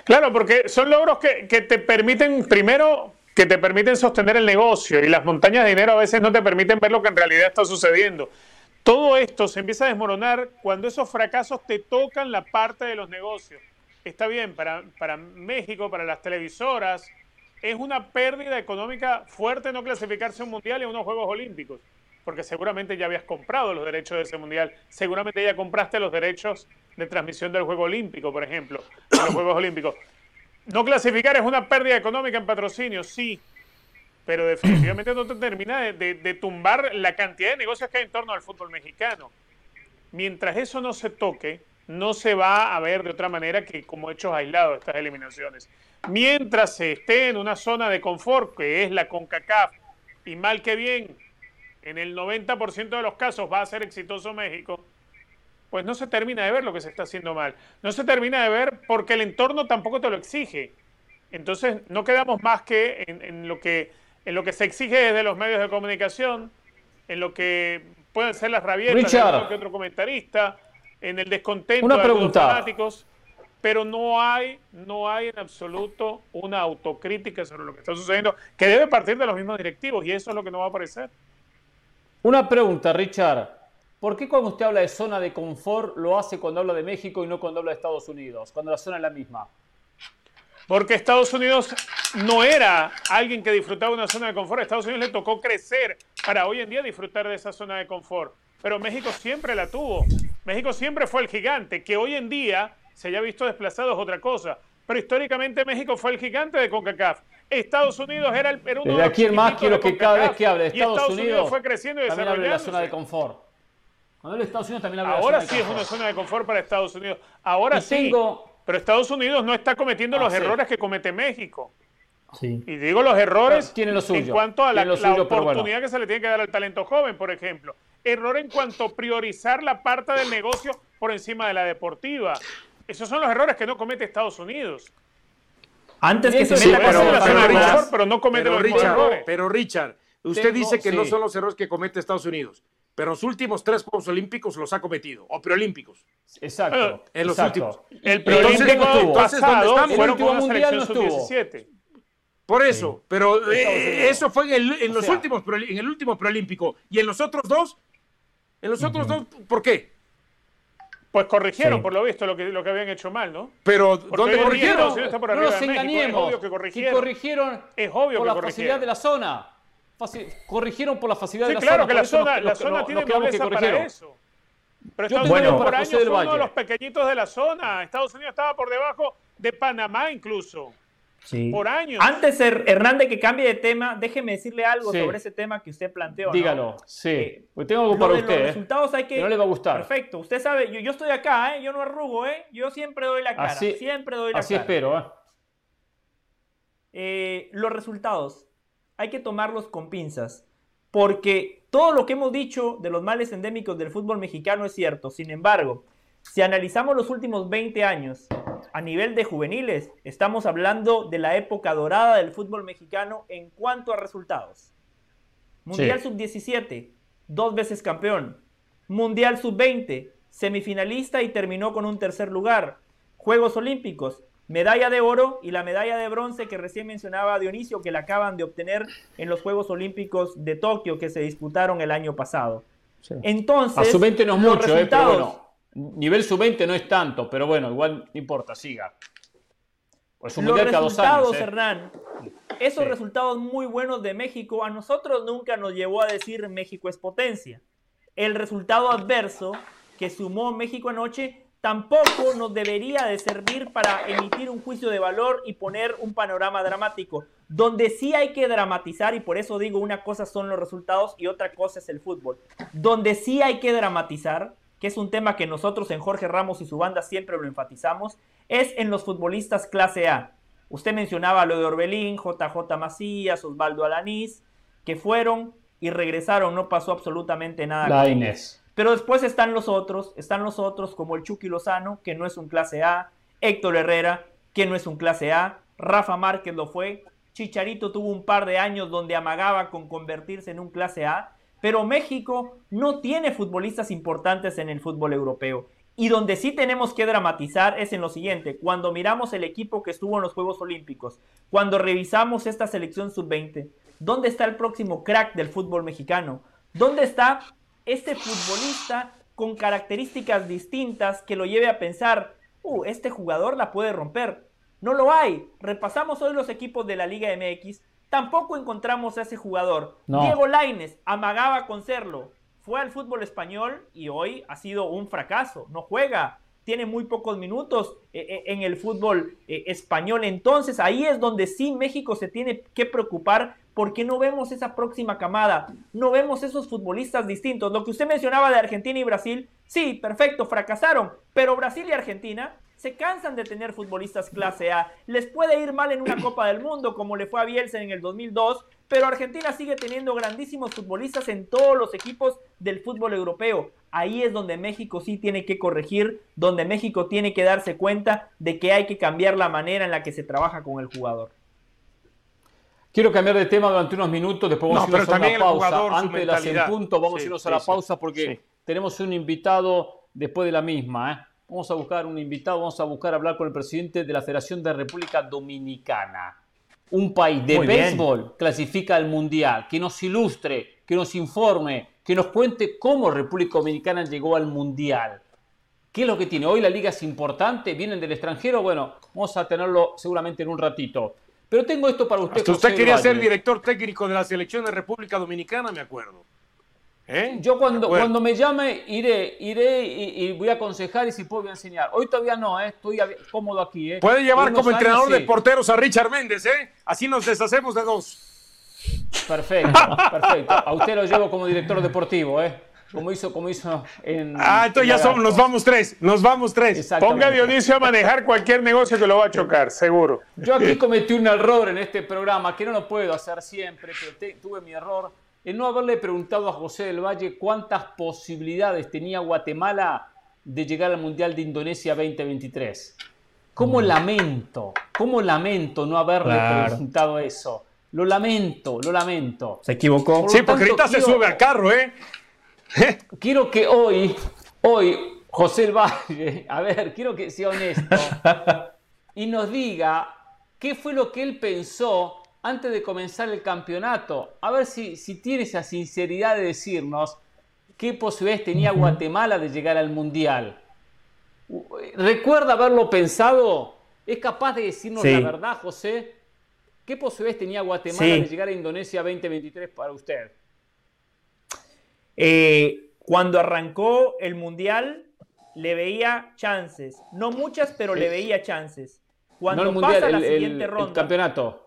Claro, porque son logros que, que te permiten, primero, que te permiten sostener el negocio y las montañas de dinero a veces no te permiten ver lo que en realidad está sucediendo. Todo esto se empieza a desmoronar cuando esos fracasos te tocan la parte de los negocios. Está bien, para, para México, para las televisoras, es una pérdida económica fuerte no clasificarse a un mundial y a unos Juegos Olímpicos, porque seguramente ya habías comprado los derechos de ese mundial, seguramente ya compraste los derechos de transmisión del Juego Olímpico, por ejemplo, de los Juegos Olímpicos. No clasificar es una pérdida económica en patrocinio, sí, pero definitivamente no te termina de, tumbar la cantidad de negocios que hay en torno al fútbol mexicano. Mientras eso no se toque, no se va a ver de otra manera que como hechos aislados estas eliminaciones. Mientras se esté en una zona de confort, que es la CONCACAF, y mal que bien, en el 90% de los casos va a ser exitoso México, pues no se termina de ver lo que se está haciendo mal. No se termina de ver porque el entorno tampoco te lo exige. Entonces no quedamos más que en, lo, que, en lo que se exige desde los medios de comunicación, en lo que pueden ser las rabietas de otro comentarista, en el descontento de los fanáticos, pero no hay, no hay en absoluto una autocrítica sobre lo que está sucediendo, que debe partir de los mismos directivos, y eso es lo que no va a aparecer. Una pregunta, Richard. ¿Por qué cuando usted habla de zona de confort lo hace cuando habla de México y no cuando habla de Estados Unidos, cuando la zona es la misma? Porque Estados Unidos no era alguien que disfrutaba de una zona de confort. A Estados Unidos le tocó crecer para hoy en día disfrutar de esa zona de confort. Pero México siempre la tuvo. México siempre fue el gigante, que hoy en día se haya visto desplazado es otra cosa. Pero históricamente México fue el gigante de CONCACAF. Estados Unidos era, el, era uno de los aquí más quiero que cada vez que hable de Estados, Unidos, fue creciendo y también hable de la zona de confort. Estados Unidos también Ahora sí es una zona de confort para Estados Unidos. Ahora sí. Pero Estados Unidos no está cometiendo los ah, errores que comete México. Sí. Y digo los errores en cuanto a la, oportunidad que se le tiene que dar al talento joven, por ejemplo. Error en cuanto a priorizar la parte del negocio por encima de la deportiva. Esos son los errores que no comete Estados Unidos. Antes que se meta pero, pero, pero, no comete los Richard, errores. Pero Richard, usted dice que no son los errores que comete Estados Unidos pero los últimos tres Juegos Olímpicos los ha cometido, o preolímpicos. Exacto. en los últimos. El preolímpico pasado fueron con mundial no sub-17. Por eso, pero eh, eso fue en, el, en los últimos, en el último preolímpico. ¿Y en los otros dos? ¿En los otros dos por qué? Pues corrigieron, por lo visto, lo que, lo que habían hecho mal, ¿no? Pero, ¿dónde corrigieron? no nos engañemos. Es obvio que corrigieron. corrigieron es obvio por que la facilidad de la zona corrigieron por la facilidad de la claro zona. que la zona, la zona tiene nobleza para eso. Pero Estados Unidos por años fue uno de los pequeñitos de la zona. Estados Unidos estaba por debajo de Panamá incluso. Sí. Por años. Antes, Hernández, que cambie de tema, déjeme decirle algo sobre ese tema que usted planteó. Dígalo, sí. Eh, pues tengo algo para usted. Los ¿eh? resultados hay que. no le va a gustar. Perfecto. Usted sabe, yo, yo, estoy acá, ¿eh? yo no arrugo, ¿eh? yo siempre doy la cara. Así, siempre doy la así cara. Así espero. ¿eh? Eh, los resultados hay que tomarlos con pinzas, porque todo lo que hemos dicho de los males endémicos del fútbol mexicano es cierto. Sin embargo, si analizamos los últimos 20 años a nivel de juveniles, estamos hablando de la época dorada del fútbol mexicano en cuanto a resultados. Mundial sub-17, dos veces campeón. Mundial sub-20, semifinalista y terminó con un tercer lugar. Juegos Olímpicos, medalla de oro y la medalla de bronce que recién mencionaba Dionisio, que la acaban de obtener en los Juegos Olímpicos de Tokio que se disputaron el año pasado. Entonces, a sub-20 no es mucho, eh, pero bueno, nivel sub-20 no es tanto, pero bueno, igual no importa, siga. Pues un los resultados, eh. Hernán, esos resultados muy buenos de México a nosotros nunca nos llevó a decir México es potencia. el resultado adverso que sumó México anoche tampoco nos debería de servir para emitir un juicio de valor y poner un panorama dramático. Donde sí hay que dramatizar, y por eso digo, una cosa son los resultados y otra cosa es el fútbol. Donde sí hay que dramatizar, que es un tema que nosotros en Jorge Ramos y su banda siempre lo enfatizamos, es en los futbolistas clase A. Usted mencionaba lo de Orbelín, JJ Macías, Osvaldo Alanís, que fueron y regresaron, no pasó absolutamente nada. La Inés. Pero después están los otros, están los otros como el Chucky Lozano, que no es un clase A, Héctor Herrera, que no es un clase A, Rafa Márquez lo fue, Chicharito tuvo un par de años donde amagaba con convertirse en un clase A, pero México no tiene futbolistas importantes en el fútbol europeo. Y donde sí tenemos que dramatizar es en lo siguiente, cuando miramos el equipo que estuvo en los Juegos Olímpicos, cuando revisamos esta selección sub-20, ¿dónde está el próximo crack del fútbol mexicano? ¿Dónde está este futbolista con características distintas que lo lleve a pensar, uh, este jugador la puede romper. No lo hay. Repasamos hoy los equipos de la Liga MX. Tampoco encontramos a ese jugador. Diego Laines amagaba con serlo. Fue al fútbol español y hoy ha sido un fracaso. No juega. Tiene muy pocos minutos eh, eh, en el fútbol eh, español. Entonces ahí es donde sí México se tiene que preocupar porque no vemos esa próxima camada, no vemos esos futbolistas distintos. Lo que usted mencionaba de Argentina y Brasil, sí, perfecto, fracasaron, pero Brasil y Argentina se cansan de tener futbolistas clase A. Les puede ir mal en una Copa del Mundo, como le fue a Bielsa en el 2002, pero Argentina sigue teniendo grandísimos futbolistas en todos los equipos del fútbol europeo. Ahí es donde México sí tiene que corregir, donde México tiene que darse cuenta de que hay que cambiar la manera en la que se trabaja con el jugador. Quiero cambiar de tema durante unos minutos, después vamos a irnos a una pausa. Antes de las en punto, vamos a irnos a la pausa porque tenemos un invitado después de la misma. ¿eh? Vamos a buscar un invitado, vamos a buscar hablar con el presidente de la Federación de República Dominicana. Un país de béisbol clasifica al Mundial, que nos ilustre, que nos informe, que nos cuente cómo República Dominicana llegó al Mundial. ¿Qué es lo que tiene? Hoy la liga es importante, vienen del extranjero, bueno, vamos a tenerlo seguramente en un ratito. Pero tengo esto para usted. usted quería ser director técnico de la selección de República Dominicana, me acuerdo. ¿Eh? Yo cuando, cuando me llame iré, iré y, voy a aconsejar y si puedo voy a enseñar. Hoy todavía no, ¿eh? estoy cómodo aquí. ¿eh? Puede llevar como entrenador de porteros a Richard Méndez, ¿eh? Así nos deshacemos de dos. Perfecto, perfecto. A usted lo llevo como director deportivo, ¿eh? como hizo, como hizo en. Ah, entonces ya somos, nos vamos tres, nos vamos tres. Ponga a Dionisio a manejar cualquier negocio que lo va a chocar, seguro. Yo aquí cometí un error en este programa, que no lo puedo hacer siempre, pero tuve mi error en no haberle preguntado a José del Valle cuántas posibilidades tenía Guatemala de llegar al Mundial de Indonesia 2023. ¿Cómo mm. lamento? ¿Cómo lamento no haberle preguntado eso? Lo lamento, lo lamento. Se equivocó. sí, porque ahorita se sube al carro, ¿eh? quiero que hoy, hoy, José el Valle, a ver, quiero que sea honesto y nos diga qué fue lo que él pensó antes de comenzar el campeonato. A ver si, si tiene esa sinceridad de decirnos qué posibilidades tenía Guatemala de llegar al Mundial. ¿Recuerda haberlo pensado? ¿Es capaz de decirnos la verdad, José? ¿Qué posibilidades tenía Guatemala de llegar a Indonesia 2023 para usted? Eh, cuando arrancó el Mundial, le veía chances. No muchas, pero le veía chances. Cuando pasa la siguiente ronda. El campeonato.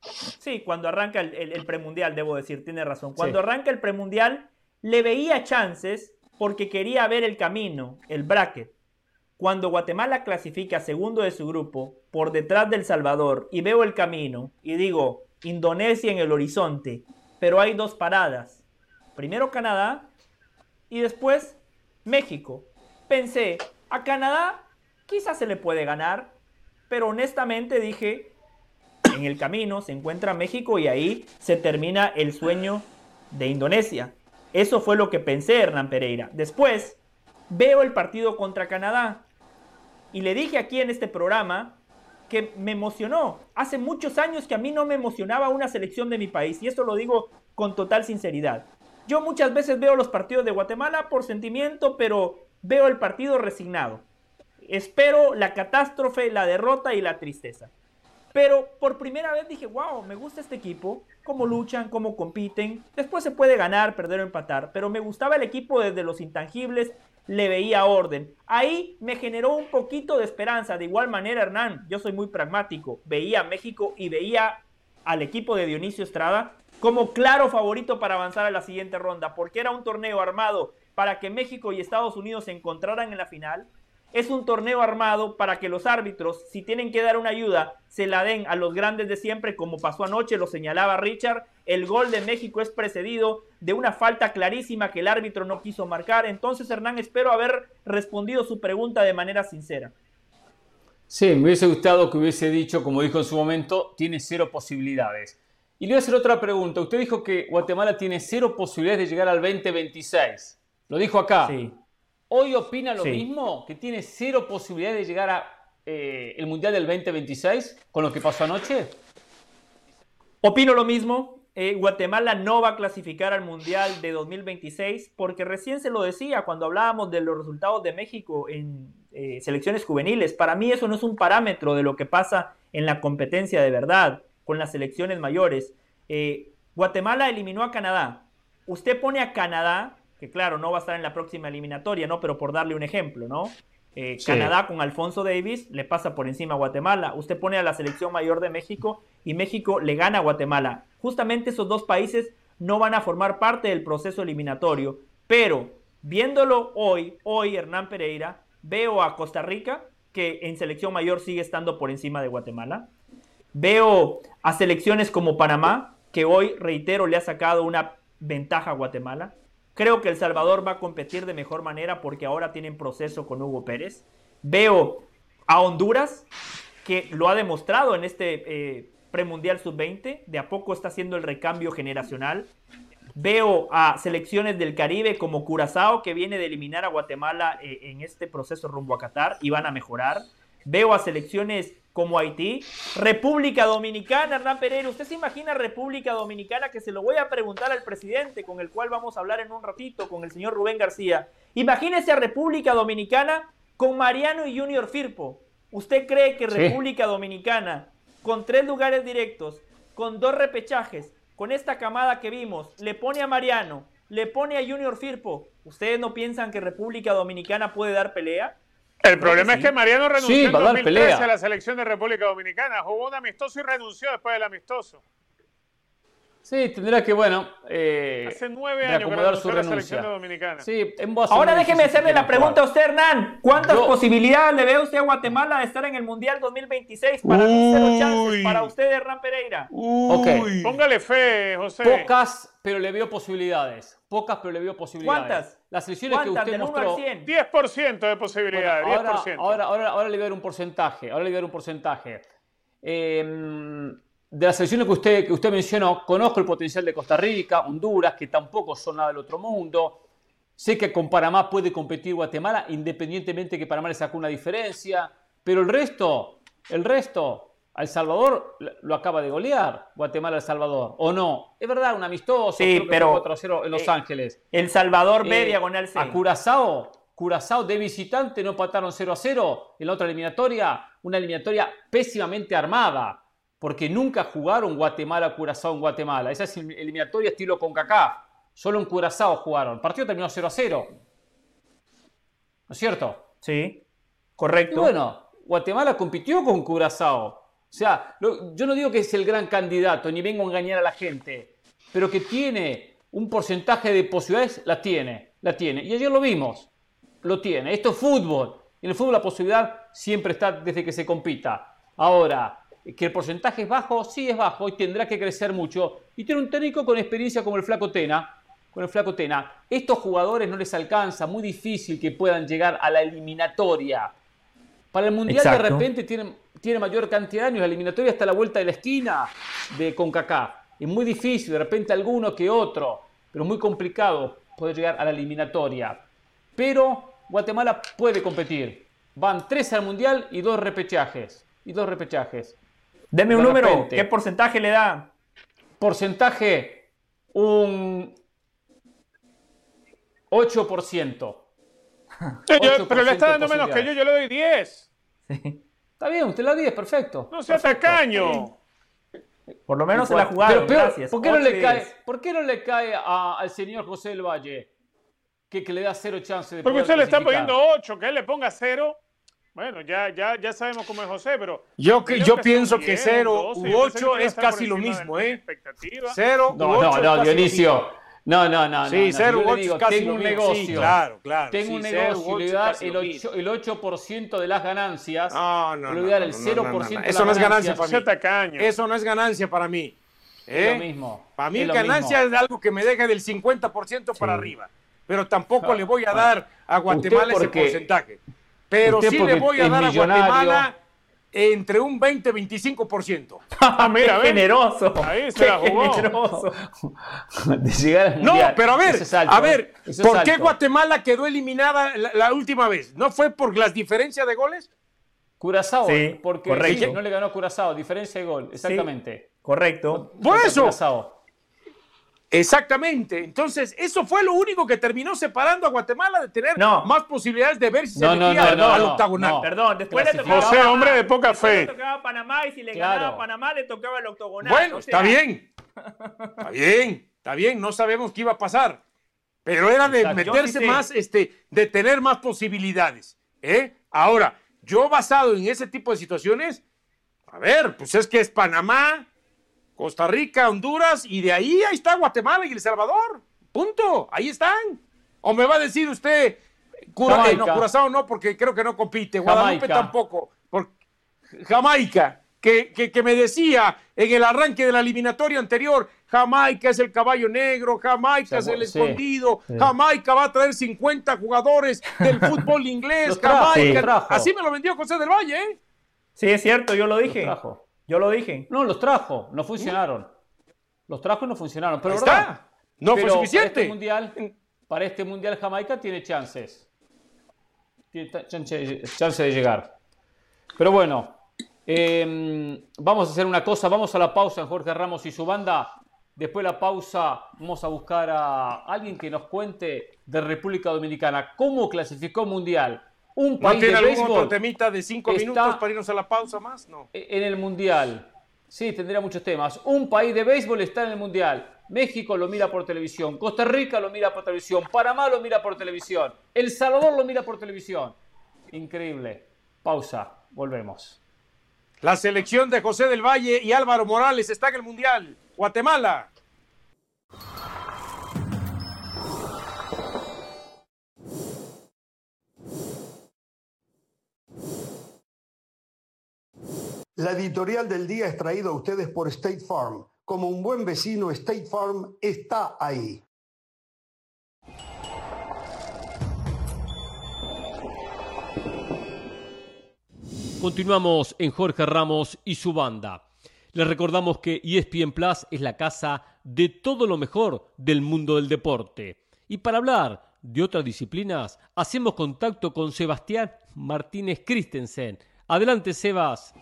Sí, cuando arranca el, premundial, debo decir, tiene razón. Cuando arranca el premundial, le veía chances porque quería ver el camino, el bracket. Cuando Guatemala clasifica segundo de su grupo, por detrás del Salvador, y veo el camino, y digo, Indonesia en el horizonte, pero hay dos paradas primero Canadá y después México. Pensé, a Canadá quizás se le puede ganar, pero honestamente dije, en el camino se encuentra México y ahí se termina el sueño de Indonesia. Eso fue lo que pensé, Hernán Pereira. Después veo el partido contra Canadá y le dije aquí en este programa que me emocionó. Hace muchos años que a mí no me emocionaba una selección de mi país y esto lo digo con total sinceridad. Yo muchas veces veo los partidos de Guatemala por sentimiento, pero veo el partido resignado. Espero la catástrofe, la derrota y la tristeza. Pero por primera vez dije, wow, me gusta este equipo. cómo luchan, cómo compiten. Después se puede ganar, perder o empatar, pero me gustaba el equipo desde los intangibles, le veía orden. Ahí me generó un poquito de esperanza. De igual manera, Hernán, yo soy muy pragmático. Veía a México y veía al equipo de Dionisio Estrada como claro favorito para avanzar a la siguiente ronda, porque era un torneo armado para que México y Estados Unidos se encontraran en la final. Es un torneo armado para que los árbitros, si tienen que dar una ayuda, se la den a los grandes de siempre, como pasó anoche, lo señalaba Richard. El gol de México es precedido de una falta clarísima que el árbitro no quiso marcar. Entonces, Hernán, espero haber respondido su pregunta de manera sincera. Sí, me hubiese gustado que hubiese dicho, como dijo en su momento, tiene cero posibilidades. Y le voy a hacer otra pregunta. Usted dijo que Guatemala tiene cero posibilidades de llegar al 2026. Lo dijo acá. Sí. ¿Hoy opina lo Sí. mismo? ¿Que tiene cero posibilidades de llegar a eh, el Mundial del 2026 con lo que pasó anoche? Opino lo mismo. Eh, Guatemala no va a clasificar al Mundial de 2026 porque recién se lo decía cuando hablábamos de los resultados de México en eh, selecciones juveniles. Para mí eso no es un parámetro de lo que pasa en la competencia de verdad con las selecciones mayores. Guatemala eliminó a Canadá. Usted pone a Canadá, que claro, no va a estar en la próxima eliminatoria, ¿no? Pero por darle un ejemplo, ¿no? Eh, Sí. Canadá con Alfonso Davis le pasa por encima a Guatemala. Usted pone a la selección mayor de México y México le gana a Guatemala. Justamente esos dos países no van a formar parte del proceso eliminatorio. Pero viéndolo hoy, hoy Hernán Pereira, veo a Costa Rica que en selección mayor sigue estando por encima de Guatemala. Veo a selecciones como Panamá, que hoy, reitero, le ha sacado una ventaja a Guatemala. Creo que El Salvador va a competir de mejor manera porque ahora tienen proceso con Hugo Pérez. Veo a Honduras, que lo ha demostrado en este eh, premundial sub-20. De a poco está haciendo el recambio generacional. Veo a selecciones del Caribe como Curazao, que viene de eliminar a Guatemala eh, en este proceso rumbo a Qatar y van a mejorar. Veo a selecciones como Haití, República Dominicana, Hernán Pereira. ¿Usted se imagina República Dominicana? Que se lo voy a preguntar al presidente, con el cual vamos a hablar en un ratito, con el señor Rubén García. Imagínese a República Dominicana con Mariano y Junior Firpo. ¿Usted cree que Sí. República Dominicana, con tres lugares directos, con dos repechajes, con esta camada que vimos, le pone a Mariano, le pone a Junior Firpo? ¿Ustedes no piensan que República Dominicana puede dar pelea? El problema sí. es que Mariano renunció Sí, en va a dar 2013 pelea. a la selección de República Dominicana. Jugó un amistoso y renunció después del amistoso. Sí, tendrá que, bueno, eh, Hace nueve años que su a la renuncia. selección de Dominicana. Sí, en voz Ahora déjeme hacerle la pregunta a usted, Hernán. ¿Cuántas Yo- posibilidades le ve usted a Guatemala de estar en el Mundial 2026? Para cero chances. Uy. Para usted, Hernán Pereira. Ok. Póngale fe, José. Pocas, pero le veo posibilidades. Pocas, pero le veo posibilidades. ¿Cuántas? Las selecciones que usted 1 mostró. al 100. 10% de posibilidades, Bueno, ahora, 10%. ahora, ahora, ahora le voy a dar un porcentaje. Ahora le voy a dar un porcentaje. Eh, de las selecciones que usted, que usted mencionó, conozco el potencial de Costa Rica, Honduras, que tampoco son nada del otro mundo. Sé que con Panamá puede competir Guatemala, independientemente que Panamá le sacó una diferencia. Pero el resto, el resto, El Salvador lo acaba de golear, Guatemala El Salvador, ¿o no? Es verdad, un amistoso, Sí, creo que fue pero, 4 a 0 en Los eh, Ángeles. El Salvador Eh, diagonal C. A Curazao, Curazao de visitante no empataron 0 a 0 en la otra eliminatoria, una eliminatoria pésimamente armada, porque nunca jugaron Guatemala-Curazao en Guatemala. Esa es eliminatoria estilo CONCACAF. Solo en Curazao jugaron. El partido terminó 0 a 0. ¿No es cierto? Sí, Y correcto. bueno, Guatemala compitió con Curazao. O sea, lo- yo no digo que es el gran candidato, ni vengo a engañar a la gente, pero que tiene un porcentaje de posibilidades, la tiene, la tiene. Y ayer lo vimos, lo tiene. Esto es fútbol. Y en el fútbol la posibilidad siempre está desde que se compita. Ahora, que el porcentaje es bajo, sí es bajo y tendrá que crecer mucho. Y tiene un técnico con experiencia como el Flaco Tena. Con el Flaco Tena. Estos jugadores no les alcanza, muy difícil que puedan llegar a la eliminatoria. Para el Mundial de repente tiene, tiene mayor cantidad de años. La eliminatoria está a la vuelta de la esquina de CONCACAF. Es muy difícil, de repente alguno que otro, pero muy complicado poder llegar a la eliminatoria. Pero Guatemala puede competir. Van tres al Mundial y dos repechajes. Y dos repechajes. Deme un de número. repente. ¿Qué porcentaje le da? Porcentaje, un 8%. Eh, yo- 8% pero le está dando menos que yo, yo le doy 10. Está bien, usted la 10, perfecto. No sea Perfecto. tacaño. Por lo menos se la jugaron, gracias. ¿por qué, no le cae, ¿Por qué no le cae al señor José del Valle que, le da cero chance de Porque usted le está poniendo ocho, que él le ponga cero. Bueno, ya, ya, ya sabemos cómo es José, pero. Yo, yo pienso que cero u ocho es casi lo mismo, ¿eh? Cero no, no, no, Dionisio. No, no, no. Sí, ocho casi tengo un negocio. claro, claro. Tengo un negocio y le dar el 8%, el 8 de las ganancias. No, no. Le voy a dar el 0% Eso no es ganancia para mí. Eso no es ganancia para mí. ¿eh? lo mismo. Para mí, ganancia es algo que me deja del 50% para arriba. Pero tampoco le voy a dar a Guatemala ese porcentaje. Pero sí le voy a dar a Guatemala entre un 20 y 25%. Ah, mira, generoso. Ahí se la jugó. Generoso. De llegar no, pero a ver, a ver, ¿por qué Guatemala quedó eliminada la, última vez? ¿No fue por las diferencias de goles? Curazao, sí, porque no le ganó a Curazao, diferencia de gol, exactamente. correcto. Por eso. Exactamente. Entonces, eso fue lo único que terminó separando a Guatemala de tener más posibilidades de ver si se metía al octagonal. Perdón, después le tocaba. José, hombre de poca fe. Le tocaba a Panamá y si le ganaba a Panamá le tocaba el octogonal. Bueno, está bien. Está bien, está bien. No sabemos qué iba a pasar. Pero era de meterse más, este, de tener más posibilidades. ¿eh? Ahora, yo basado en ese tipo de situaciones, a ver, pues es que es Panamá, Costa Rica, Honduras, y de ahí ahí está Guatemala y El Salvador. Punto. Ahí están. O me va a decir usted, Cura, no, Curazao no, porque creo que no compite. Guadalupe tampoco. Por, Jamaica, que, que, me decía en el arranque de la eliminatoria anterior, Jamaica es el caballo negro, Jamaica es el escondido, Jamaica va a traer 50 jugadores del fútbol inglés, Jamaica. Así me lo vendió José del Valle, ¿eh? Sí, es cierto, yo lo dije. Yo lo dije. No, los trajo, no funcionaron. Los trajo y no funcionaron. Pero está. No fue suficiente. Para este, mundial, para este mundial Jamaica tiene chances. Tiene chance, de llegar. Pero bueno, em, vamos a hacer una cosa. Vamos a la pausa en Jorge Ramos y su banda. Después de la pausa vamos a buscar a alguien que nos cuente de República Dominicana cómo clasificó mundial un país tiene de algún otro temita de cinco minutos para irnos a la pausa más? No. E-, en el Mundial. Sí, tendría muchos temas. Un país de béisbol está en el Mundial. México lo mira por televisión. Costa Rica lo mira por televisión. Panamá lo mira por televisión. El Salvador lo mira por televisión. Increíble. Pausa. Volvemos. La selección de José del Valle y Álvaro Morales está en el Mundial. Guatemala. La editorial del día es traída a ustedes por State Farm. Como un buen vecino, State Farm está ahí. Continuamos en Jorge Ramos y su banda. Les recordamos que ESPN Plus es la casa de todo lo mejor del mundo del deporte. Y para hablar de otras disciplinas, hacemos contacto con Sebastián Martínez Christensen. Adelante, Sebas.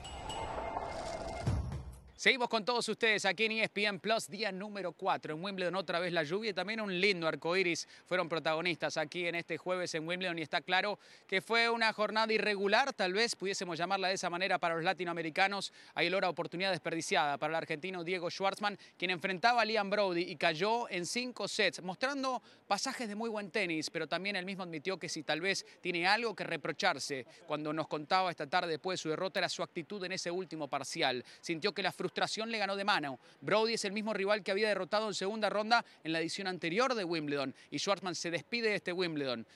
Seguimos con todos ustedes aquí en ESPN Plus, día número 4 en Wimbledon, otra vez la lluvia y también un lindo arcoíris fueron protagonistas aquí en este jueves en Wimbledon y está claro que fue una jornada irregular, tal vez pudiésemos llamarla de esa manera para los latinoamericanos. Hay la oportunidad desperdiciada para el argentino Diego Schwartzman, quien enfrentaba a Liam Brody y cayó en cinco sets, mostrando pasajes de muy buen tenis, pero también él mismo admitió que si tal vez tiene algo que reprocharse cuando nos contaba esta tarde después de su derrota era su actitud en ese último parcial. Sintió que la frustración le ganó de mano. Brody es el mismo rival que había derrotado en segunda ronda en la edición anterior de Wimbledon y Schwartzman se despide de este Wimbledon.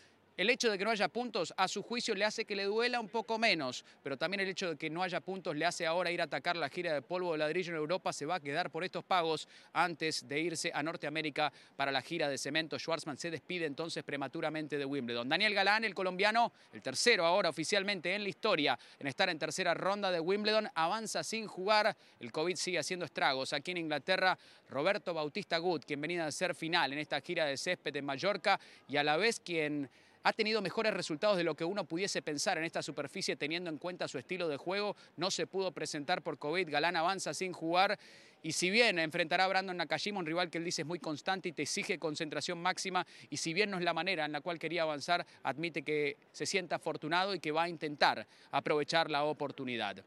El hecho de que no haya puntos, a su juicio, le hace que le duela un poco menos, pero también el hecho de que no haya puntos le hace ahora ir a atacar la gira de polvo de ladrillo en Europa. Se va a quedar por estos pagos antes de irse a Norteamérica para la gira de cemento. Schwarzman se despide entonces prematuramente de Wimbledon. Daniel Galán, el colombiano, el tercero ahora oficialmente en la historia en estar en tercera ronda de Wimbledon, avanza sin jugar. El COVID sigue haciendo estragos. Aquí en Inglaterra, Roberto Bautista Good, quien venía a ser final en esta gira de césped en Mallorca y a la vez quien ha tenido mejores resultados de lo que uno pudiese pensar en esta superficie teniendo en cuenta su estilo de juego. No se pudo presentar por COVID, Galán avanza sin jugar. Y si bien enfrentará a Brandon Nakajima, un rival que él dice es muy constante y te exige concentración máxima, y si bien no es la manera en la cual quería avanzar, admite que se sienta afortunado y que va a intentar aprovechar la oportunidad.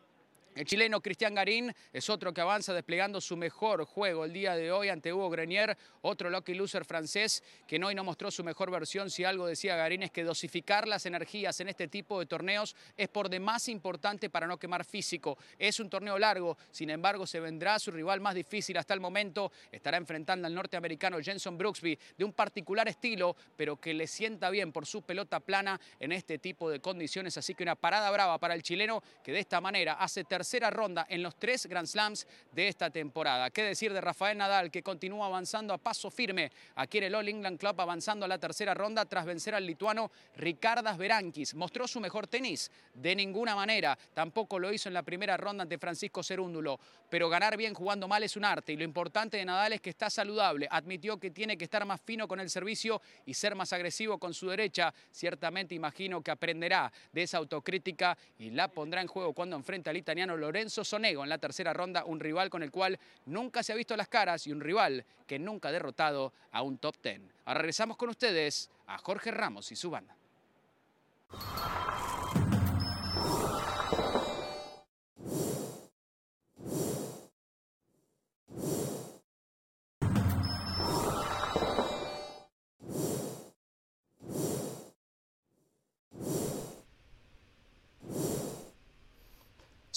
El chileno Cristian Garín es otro que avanza desplegando su mejor juego el día de hoy ante Hugo Grenier, otro lucky loser francés que hoy no mostró su mejor versión. Si algo decía Garín es que dosificar las energías en este tipo de torneos es por demás importante para no quemar físico. Es un torneo largo, sin embargo se vendrá su rival más difícil hasta el momento. Estará enfrentando al norteamericano Jenson Brooksby de un particular estilo, pero que le sienta bien por su pelota plana en este tipo de condiciones. Así que una parada brava para el chileno que de esta manera hace tercera tercera ronda en los tres Grand Slams de esta temporada. ¿Qué decir de Rafael Nadal que continúa avanzando a paso firme aquí el All England Club avanzando a la tercera ronda tras vencer al lituano Ricardas Berankis? ¿Mostró su mejor tenis? De ninguna manera. Tampoco lo hizo en la primera ronda ante Francisco Cerúndulo. Pero ganar bien jugando mal es un arte y lo importante de Nadal es que está saludable. Admitió que tiene que estar más fino con el servicio y ser más agresivo con su derecha. Ciertamente imagino que aprenderá de esa autocrítica y la pondrá en juego cuando enfrenta al italiano Lorenzo Sonego en la tercera ronda, un rival con el cual nunca se ha visto las caras y un rival que nunca ha derrotado a un top ten. Ahora regresamos con ustedes a Jorge Ramos y su banda.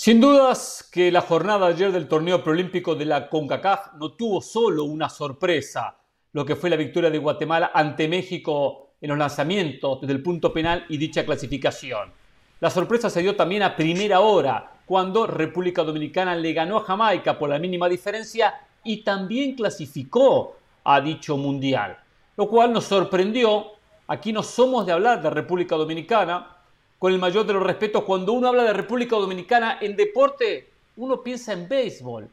Sin dudas que la jornada ayer del torneo preolímpico de la CONCACAF no tuvo solo una sorpresa, lo que fue la victoria de Guatemala ante México en los lanzamientos desde el punto penal y dicha clasificación. La sorpresa se dio también a primera hora, cuando República Dominicana le ganó a Jamaica por la mínima diferencia y también clasificó a dicho mundial, lo cual nos sorprendió. Aquí no somos de hablar de República Dominicana, con el mayor de los respetos, cuando uno habla de República Dominicana en deporte, uno piensa en béisbol.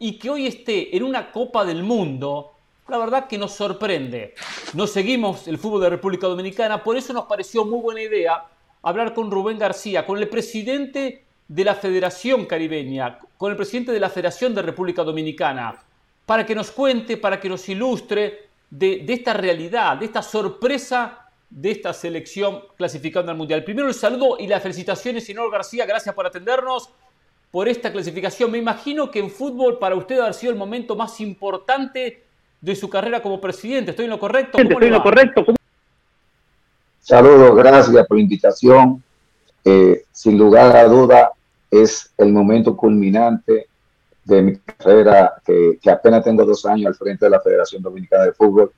Y que hoy esté en una Copa del Mundo, la verdad que nos sorprende. No seguimos el fútbol de República Dominicana, por eso nos pareció muy buena idea hablar con Rubén García, con el presidente de la Federación Caribeña, con el presidente de la Federación de República Dominicana, para que nos cuente, para que nos ilustre de, de esta realidad, de esta sorpresa de esta selección clasificando al Mundial. Primero el saludo y las felicitaciones, señor García, gracias por atendernos, por esta clasificación. Me imagino que en fútbol para usted ha sido el momento más importante de su carrera como presidente. ¿Estoy en lo correcto? ¿Estoy en lo correcto? Saludos, gracias por la invitación. Eh, sin lugar a duda, es el momento culminante de mi carrera, que, apenas tengo dos años al frente de la Federación Dominicana de Fútbol.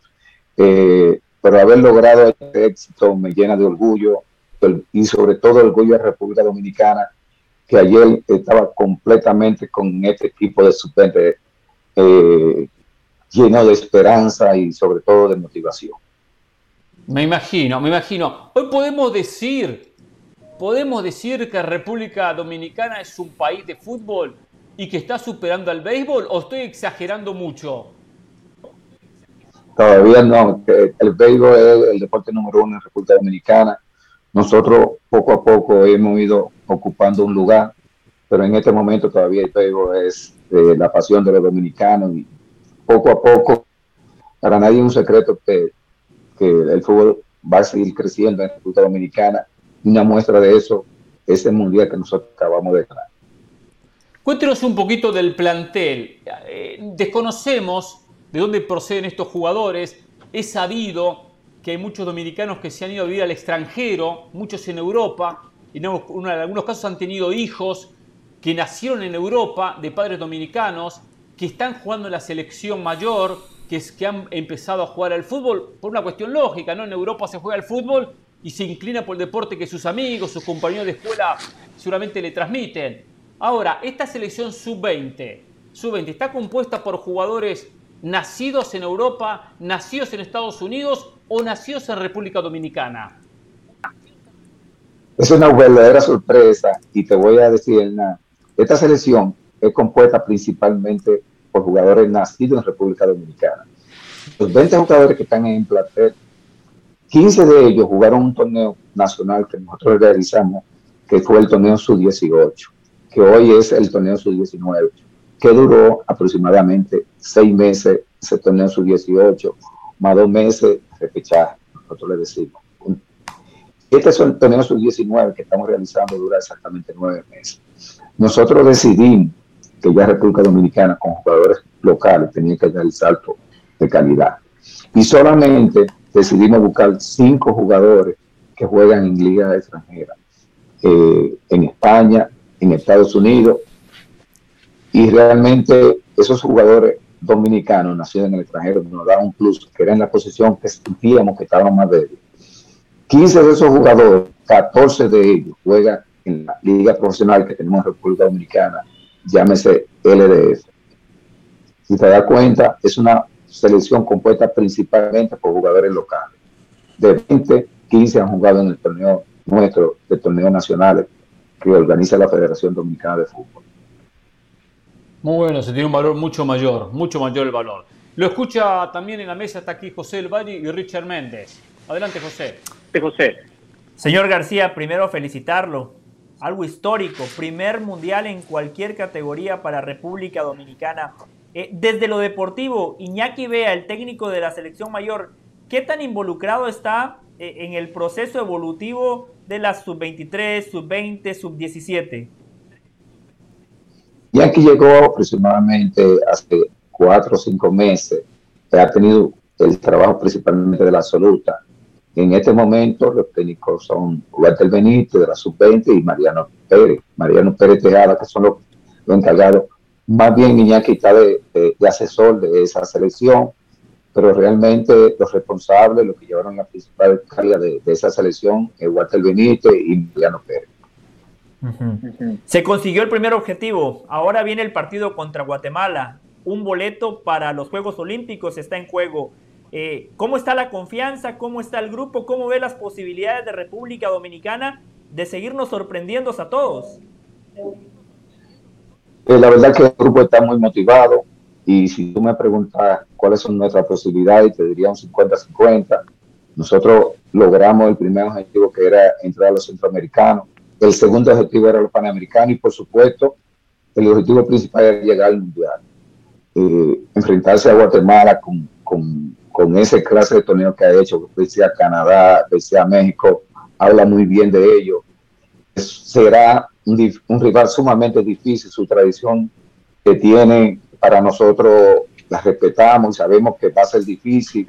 Eh, pero haber logrado este éxito me llena de orgullo y sobre todo orgullo de República Dominicana, que ayer estaba completamente con este equipo de suplentes eh, lleno de esperanza y sobre todo de motivación. Me imagino, me imagino. Hoy podemos decir, podemos decir que República Dominicana es un país de fútbol y que está superando al béisbol o estoy exagerando mucho. Todavía no. El béisbol es el deporte número uno en República Dominicana. Nosotros poco a poco hemos ido ocupando un lugar, pero en este momento todavía el béisbol es eh, la pasión de los dominicanos y poco a poco, para nadie es un secreto que, el fútbol va a seguir creciendo en República Dominicana. Una muestra de eso es el mundial que nosotros acabamos de ganar. Cuéntenos un poquito del plantel. Eh, desconocemos de dónde proceden estos jugadores. Es sabido que hay muchos dominicanos que se han ido a vivir al extranjero, muchos en Europa, y en algunos casos han tenido hijos que nacieron en Europa de padres dominicanos, que están jugando en la selección mayor, que, que han empezado a jugar al fútbol por una cuestión lógica, ¿no? En Europa se juega al fútbol y se inclina por el deporte que sus amigos, sus compañeros de escuela seguramente le transmiten. Ahora, esta selección sub-20, sub-20 está compuesta por jugadores nacidos en Europa, nacidos en Estados Unidos o nacidos en República Dominicana? Es una verdadera sorpresa y te voy a decir, esta selección es compuesta principalmente por jugadores nacidos en República Dominicana. Los 20 jugadores que están en plantel, 15 de ellos jugaron un torneo nacional que nosotros realizamos, que fue el torneo sub-18, que hoy es el torneo sub-19 que duró aproximadamente seis meses ese torneo sub-18, más dos meses de fechaje, nosotros le decimos. Este torneo sub-19 que estamos realizando dura exactamente nueve meses. nosotros decidimos que ya República Dominicana con jugadores locales tenía que dar el salto de calidad. Y solamente decidimos buscar cinco jugadores que juegan en ligas extranjeras, eh, en España, en Estados Unidos, y realmente esos jugadores dominicanos nacidos en el extranjero nos daban un plus, que era en la posición que sentíamos que estaban más débiles. 15 de esos jugadores, 14 de ellos juegan en la liga profesional que tenemos en República Dominicana, llámese LDF. Si te das cuenta, es una selección compuesta principalmente por jugadores locales. De 20, 15 han jugado en el torneo nuestro, de torneos nacionales que organiza la Federación Dominicana de Fútbol. Muy bueno, se tiene un valor mucho mayor, mucho mayor el valor. Lo escucha también en la mesa, está aquí José El y Richard Méndez. Adelante, José. José. Señor García, primero felicitarlo. Algo histórico, primer mundial en cualquier categoría para República Dominicana. Eh, desde lo deportivo, Iñaki Vea, el técnico de la selección mayor, ¿qué tan involucrado está eh, en el proceso evolutivo de las sub-23, sub-20, sub-17? Iñaki llegó aproximadamente hace cuatro o cinco meses. Ha tenido el trabajo principalmente de la absoluta. En este momento los técnicos son Walter Benítez de la sub-20 y Mariano Pérez. Mariano Pérez Tejada, que son los encargados más bien Iñaki está de, asesor de esa selección, pero realmente los responsables, los que llevaron la principal carga de, esa selección, es Walter Benítez y Mariano Pérez. Se consiguió el primer objetivo. Ahora viene el partido contra Guatemala. Un boleto para los Juegos Olímpicos está en juego. Eh, ¿Cómo está la confianza? ¿Cómo está el grupo? ¿Cómo ve las posibilidades de República Dominicana de seguirnos sorprendiendo a todos? Eh, la verdad que el grupo está muy motivado y si tú me preguntas cuáles son nuestras posibilidades, te diría un 50-50. Nosotros logramos el primer objetivo que era entrar a los centroamericanos. El segundo objetivo era los panamericanos y por supuesto el objetivo principal era llegar al mundial. Eh, enfrentarse a Guatemala con, ese clase de torneo que ha hecho, que a Canadá, que a México, habla muy bien de ello. será un, rival sumamente difícil, su tradición que tiene para nosotros la respetamos sabemos que va a ser difícil,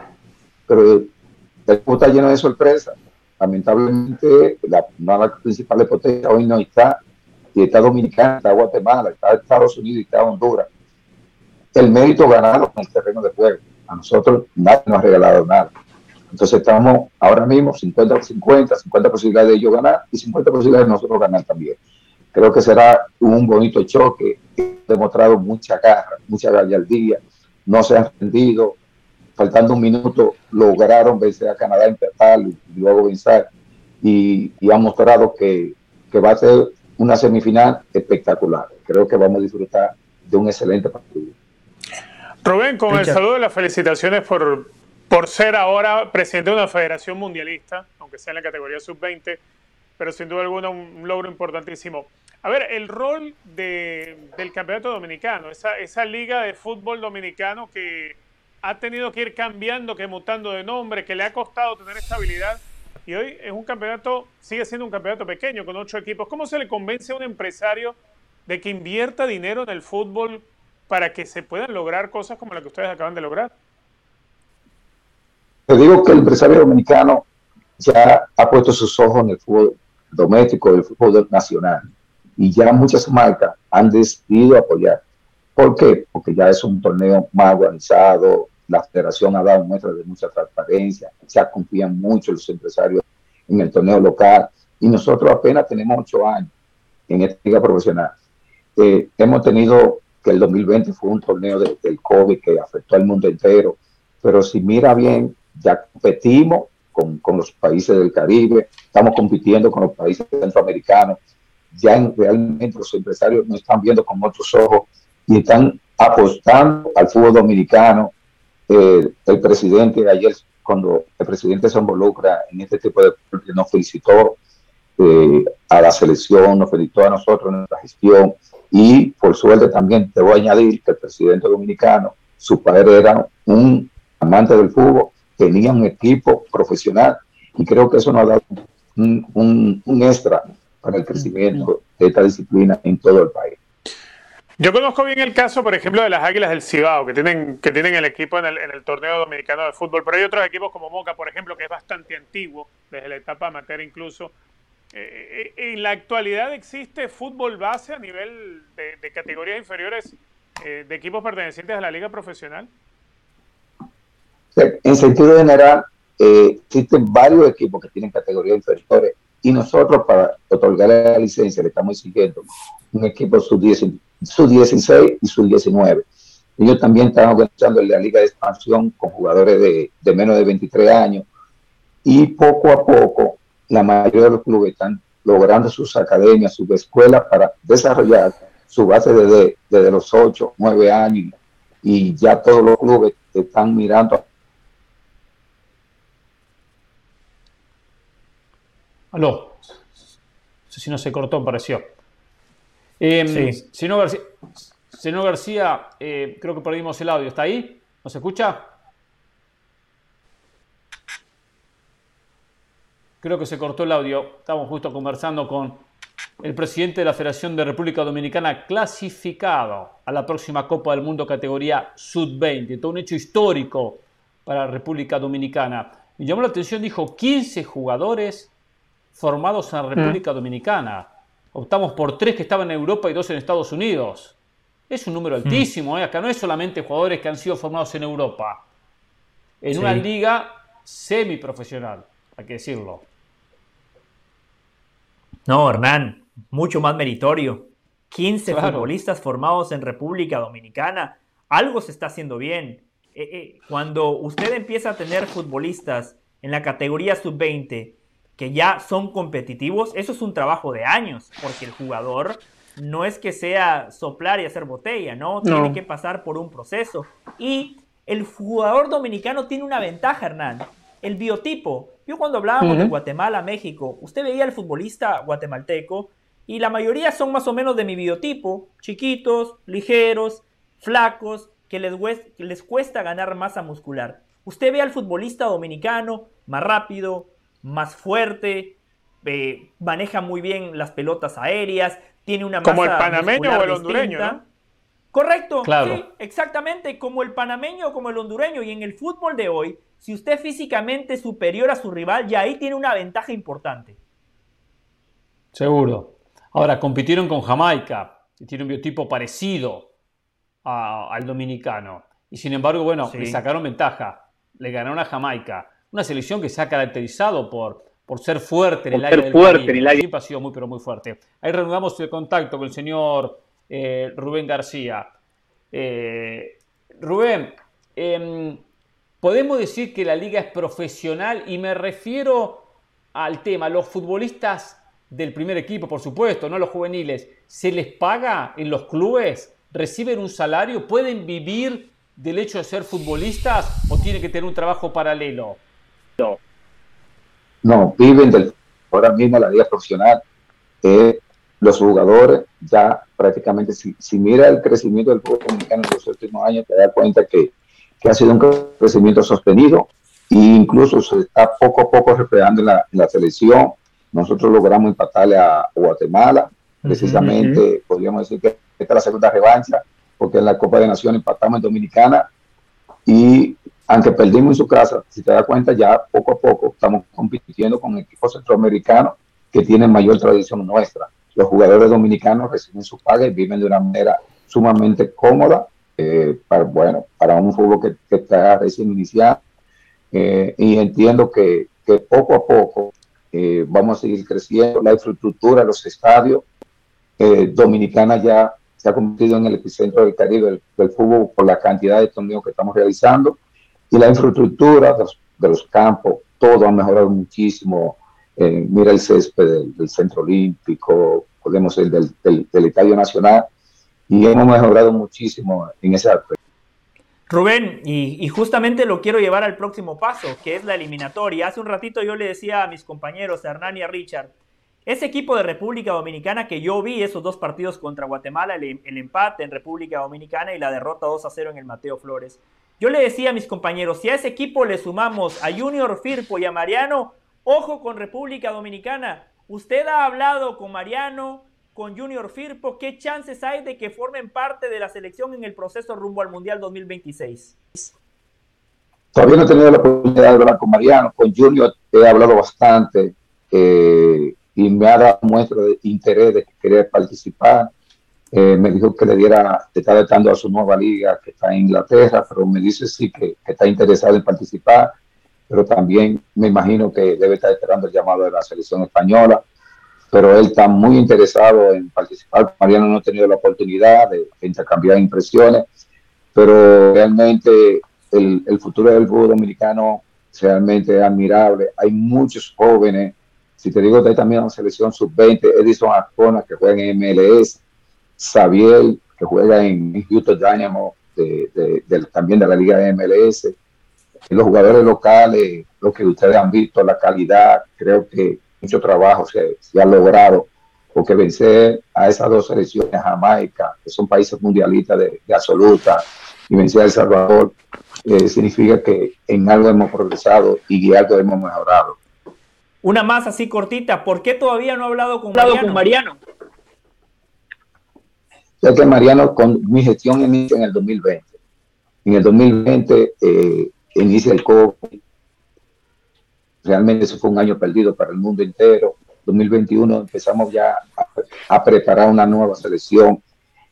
pero el grupo está lleno de sorpresas. Lamentablemente, la, principales potencias hoy no está, y está Dominicana, está Guatemala, está Estados Unidos y está Honduras. El mérito ganado en el terreno de juego. A nosotros nadie nos ha regalado nada. Entonces estamos ahora mismo 50-50, 50 posibilidades de ellos ganar y 50 posibilidades de nosotros ganar también. Creo que será un bonito choque. Ha demostrado mucha garra, mucha gallardía. No se han rendido. Faltando un minuto, lograron vencer a Canadá, empezar y luego vencer. Y, y han mostrado que, que va a ser una semifinal espectacular. Creo que vamos a disfrutar de un excelente partido. Rubén, con el saludo y las felicitaciones por, por ser ahora presidente de una federación mundialista, aunque sea en la categoría sub-20, pero sin duda alguna un logro importantísimo. A ver, el rol del campeonato dominicano, esa, esa liga de fútbol dominicano que ha tenido que ir cambiando, que mutando de nombre, que le ha costado tener estabilidad y hoy es un campeonato, sigue siendo un campeonato pequeño con ocho equipos. ¿Cómo se le convence a un empresario de que invierta dinero en el fútbol para que se puedan lograr cosas como las que ustedes acaban de lograr? Te digo que el empresario dominicano ya ha puesto sus ojos en el fútbol doméstico, del fútbol nacional y ya muchas marcas han decidido apoyar. ¿Por qué? Porque ya es un torneo más organizado, la federación ha dado muestras de mucha transparencia, ya confían mucho los empresarios en el torneo local y nosotros apenas tenemos ocho años en esta liga profesional. Eh, hemos tenido que el 2020 fue un torneo del COVID que afectó al mundo entero, pero si mira bien, ya competimos con, con los países del Caribe, estamos compitiendo con los países centroamericanos, ya realmente los empresarios no están viendo con otros ojos y están apostando al fútbol dominicano. Eh, el presidente ayer, cuando el presidente se involucra en este tipo de nos felicitó eh, a la selección, nos felicitó a nosotros en nuestra gestión y por suerte también te voy a añadir que el presidente dominicano, su padre era un amante del fútbol, tenía un equipo profesional y creo que eso nos ha dado un, un, un extra para el crecimiento de esta disciplina en todo el país. Yo conozco bien el caso, por ejemplo, de las Águilas del Cibao, que tienen, que tienen el equipo en el, en el, torneo dominicano de fútbol, pero hay otros equipos como Moca, por ejemplo, que es bastante antiguo, desde la etapa amateur incluso. Eh, eh ¿En la actualidad existe fútbol base a nivel de, categorías inferiores eh, de equipos pertenecientes a la liga profesional? En sentido general, existen varios equipos que tienen categorías inferiores y nosotros para otorgar la licencia le estamos exigiendo un equipo sub-16 y sub-19. Ellos también están organizando la liga de expansión con jugadores de, de, menos de 23 años y poco a poco la mayoría de los clubes están logrando sus academias, sus escuelas para desarrollar su base desde, desde los 8, 9 años y ya todos los clubes están mirando Aló. No sé si no se cortó, pareció. Eh, sí. Señor García, eh, creo que perdimos el audio. ¿Está ahí? ¿Nos escucha? Creo que se cortó el audio. Estamos justo conversando con el presidente de la Federación de República Dominicana clasificado a la próxima Copa del Mundo categoría Sud-20. Todo un hecho histórico para la República Dominicana. Me llamó la atención, dijo 15 jugadores formados en la República mm. Dominicana. Optamos por tres que estaban en Europa y dos en Estados Unidos. Es un número mm. altísimo, ¿eh? acá no es solamente jugadores que han sido formados en Europa. En una liga semiprofesional, hay que decirlo. No, Hernán, mucho más meritorio. 15 futbolistas formados en República Dominicana. Algo se está haciendo bien. Eh, eh, cuando usted empieza a tener futbolistas en la categoría sub-20 que ya son competitivos, eso es un trabajo de años, porque el jugador no es que sea soplar y hacer botella, ¿no? Tiene que pasar por un proceso. Y el jugador dominicano tiene una ventaja, Hernán, el biotipo. Yo cuando hablábamos de Guatemala, México, usted veía al futbolista guatemalteco y la mayoría son más o menos de mi biotipo, chiquitos, ligeros, flacos, que les, que les cuesta ganar masa muscular. Usted ve al futbolista dominicano más rápido, más fuerte, eh, maneja muy bien las pelotas aéreas, tiene una Como el panameño o el hondureño, ¿no? Correcto, claro. sí, exactamente, como el panameño o como el hondureño. Y en el fútbol de hoy, si usted físicamente es superior a su rival, ya ahí tiene una ventaja importante. Seguro. Ahora, compitieron con Jamaica, que tiene un biotipo parecido al dominicano. Y sin embargo, bueno, le sacaron ventaja. Le ganaron a Jamaica una selección que se ha caracterizado por, por ser fuerte en el área del fuerte en el área. Siempre ha sido muy, pero muy fuerte. Ahí reanudamos el contacto con el señor eh, Rubén García. Eh, Rubén, em, podemos decir que la liga es profesional y me refiero al tema, los futbolistas del primer equipo, por supuesto, no los juveniles, ¿se les paga en los clubes? ¿Reciben un salario? ¿Pueden vivir del hecho de ser futbolistas o tienen que tener un trabajo paralelo? No. viven del ahora mismo la liga profesional. Eh, los jugadores ya prácticamente, si, mira el crecimiento del fútbol dominicano en los últimos años, te das cuenta que, ha sido un crecimiento sostenido e incluso se está poco a poco reflejando en la, selección. Nosotros logramos empatarle a Guatemala, precisamente, podríamos decir que esta es la segunda revancha, porque en la Copa de Naciones empatamos en Dominicana y aunque perdimos en su casa, si te das cuenta, ya poco a poco estamos compitiendo con equipos centroamericanos que tienen mayor tradición nuestra. Los jugadores dominicanos reciben su paga y viven de una manera sumamente cómoda, eh, para, bueno, para un fútbol que, está recién iniciado. Eh, y entiendo que, que, poco a poco eh, vamos a seguir creciendo. La infraestructura, los estadios, Dominicana ya se ha convertido en el epicentro del Caribe del, del fútbol por la cantidad de torneos que estamos realizando y la infraestructura de los, campos, todo ha mejorado muchísimo. Eh, mira el césped del, Centro Olímpico, podemos el del, del, Estadio Nacional, y hemos mejorado muchísimo en ese aspecto. Rubén, y, y, justamente lo quiero llevar al próximo paso, que es la eliminatoria. Hace un ratito yo le decía a mis compañeros, a Hernán y a Richard, ese equipo de República Dominicana que yo vi esos dos partidos contra Guatemala, el, el empate en República Dominicana y la derrota 2 a 0 en el Mateo Flores. Yo le decía a mis compañeros, si a ese equipo le sumamos a Junior Firpo y a Mariano, ojo con República Dominicana. ¿Usted ha hablado con Mariano, con Junior Firpo? ¿Qué chances hay de que formen parte de la selección en el proceso rumbo al Mundial 2026? Todavía no he tenido la oportunidad de hablar con Mariano, con Junior he hablado bastante eh, y me ha dado muestra de interés de querer participar. Eh, me dijo que le diera, que está vetando a su nueva liga que está en Inglaterra, pero me dice sí que, está interesado en participar, pero también me imagino que debe estar esperando el llamado de la selección española, pero él está muy interesado en participar. Mariano no ha tenido la oportunidad de, intercambiar impresiones, pero realmente el, el, futuro del fútbol dominicano realmente es admirable. Hay muchos jóvenes, si te digo, hay también una selección sub-20, Edison Arcona que juega en MLS, Xavier que juega en Houston Dynamo, de, de, de, también de la Liga de MLS. Los jugadores locales, lo que ustedes han visto, la calidad, creo que mucho trabajo se, se ha logrado, porque vencer a esas dos selecciones, Jamaica, que son países mundialistas de, de absoluta, y vencer a El Salvador, eh, significa que en algo hemos progresado y algo hemos mejorado. Una más así cortita, ¿por qué todavía no ha hablado con Mariano? Con Mariano? Ya que Mariano, con mi gestión inicia en el 2020. En el 2020 eh, inicia el COVID. Realmente eso fue un año perdido para el mundo entero. 2021 empezamos ya a, preparar una nueva selección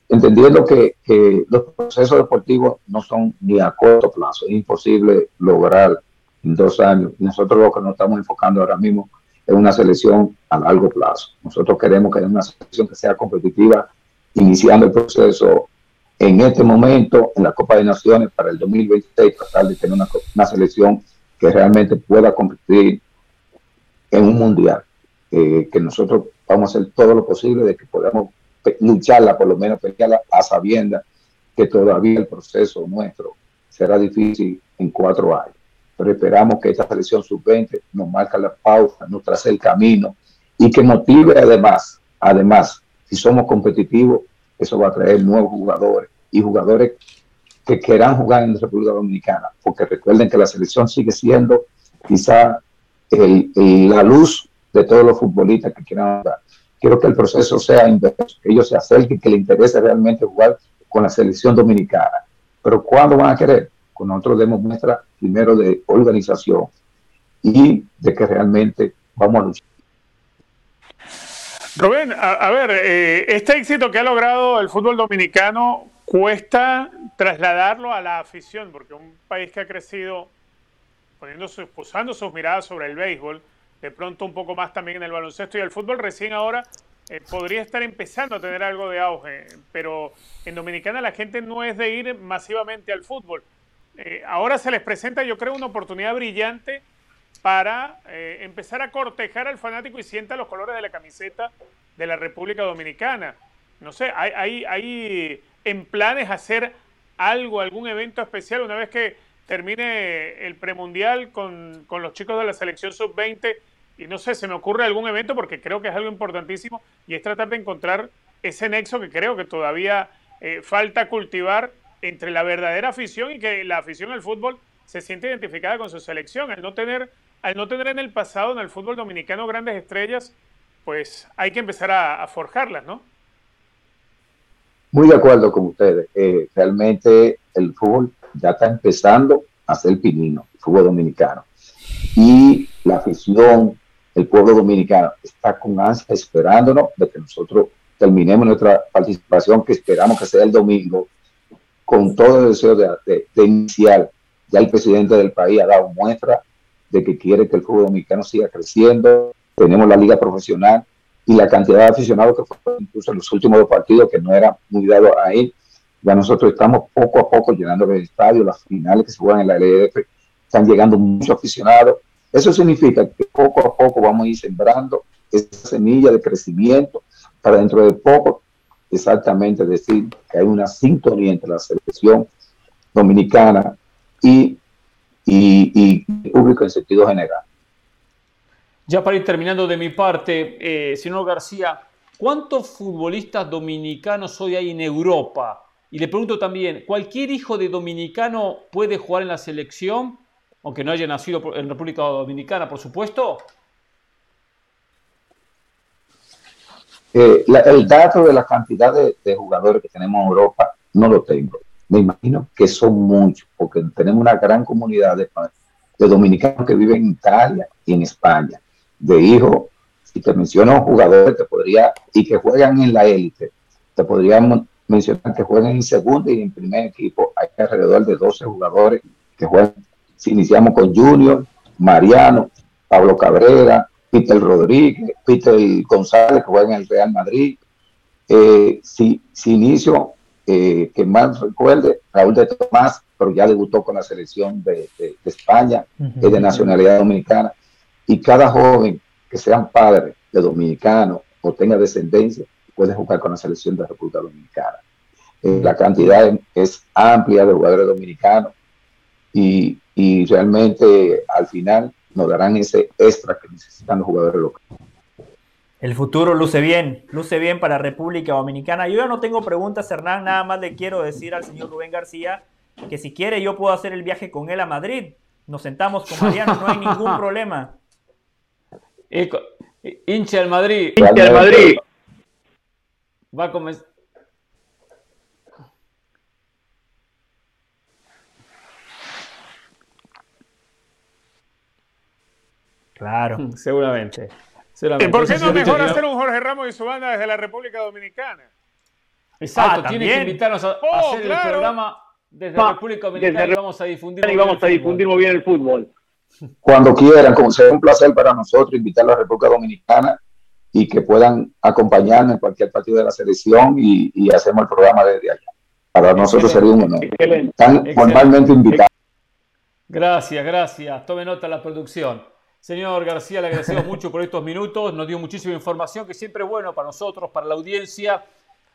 entendiendo que, que, los procesos deportivos no son ni a corto plazo, es imposible lograr en dos años. Nosotros lo que nos estamos enfocando ahora mismo es una selección a largo plazo. Nosotros queremos que haya una selección que sea competitiva, iniciando el proceso en este momento en la Copa de Naciones para el 2026, tratar de tener una, una selección que realmente pueda competir en un mundial. Eh, que nosotros vamos a hacer todo lo posible de que podamos lucharla, por lo menos pelearla a sabiendas que todavía el proceso nuestro será difícil en cuatro años. Pero esperamos que esta selección sub-20 nos marque la pauta, nos trace el camino y que motive además, además, si somos competitivos, eso va a traer nuevos jugadores y jugadores que quieran jugar en República Dominicana, porque recuerden que la selección sigue siendo quizá la luz de todos los futbolistas que quieran jugar quiero que el proceso sea inverso, que ellos se acerquen, que les interese realmente jugar con la selección dominicana. Pero ¿cuándo van a querer? Con nosotros demos muestra primero de organización y de que realmente vamos a luchar. Rubén, a, ver, eh, este éxito que ha logrado el fútbol dominicano cuesta trasladarlo a la afición, porque un país que ha crecido poniendo posando sus miradas sobre el béisbol, de pronto un poco más también en el baloncesto y el fútbol recién ahora eh, podría estar empezando a tener algo de auge, pero en Dominicana la gente no es de ir masivamente al fútbol. Eh, ahora se les presenta, yo creo, una oportunidad brillante para eh, empezar a cortejar al fanático y sienta los colores de la camiseta de la República Dominicana. No sé, hay, hay, hay en planes hacer algo, algún evento especial una vez que termine el premundial con, con los chicos de la selección sub-20 y no sé, se me ocurre algún evento porque creo que es algo importantísimo y es tratar de encontrar ese nexo que creo que todavía eh, falta cultivar entre la verdadera afición y que la afición al fútbol se siente identificada con su selección. Al no tener, al no tener en el pasado en el fútbol dominicano grandes estrellas, pues hay que empezar a, forjarlas, ¿no? Muy de acuerdo con ustedes. Eh, realmente el fútbol ya está empezando a ser pinino, el fútbol dominicano. Y la afición, el pueblo dominicano está con ansia esperándonos de que nosotros terminemos nuestra participación, que esperamos que sea el domingo, con todo el deseo de, de, de iniciar. Ya el presidente del país ha dado muestra de que quiere que el fútbol dominicano siga creciendo. Tenemos la liga profesional y la cantidad de aficionados que fue incluso en los últimos dos partidos que no era muy dado ahí. Ya nosotros estamos poco a poco llenando el estadio, las finales que se juegan en la LDF, están llegando muchos aficionados eso significa que poco a poco vamos a ir sembrando esa semilla de crecimiento para dentro de poco exactamente decir que hay una sintonía entre la selección dominicana y, y, público en sentido general. Ya para ir terminando de mi parte, eh, señor García, ¿cuántos futbolistas dominicanos hoy hay en Europa? Y le pregunto también, ¿cualquier hijo de dominicano puede jugar en la selección? aunque no haya nacido en República Dominicana, por supuesto? Eh, el dato de la cantidad de, jugadores que tenemos en Europa no lo tengo. Me imagino que son muchos, porque tenemos una gran comunidad de, dominicanos que viven en Italia y en España, de hijos, si te menciono jugadores, te podría, y que juegan en la élite, te podríamos mencionar que juegan en segundo y en primer equipo. Hay alrededor de 12 jugadores que juegan. Si iniciamos con Junior, Mariano, Pablo Cabrera, Peter Rodríguez, Peter González, que juega en el Real Madrid. Eh, si, si, inicio, eh, que más recuerde, Raúl de Tomás, pero ya debutó con la selección de, España, es de nacionalidad dominicana. Y cada joven que sean padres de dominicanos o tenga descendencia, puede jugar con la selección de la República Dominicana. Eh, la cantidad es amplia de jugadores dominicanos y, y realmente al final nos darán ese extra que necesitan los jugadores locales. El futuro luce bien, luce bien para República Dominicana. Yo ya no tengo preguntas, Hernán, nada más le quiero decir al señor Rubén García que si quiere yo puedo hacer el viaje con él a Madrid. Nos sentamos con Mariano, no hay ningún problema. Hincha del Madrid. Hincha del Madrid. Va a comenzar. Claro. Seguramente. ¿Y por qué no mejor hacer un Jorge Ramos y su banda desde la República Dominicana? Exacto, ah, tiene que invitarnos a, oh, hacer el programa desde la República Dominicana y vamos a difundir, y vamos a difundir muy bien el fútbol. Cuando quieran, como sea un placer para nosotros invitar a la República Dominicana y que puedan acompañarnos en cualquier partido de la selección y, hacemos el programa desde allá. Para nosotros sería un honor. Están formalmente invitados. Gracias, gracias. Tome nota la producción. Señor García, le agradecemos mucho por estos minutos, nos dio muchísima información que siempre es bueno para nosotros, para la audiencia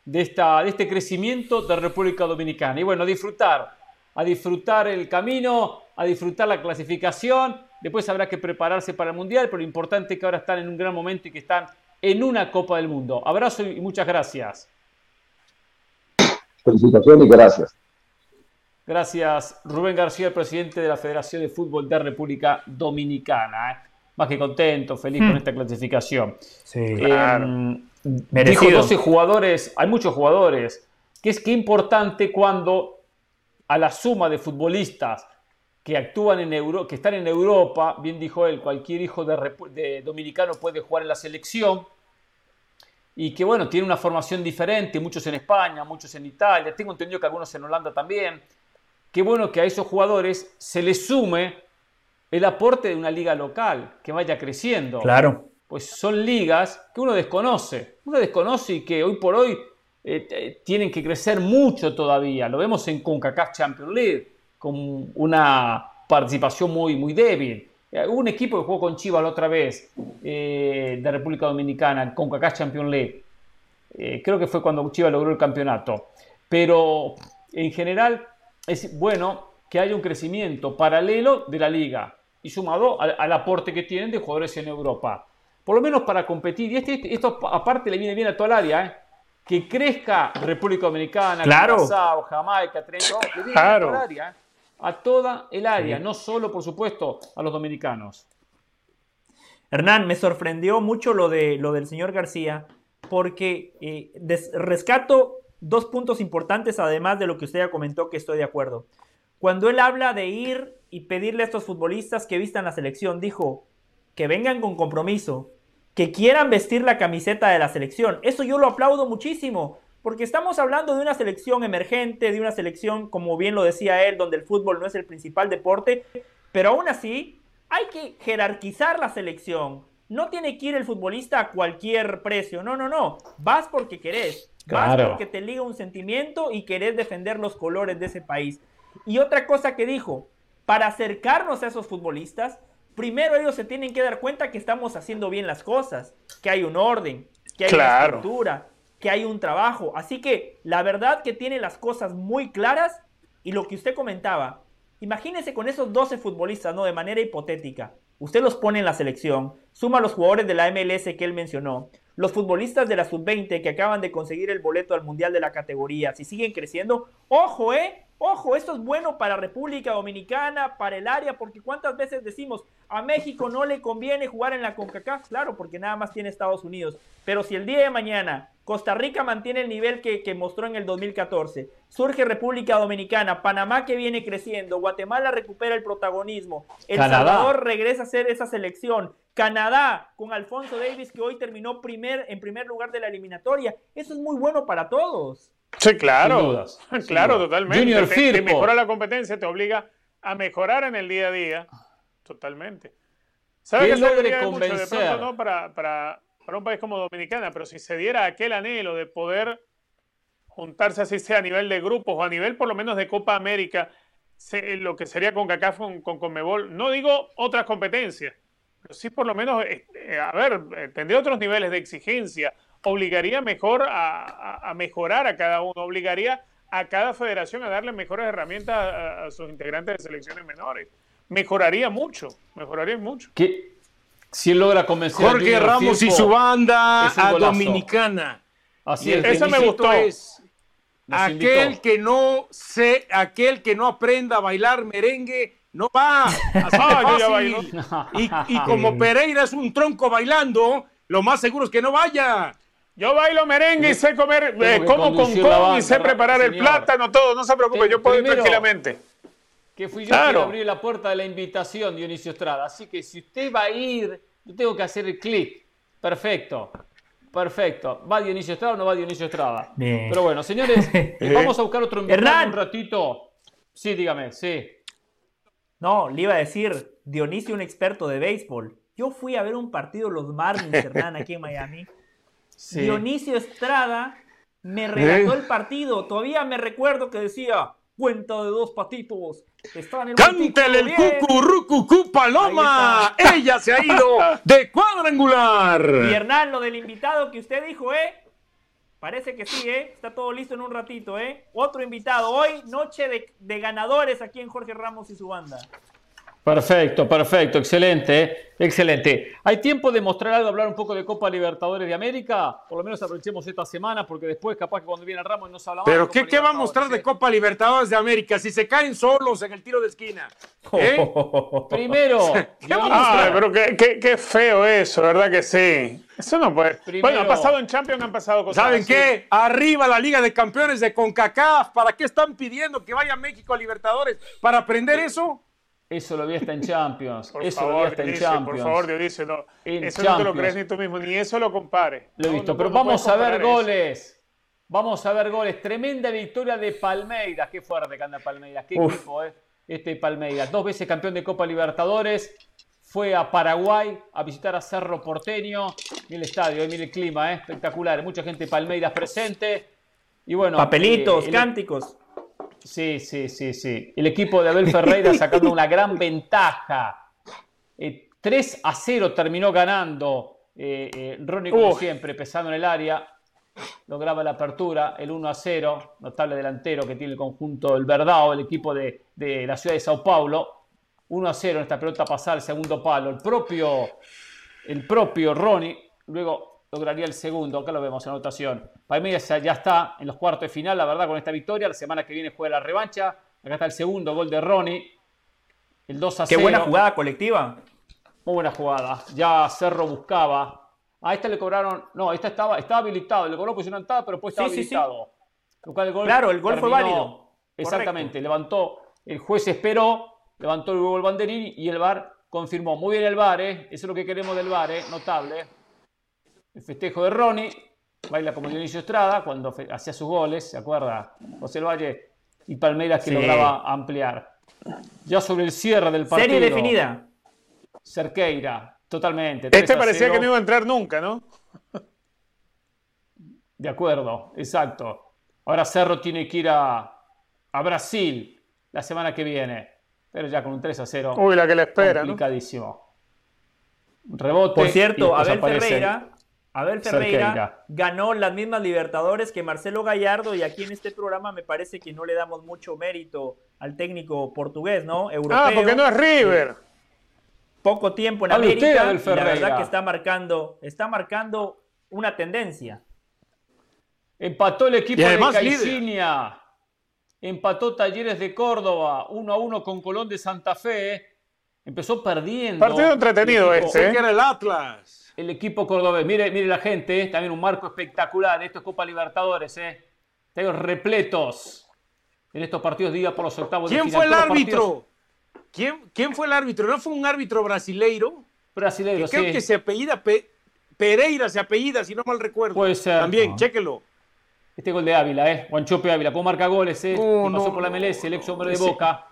de, esta, de este crecimiento de República Dominicana. Y bueno, a disfrutar, a disfrutar el camino, a disfrutar la clasificación, después habrá que prepararse para el Mundial, pero lo importante es que ahora están en un gran momento y que están en una Copa del Mundo. Abrazo y muchas gracias. Felicitaciones y gracias. Gracias, Rubén García, presidente de la Federación de Fútbol de República Dominicana. ¿eh? Más que contento, feliz con hmm. esta clasificación. Sí, eh, claro. Dijo 12 jugadores, hay muchos jugadores, que es que importante cuando a la suma de futbolistas que actúan en Euro, que están en Europa, bien dijo él, cualquier hijo de, dominicano puede jugar en la selección, y que bueno, tiene una formación diferente, muchos en España, muchos en Italia, tengo entendido que algunos en Holanda también, qué bueno que a esos jugadores se les sume el aporte de una liga local, que vaya creciendo. Claro. Pues son ligas que uno desconoce. Uno desconoce y que hoy por hoy eh, tienen que crecer mucho todavía. Lo vemos en CONCACAF Champions League, con una participación muy, muy débil. Eh, hubo un equipo que jugó con Chivas la otra vez, eh, de República Dominicana, con CONCACAF Champions League. creo que fue cuando Chivas logró el campeonato. Pero en general es bueno que haya un crecimiento paralelo de la liga y sumado al, aporte que tienen de jugadores en Europa. Por lo menos para competir. Y este, esto aparte le viene bien a toda el área, ¿eh? que crezca República Dominicana, claro. Jamaica, Trento, a toda el área, ¿eh? a toda el área, no solo, por supuesto, a los dominicanos. Hernán, me sorprendió mucho lo, de, lo del señor García, porque eh, rescato dos puntos importantes, además de lo que usted ya comentó, que estoy de acuerdo. Cuando él habla de ir y pedirle a estos futbolistas que vistan la selección, dijo que vengan con compromiso, que quieran vestir la camiseta de la selección. Eso yo lo aplaudo muchísimo, porque estamos hablando de una selección emergente, de una selección, como bien lo decía él, donde el fútbol no es el principal deporte, pero aún así hay que jerarquizar la selección. No tiene que ir el futbolista a cualquier precio, no, no, no, vas porque querés. Claro. porque te liga un sentimiento y querés defender los colores de ese país. Y otra cosa que dijo, para acercarnos a esos futbolistas, primero ellos se tienen que dar cuenta que estamos haciendo bien las cosas, que hay un orden, que hay una estructura, que hay un trabajo. Así que la verdad que tiene las cosas muy claras y lo que usted comentaba, imagínese con esos 12 futbolistas, ¿no? De manera hipotética. Usted los pone en la selección, suma los jugadores de la MLS que él mencionó, los futbolistas de la sub-20 que acaban de conseguir el boleto al Mundial de la categoría, si siguen creciendo, ojo, ¿eh? Ojo, esto es bueno para República Dominicana, para el área, porque cuántas veces decimos, a México no le conviene jugar en la CONCACAF, claro, porque nada más tiene Estados Unidos. Pero si el día de mañana Costa Rica mantiene el nivel que, mostró en el 2014, surge República Dominicana, Panamá que viene creciendo, Guatemala recupera el protagonismo, El Salvador regresa a ser esa selección, Canadá con Alfonso Davis que hoy terminó primer, en primer lugar de la eliminatoria, eso es muy bueno para todos. Sí, claro. claro, totalmente. Junior te, te, mejora la competencia, te obliga a mejorar en el día a día. Totalmente. ¿Sabes que logre convencer? de pronto, no para, para, para, un país como Dominicana, pero si se diera aquel anhelo de poder juntarse así sea a nivel de grupos o a nivel por lo menos de Copa América, lo que sería con CACAF con, con Conmebol, no digo otras competencias, pero sí por lo menos, este, a ver, eh, tendría otros niveles de exigencia, obligaría mejor a, mejorar a cada uno, obligaría a cada federación a darle mejores herramientas a, sus integrantes de selecciones menores. Mejoraría mucho, mejoraría mucho. ¿Qué? Si él logra convencer Jorge Ramos y su banda a Dominicana. Así es. Eso me gustó. Es aquel que no se, aquel que no aprenda a bailar merengue no va. Ah, y, y como Pereira es un tronco bailando, lo más seguro es que no vaya. Yo bailo merengue y sé comer, eh, como con con y sé preparar el plátano, todo, no se preocupe, yo puedo ir tranquilamente. Que fui yo quien abrí la puerta de la invitación, Dionisio Estrada. Así que si usted va a ir, yo tengo que hacer el clic. Perfecto. Perfecto. ¿Va Dionisio Estrada o no va Dionisio Estrada? Pero bueno, señores, vamos a buscar otro invitado un ratito. Sí, dígame, sí. No, le iba a decir, Dionisio, un experto de béisbol. Yo fui a ver un partido los Marlins, Hernán, aquí en Miami. Dionisio Estrada me relató el partido. Todavía me recuerdo que decía, cuenta de dos patitos. Están en ¡Cántele el cucurrucucú paloma! Ella se ha ido de cuadrangular. Y Hernán, lo del invitado que usted dijo, ¿eh? Parece que sí, ¿eh? Está todo listo en un ratito, ¿eh? Otro invitado. Hoy, noche de, de ganadores aquí en Jorge Ramos y su banda. Perfecto, perfecto, excelente, excelente. ¿Hay tiempo de mostrar algo, hablar un poco de Copa Libertadores de América? Por lo menos aprovechemos esta semana, porque después capaz que cuando viene Ramos no se habla ¿Pero qué, qué va a mostrar de Copa Libertadores de América si se caen solos en el tiro de esquina? ¿Eh? Primero. ah, pero qué, qué, feo eso, ¿verdad que sí? Eso no puede. bueno, ha pasado en Champions, han pasado cosas. ¿Saben qué? Arriba la Liga de Campeones de CONCACAF. ¿Para qué están pidiendo que vaya México a Libertadores? ¿Para aprender eso? Eso lo vi hasta en Champions. eso lo vi hasta en Champions. Por favor, Dionisio, no. eso no te lo crees ni tú mismo, ni eso lo compare. Lo he visto, pero vamos a ver goles. Vamos a ver goles. Tremenda victoria de Palmeiras. Qué fuerte que anda Palmeiras. Qué equipo, ¿eh? Este Palmeiras. Dos veces campeón de Copa Libertadores. Fue a Paraguay a visitar a Cerro Porteño. Mira el estadio, eh, mira el clima, ¿eh? espectacular. Mucha gente Palmeiras presente. Y bueno, Papelitos, eh, cánticos. Sí, sí, sí, sí. El equipo de Abel Ferreira sacando una gran ventaja. 3 eh, a 0 terminó ganando eh, eh, Ronnie, como siempre, pesando en el área. Lograba la apertura, el 1 a 0. Notable delantero que tiene el conjunto del Verdao, el equipo de, la ciudad de Sao Paulo. 1 a 0 en esta pelota pasada al segundo palo. El propio, el propio Ronnie, luego lograría el segundo. Acá lo vemos en anotación. Palmeiras ya está en los cuartos de final, la verdad, con esta victoria. La semana que viene juega la revancha. Acá está el segundo gol de Ronnie. El 2 a 0. Qué buena jugada colectiva. Muy buena jugada. Ya Cerro buscaba. A esta le cobraron. No, esta estaba, estaba habilitado. Le cobró posicionada, pero después estaba habilitado. claro, el gol fue válido. Exactamente. Levantó. El juez esperó, levantó el gol banderín y el VAR confirmó. Muy bien el VAR, ¿eh? Eso es lo que queremos del VAR, ¿eh? Notable el festejo de Ronnie, baila como Dionisio Estrada cuando hacía sus goles, ¿se acuerda? José Valle y Palmeiras que lograba ampliar. Ya sobre el cierre del partido. Serie definida. Cerqueira, totalmente. Este parecía que no iba a entrar nunca, ¿no? De acuerdo, exacto. Ahora Cerro tiene que ir a, a Brasil la semana que viene. Pero ya con un 3 a 0. Uy, la que le espera. Complicadísimo. Rebote. Por cierto, Abel Ferreira Abel Ferreira ganó las mismas Libertadores que Marcelo Gallardo y aquí en este programa me parece que no le damos mucho mérito al técnico portugués, ¿no? Europeo. Ah, porque no es River. Poco tiempo en América y la verdad que está marcando, está marcando una tendencia. Empató el equipo de Caixinha. Empató Talleres de Córdoba, 1 a 1 con Colón de Santa Fe. Empezó perdiendo. Partido entretenido este. ¿eh? que era el Atlas. El equipo cordobés. Mire, mire la gente, ¿eh? también un marco espectacular. Esto es Copa Libertadores, ¿eh? Estadios repletos en estos partidos de ida por los octavos de ¿Quién fue el árbitro? ¿Quién, ¿Quién fue el árbitro? ¿No fue un árbitro brasileiro? Brasileiro, Creo sí. que se apellida Pe- Pereira, se apellida, si no mal recuerdo. Puede ser. También, No. chéquelo. Este gol de Ávila, ¿eh? Guanchope Ávila, cómo marca goles, ¿eh? No, Que pasó no, por la. MLS, el ex hombre de Boca.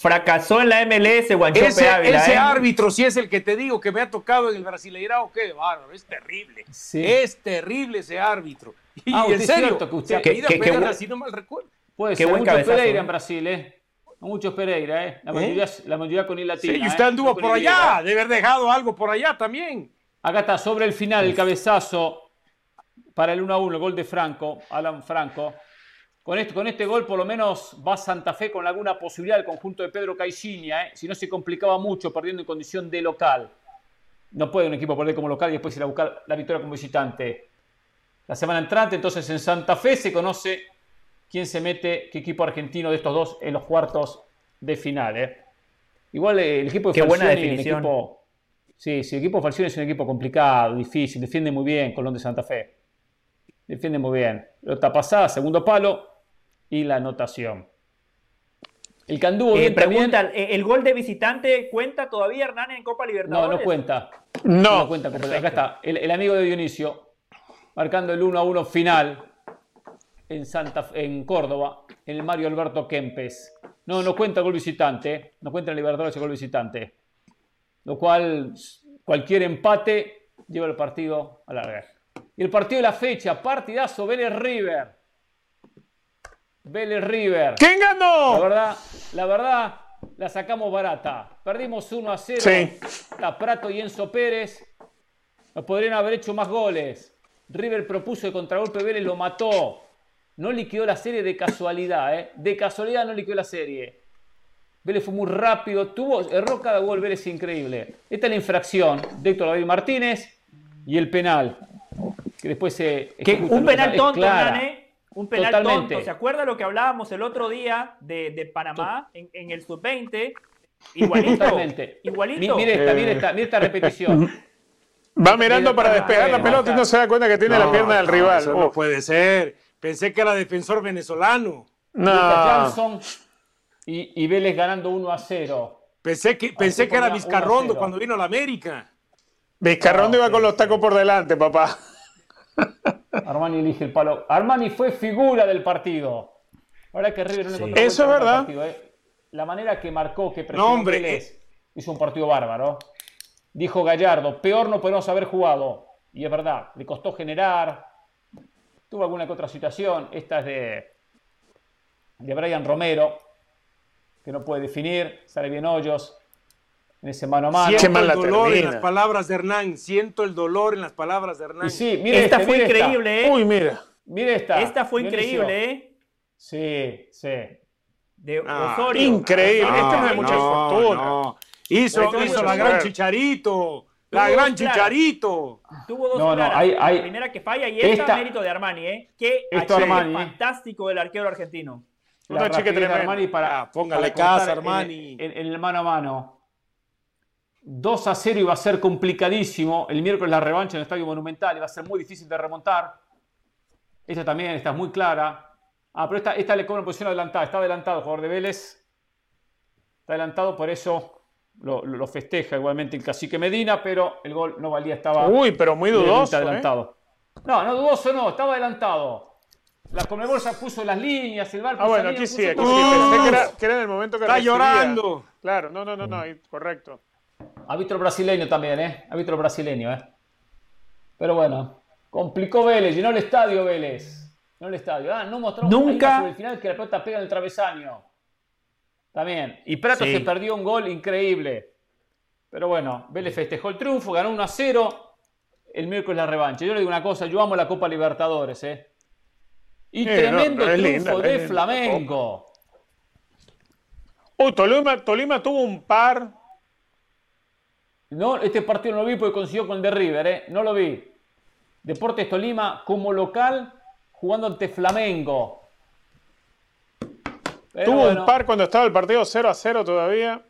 Fracasó en la MLS, Guanchope Ese, Ávila. ese ¿eh? árbitro, si es el que te digo que me ha tocado en el Brasileirao, qué bárbaro, es terrible. Sí. Es terrible ese árbitro. Y Ah, en usted serio, cierto que usted- que- que- que- si no mal recuerdo. Puede Qué ser, buen muchos cabezazo, Pereira ¿eh? en Brasil, ¿eh? Muchos Pereira, ¿eh? La mayoría, la mayoría con I latina. Sí, y ¿eh? usted anduvo por allá, de haber dejado algo por allá también. Acá está, sobre el final, el cabezazo para el 1 a 1, el gol de Franco, Alan Franco. Con este, con este gol, por lo menos, va Santa Fe con alguna posibilidad el conjunto de Pedro Caixinha, ¿eh? Si no se complicaba mucho perdiendo en condición de local. No puede un equipo perder como local y después ir a buscar la victoria como visitante. La semana entrante, entonces, en Santa Fe se conoce quién se mete, qué equipo argentino de estos dos en los cuartos de final, ¿eh? Igual eh, el equipo de Qué buena Falcioni, el definición. equipo- Sí, sí, el equipo de Falcioni es un equipo complicado, difícil, defiende muy bien Colón de Santa Fe. Defiende muy bien. Pelota pasada, segundo palo y la anotación. El que anduvo Eh, bien también- pregunta, ¿eh, ¿el gol de visitante cuenta todavía Hernán en Copa No, Libertadores? no cuenta. No. No cuenta. completo. Acá está, el, el amigo de Dionisio, marcando el 1 a 1 final en, Santa, en Córdoba, en el Mario Alberto Kempes. No, no cuenta gol visitante, no cuenta en Libertadores el gol visitante. Lo cual, cualquier empate lleva el partido a largar. Y el partido de la fecha, partidazo Vélez River. Vélez River. ¿Quién La ganó? verdad, la verdad, la sacamos barata. Perdimos 1 a 0. Sí. Está Prato y Enzo Pérez. Nos podrían haber hecho más goles. River propuso el contragolpe, Vélez lo mató. No liquidó la serie de casualidad, ¿eh? De casualidad no liquidó la serie. Vélez fue muy rápido, tuvo, erró cada gol, Vélez increíble. Esta es la infracción de Héctor David Martínez y el penal. Que después se. Que un penal Es tonto, clara. Un penal Totalmente. tonto. ¿Se acuerda lo que hablábamos el otro día de, de Panamá en, en el sub-20? Igualito. Totalmente. Igualito. Mi- Mire esta, mire esta, mire esta repetición. Va mirando para despejar la pelota y no se da cuenta que tiene la pierna del no, rival. Eso no puede ser. Pensé que era defensor venezolano. No. Y, y Vélez ganando 1 a 0. Pensé que, pensé que era ponía 1 a Vizcarrondo 0. cuando vino a la América. Vizcarrondo iba con los tacos por delante, papá. Armani elige el palo. Armani fue figura del partido. Verdad que River no le encontró Eso es verdad. partido, ¿eh? La manera que marcó, que presionó No, hombre, Vélez, hizo un partido bárbaro. Dijo Gallardo, peor no podemos haber jugado. Y es verdad, le costó generar. Tuvo alguna que otra situación. Esta es de, de Brian Romero, que no puede definir. Sale bien hoyos en ese mano a mano. Siento el la dolor en las palabras de Hernán. Siento el dolor en las palabras de Hernán. Y sí, mire Esta este, fue mire esta. increíble, ¿eh? Uy, mira. Mire esta. Esta fue increíble, ¿eh? Sí, sí. De Ah, Osorio. increíble. Osorio Este no es fue mucha increíble. fortuna. no. Hizo, es hizo la gran. Chicharito. La Tuvo gran claras. Chicharito. Tuvo dos No, no, hay- hay- La primera que falla y esta, Esta- mérito de Armani, ¿eh? Qué Esto Armani, ¿eh? fantástico del arquero argentino. Una La chica tremenda. Armani para, Ah, póngale para casa, en- Armani. En, en el mano a mano. 2 a 0 iba a ser complicadísimo. El miércoles la revancha en el Estadio Monumental iba a ser muy difícil de remontar. Esta también está muy clara. Ah, pero esta, esta le cobra en posición adelantada. Está adelantado el jugador de Vélez. Está adelantado, por eso lo, lo festeja igualmente el cacique Medina, pero el gol no valía, estaba Uy, pero muy dudoso. ¿eh? No, no dudoso no, estaba adelantado. La Conmebol se puso las líneas, el Ah, bueno, aquí sí, puso aquí sí. todo. Pensé que era, que era en el momento que Está recibía. llorando. Claro, no, no, no, no, ahí, correcto. Árbitro brasileño también, ¿eh? Árbitro brasileño, ¿eh? Pero bueno, complicó Vélez, llenó el estadio Vélez. Llenó el estadio. Ah, no mostró Nunca- sobre el final que la pelota pega en el travesaño. También. Y Prato Sí. se perdió un gol increíble. Pero bueno, Vélez festejó el triunfo, ganó 1 a 0. El miércoles la revancha. Yo le digo una cosa, yo amo la Copa Libertadores, ¿eh? Y Eh, tremendo no, linda, triunfo es de linda Flamengo. Uy, Tolima, Tolima tuvo un par. No, este partido no lo vi porque consiguió con el de River, ¿eh? No lo vi. Deportes Tolima como local jugando ante Flamengo. Tuvo un par cuando estaba el partido 0 a 0 todavía.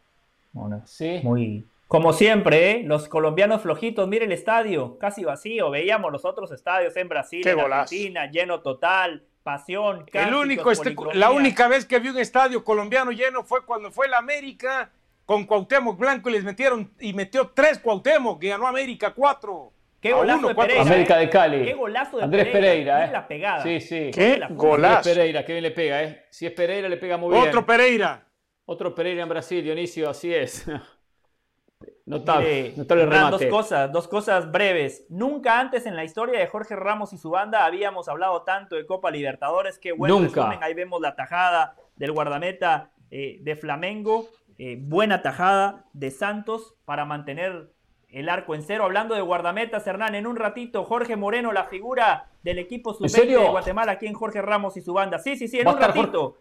sí. Muy. Como siempre, ¿eh? los colombianos flojitos, mire el estadio, casi vacío. Veíamos los otros estadios en Brasil, en Argentina, lleno total, pasión. El único este, la única vez que vi un estadio colombiano lleno fue cuando fue el América con Cuauhtémoc Blanco y les metieron y metió tres Cuauhtémoc y ganó América cuatro. Qué golazo de Pereira. América de Cali. Qué golazo de Andrés Pereira, ¿eh? la pegada. Sí, sí. Qué golazo. Andrés Pereira, que bien le pega, ¿eh? Si es Pereira, le pega muy bien. Otro Pereira. Otro Pereira en Brasil, Dionisio, así es. Notable, notable remate. Dos cosas, dos cosas breves. Nunca antes en la historia de Jorge Ramos y su banda habíamos hablado tanto de Copa Libertadores. Qué bueno Nunca. Ahí vemos la tajada del guardameta eh, de Flamengo. Eh, buena tajada de Santos para mantener el arco en cero. Hablando de guardametas, Hernán, en un ratito, Jorge Moreno, la figura del equipo sub de Guatemala, aquí en Jorge Ramos y su banda. Sí, sí, sí, en un ratito.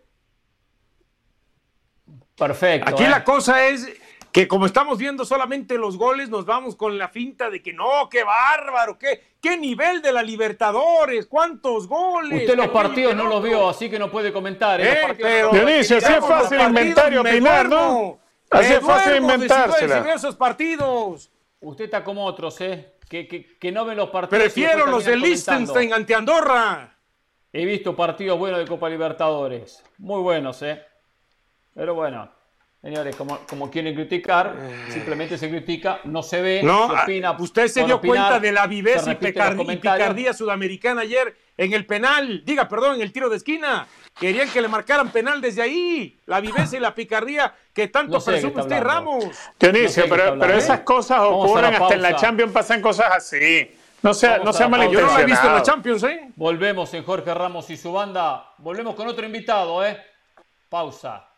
Perfecto. Aquí ¿eh? la cosa es que como estamos viendo solamente los goles, nos vamos con la finta de que no, qué bárbaro, qué, qué nivel de la Libertadores, cuántos goles. Usted los partidos no los vio, así que no puede comentar. ¿eh? pero, Dionisio, así es fácil inventar y opinar, ¿no? Así es fácil inventársela. esos partidos. Usted está como otros, ¿eh? Que, que, que no ven los partidos. Prefiero los de Liechtenstein ante Andorra. He visto partidos buenos de Copa Libertadores. Muy buenos, ¿eh? Pero bueno. Señores, como, como quieren criticar, eh. simplemente se critica, no se ve, no, se opina. Usted se dio cuenta de la viveza y, picardía sudamericana ayer en el penal, diga, perdón, en el tiro de esquina. Querían que le marcaran penal desde ahí. La viveza y la picardía que tanto presume usted, Ramos. Dionisio, pero, pero, esas cosas ocurren hasta en la Champions, pasan cosas así. No sea, no sea malintencionado. Yo no he visto en la Champions, ¿eh? Volvemos en Jorge Ramos y su banda. Volvemos con otro invitado, ¿eh? Pausa.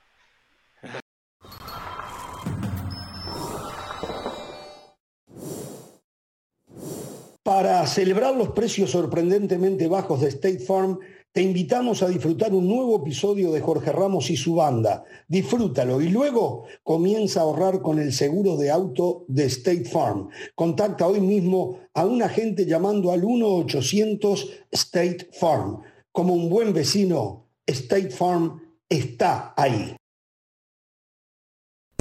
Para celebrar los precios sorprendentemente bajos de State Farm, te invitamos a disfrutar un nuevo episodio de Jorge Ramos y su banda. Disfrútalo y luego comienza a ahorrar con el seguro de auto de State Farm. Contacta hoy mismo a un agente llamando al 1-800 State Farm. Como un buen vecino, State Farm está ahí.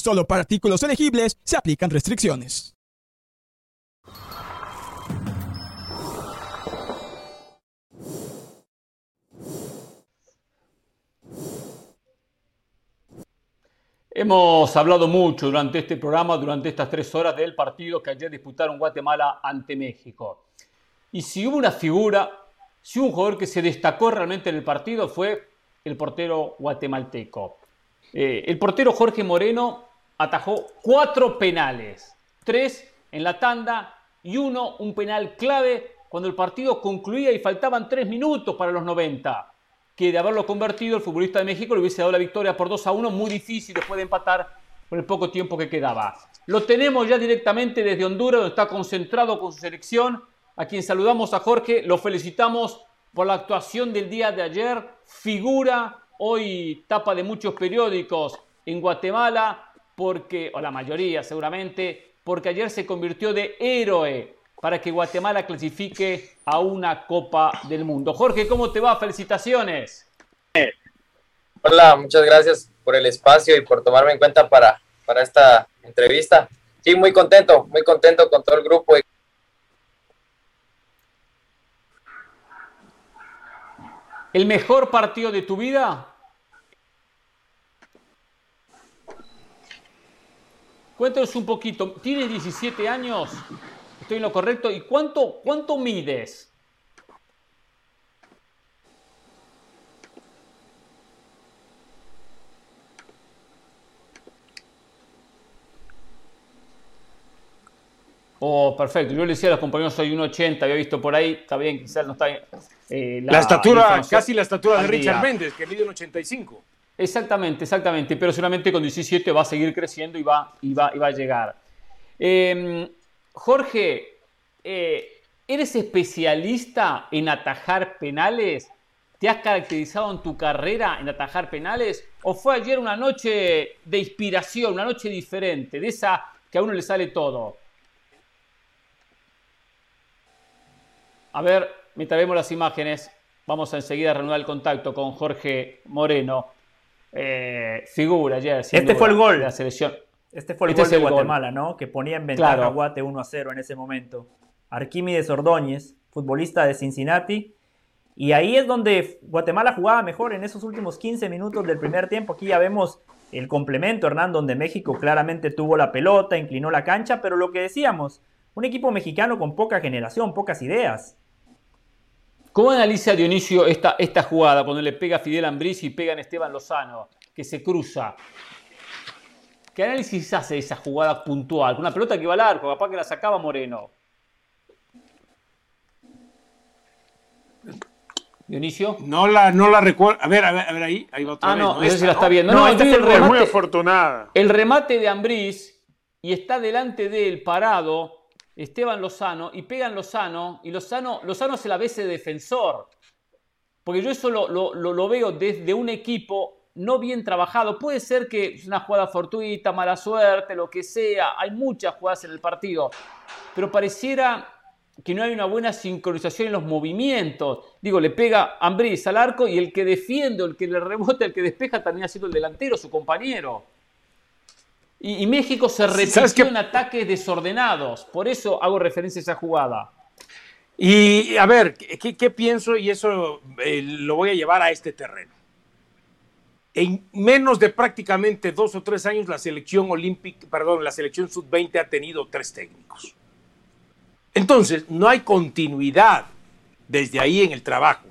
Solo para artículos elegibles se aplican restricciones. Hemos hablado mucho durante este programa, durante estas tres horas del partido que ayer disputaron Guatemala ante México. Y si hubo una figura, si hubo un jugador que se destacó realmente en el partido fue el portero guatemalteco. Eh, el portero Jorge Moreno atajó cuatro penales, tres en la tanda y uno, un penal clave cuando el partido concluía y faltaban tres minutos para los 90. Que de haberlo convertido el futbolista de México le hubiese dado la victoria por 2 a 1, muy difícil después de empatar con el poco tiempo que quedaba. Lo tenemos ya directamente desde Honduras, donde está concentrado con su selección, a quien saludamos a Jorge, lo felicitamos por la actuación del día de ayer, figura, hoy tapa de muchos periódicos en Guatemala, porque, o la mayoría seguramente, porque ayer se convirtió de héroe para que Guatemala clasifique a una Copa del Mundo. Jorge, ¿cómo te va? Felicitaciones. Hola, muchas gracias por el espacio y por tomarme en cuenta para, para esta entrevista. Sí, muy contento, muy contento con todo el grupo. ¿El mejor partido de tu vida? Cuéntanos un poquito. Tienes 17 años, estoy en lo correcto. ¿Y cuánto, cuánto mides? Oh, perfecto. Yo le decía a los compañeros, soy 1,80, había visto por ahí, está bien, quizás no está eh, la, estatura, casi la estatura de Richard Méndez, que mide un 85. Exactamente, exactamente, pero solamente con 17 va a seguir creciendo y va, va, va a llegar. Em, Jorge, eh, ¿eres especialista en atajar penales? ¿Te has caracterizado en tu carrera en atajar penales? ¿O fue ayer una noche de inspiración, una noche diferente, de esa que a uno le sale todo? A ver, mientras vemos las imágenes, vamos a enseguida a reanudar el contacto con Jorge Moreno. Eh, figura ayer. Este fue el gol. De la selección. Este fue el este gol de Guatemala, ¿no? Que ponía en ventaja a Guate 1 a 0 en ese momento. Arquímedes Ordóñez, futbolista de Cincinnati. Y ahí es donde Guatemala jugaba mejor en esos últimos 15 minutos del primer tiempo. Aquí ya vemos el complemento, Hernán, donde México claramente tuvo la pelota, inclinó la cancha, pero lo que decíamos, un equipo mexicano con poca generación, pocas ideas. ¿Cómo analiza Dionisio esta, esta jugada cuando le pega a Fidel Ambriz y pega a Esteban Lozano, que se cruza? ¿Qué análisis hace de esa jugada puntual? Con una pelota que va al arco, capaz que la sacaba Moreno. Dionisio. No la, no la recuerdo. A ver, a ver, a ver ahí, ahí va otra ah, vez. no, no sé si la está viendo. No, es el remate, muy afortunada. El remate de Ambriz y está delante de él parado Esteban Lozano y pegan Lozano y Lozano, Lozano se la ve ese defensor. Porque yo eso lo, veo desde un equipo no bien trabajado. Puede ser que es una jugada fortuita, mala suerte, lo que sea. Hay muchas jugadas en el partido. Pero pareciera que no hay una buena sincronización en los movimientos. Digo, le pega Ambriz al arco y el que defiende, el que le rebota, el que despeja también ha sido el delantero, su compañero. Y, México se repitió en ataques desordenados. Por eso hago referencia a esa jugada. Y a ver, ¿qué, pienso? Y eso eh, lo voy a llevar a este terreno. En menos de prácticamente dos o tres años, la selección olímpica, perdón, la selección sub-20 ha tenido tres técnicos. Entonces, no hay continuidad desde ahí en el trabajo.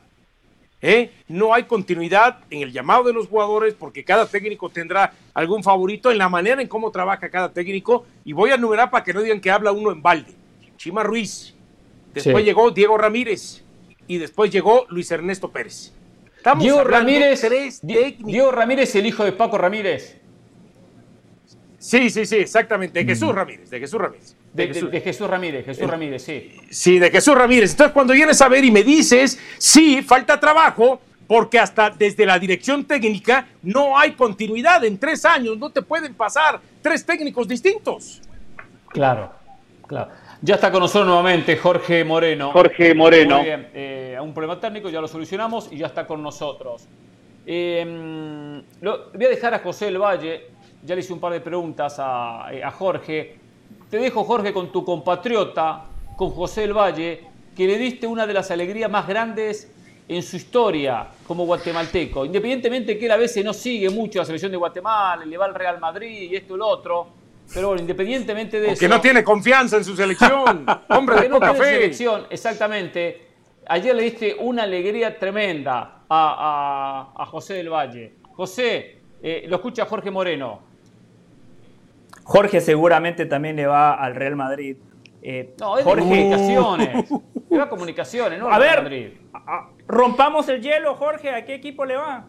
¿Eh? No hay continuidad en el llamado de los jugadores porque cada técnico tendrá algún favorito en la manera en cómo trabaja cada técnico. Y voy a enumerar para que no digan que habla uno en balde. Chima Ruiz, después llegó Diego Ramírez y después llegó Luis Ernesto Pérez. Diego Ramírez, Diego Ramírez, el hijo de Paco Ramírez. Sí, sí, sí, exactamente, de Jesús mm. Ramírez, de Jesús Ramírez. De, Jesús. Ramírez, Jesús eh, Ramírez, sí. Sí, de Jesús Ramírez. Entonces, cuando vienes a ver y me dices, sí, falta trabajo, porque hasta desde la dirección técnica no hay continuidad. En tres años no te pueden pasar tres técnicos distintos. Claro, claro. Ya está con nosotros nuevamente Jorge Moreno. Jorge Moreno. Muy bien, eh, un problema técnico, ya lo solucionamos y ya está con nosotros. Eh, voy a dejar a José El Valle, ya le hice un par de preguntas a, a Jorge te dejo, Jorge, con tu compatriota, con José El Valle, que le diste una de las alegrías más grandes en su historia como guatemalteco. Independientemente que él a veces no sigue mucho la selección de Guatemala, le va al Real Madrid y esto y lo otro. Pero bueno, independientemente de eso. Que no tiene confianza en su selección. Hombre de poca fe. selección, exactamente. Ayer le diste una alegría tremenda a, José del Valle. José, eh, lo escucha Jorge Moreno. Jorge seguramente también le va al Real Madrid. Eh, no, es Jorge. comunicaciones. Le va a comunicaciones, ¿no? A ver, Madrid. rompamos el hielo, Jorge. ¿A qué equipo le va?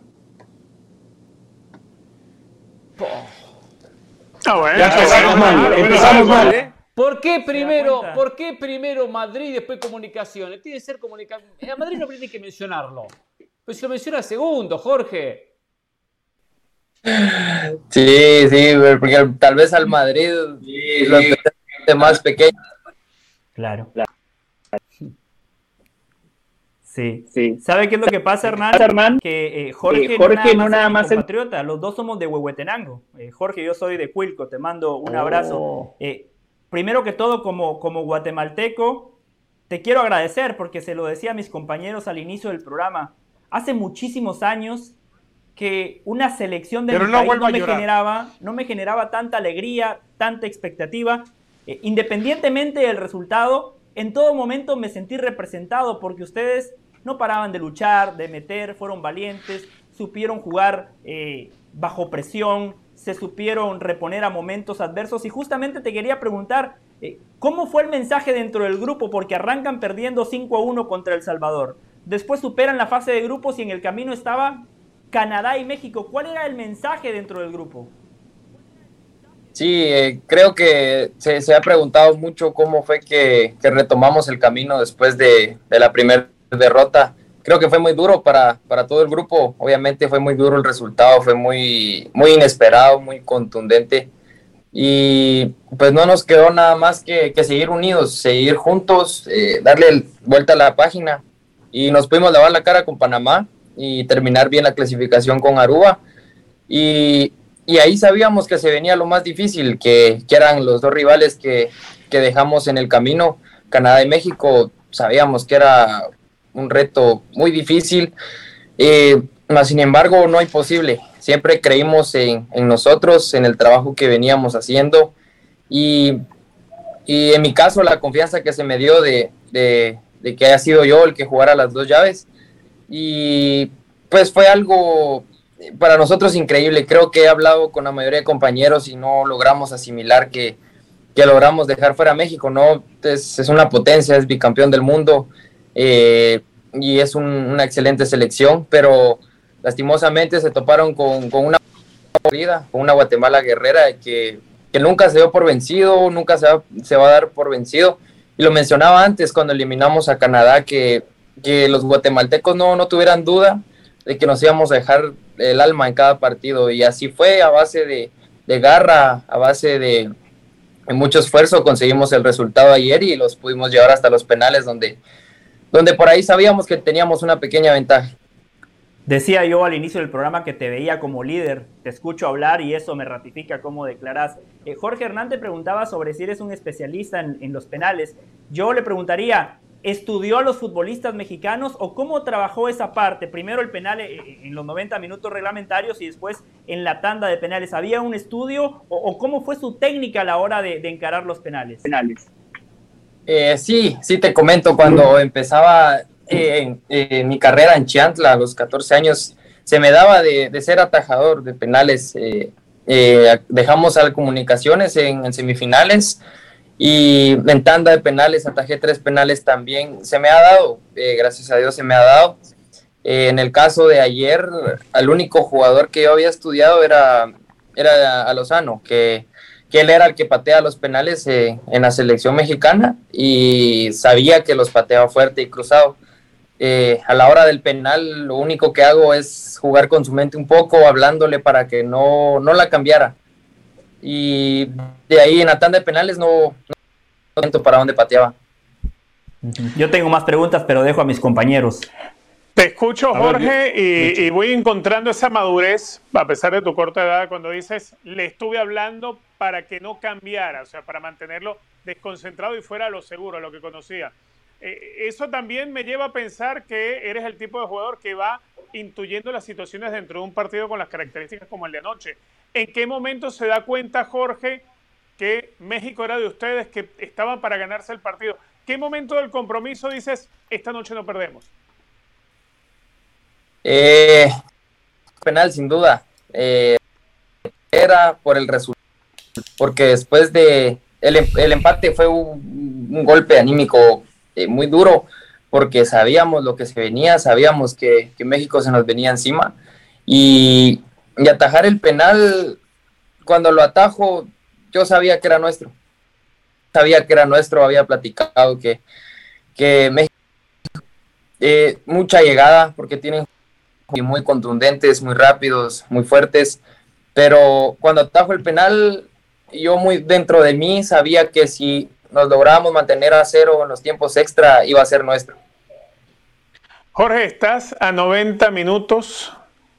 Ah, bueno. Ya empezamos mal. Empezamos mal, ¿eh? ¿Por qué, primero, ¿Por qué primero Madrid y después comunicaciones? Tiene que ser comunicaciones. A Madrid no tiene que mencionarlo. Pues se lo menciona segundo, Jorge. Sí, sí, porque tal vez al Madrid sí, lo más pequeño. Claro. Sí, sí. ¿Sabe qué es lo que pasa, Hernán? Que eh, Jorge, no nada más, los dos somos de Huehuetenango. Eh, Jorge, yo soy de Cuilco, te mando un abrazo. Oh. Eh, primero que todo, como, como guatemalteco, te quiero agradecer porque se lo decía a mis compañeros al inicio del programa. Hace muchísimos años que una selección de mi país no me, generaba, no me generaba tanta alegría, tanta expectativa. Eh, independientemente del resultado, en todo momento me sentí representado porque ustedes no paraban de luchar, de meter, fueron valientes, supieron jugar eh, bajo presión, se supieron reponer a momentos adversos. Y justamente te quería preguntar, eh, ¿cómo fue el mensaje dentro del grupo? Porque arrancan perdiendo 5 a 1 contra El Salvador. Después superan la fase de grupos y en el camino estaba Canadá y México. ¿Cuál era el mensaje dentro del grupo? Sí, eh, creo que se, ha preguntado mucho cómo fue que, retomamos el camino después de, la primera derrota. Creo que fue muy duro para, para, todo el grupo. Obviamente fue muy duro el resultado, fue muy, muy inesperado, muy contundente. Y pues no nos quedó nada más que, seguir unidos, seguir juntos, eh, darle vuelta a la página. Y nos pudimos lavar la cara con Panamá y terminar bien la clasificación con Aruba. Y, y ahí sabíamos que se venía lo más difícil, que, que eran los dos rivales que, que, dejamos en el camino, Canadá y México. Sabíamos que era un reto muy difícil, eh, sin embargo no imposible. Siempre creímos en, en, nosotros, en el trabajo que veníamos haciendo y, y, en mi caso la confianza que se me dio de, de, de que haya sido yo el que jugara las dos llaves y pues fue algo para nosotros increíble. Creo que he hablado con la mayoría de compañeros y no logramos asimilar que, que logramos dejar fuera a México, ¿no? Es, es, una potencia, es bicampeón del mundo eh, y es una excelente selección, pero lastimosamente se toparon con, con una con una Guatemala guerrera que, que, nunca se dio por vencido, nunca se va, se va a dar por vencido. Y lo mencionaba antes cuando eliminamos a Canadá, que que los guatemaltecos no, no tuvieran duda de que nos íbamos a dejar el alma en cada partido. Y así fue, a base de, garra, a base de, mucho esfuerzo, conseguimos el resultado ayer y los pudimos llevar hasta los penales, donde, donde por ahí sabíamos que teníamos una pequeña ventaja. Decía yo al inicio del programa que te veía como líder, te escucho hablar y eso me ratifica cómo declaras. Eh, Jorge Hernández preguntaba sobre si eres un especialista en, en los penales. Yo le preguntaría, estudió a los futbolistas mexicanos o cómo trabajó esa parte? Primero el penal eh, eh, en los 90 minutos reglamentarios y después en la tanda de penales. ¿Había un estudio o, cómo fue su técnica a la hora de, encarar los penales? penales. Eh, sí, sí te comento, cuando empezaba en, mi carrera en Chiantla a los 14 años, se me daba de, ser atajador de penales. dejamos a comunicaciones en semifinales y en tanda de penales, atajé tres penales también. Se me ha dado, eh, gracias a Dios se me ha dado. Eh, en el caso de ayer, el único jugador que yo había estudiado era, era a que, que él era el que patea los penales eh, en la selección mexicana y sabía que los pateaba fuerte y cruzado. a la hora del penal, lo único que hago es jugar con su mente un poco, hablándole para que no, no la cambiara y de ahí en la tanda de penales no, no para dónde pateaba. Yo tengo más preguntas, pero dejo a mis compañeros. Te escucho, Jorge, y, y, voy encontrando esa madurez, a pesar de tu corta edad, cuando dices, le estuve hablando para que no cambiara, o sea, para mantenerlo desconcentrado y fuera lo seguro, lo que conocía. Eh, eso también me lleva a pensar que eres el tipo de jugador que va intuyendo las situaciones dentro de un partido con las características como el de anoche. ¿En qué momento se da cuenta Jorge que México era de ustedes, que estaban para ganarse el partido? ¿Qué momento del compromiso dices, esta noche no perdemos? Eh, penal, sin duda. Eh, era por el resultado, porque después de el, el empate fue un, un golpe anímico eh, muy duro porque sabíamos lo que se venía, sabíamos que, México se nos venía encima. Y, atajar el penal, cuando lo atajo, yo sabía que era nuestro, sabía que era nuestro, había platicado que, que México, eh, mucha llegada, porque tienen muy contundentes, muy rápidos, muy fuertes, pero cuando atajo el penal, yo muy dentro de mí sabía que si nos logramos mantener a cero en los tiempos extra, iba a ser nuestro. Jorge, estás a 90 minutos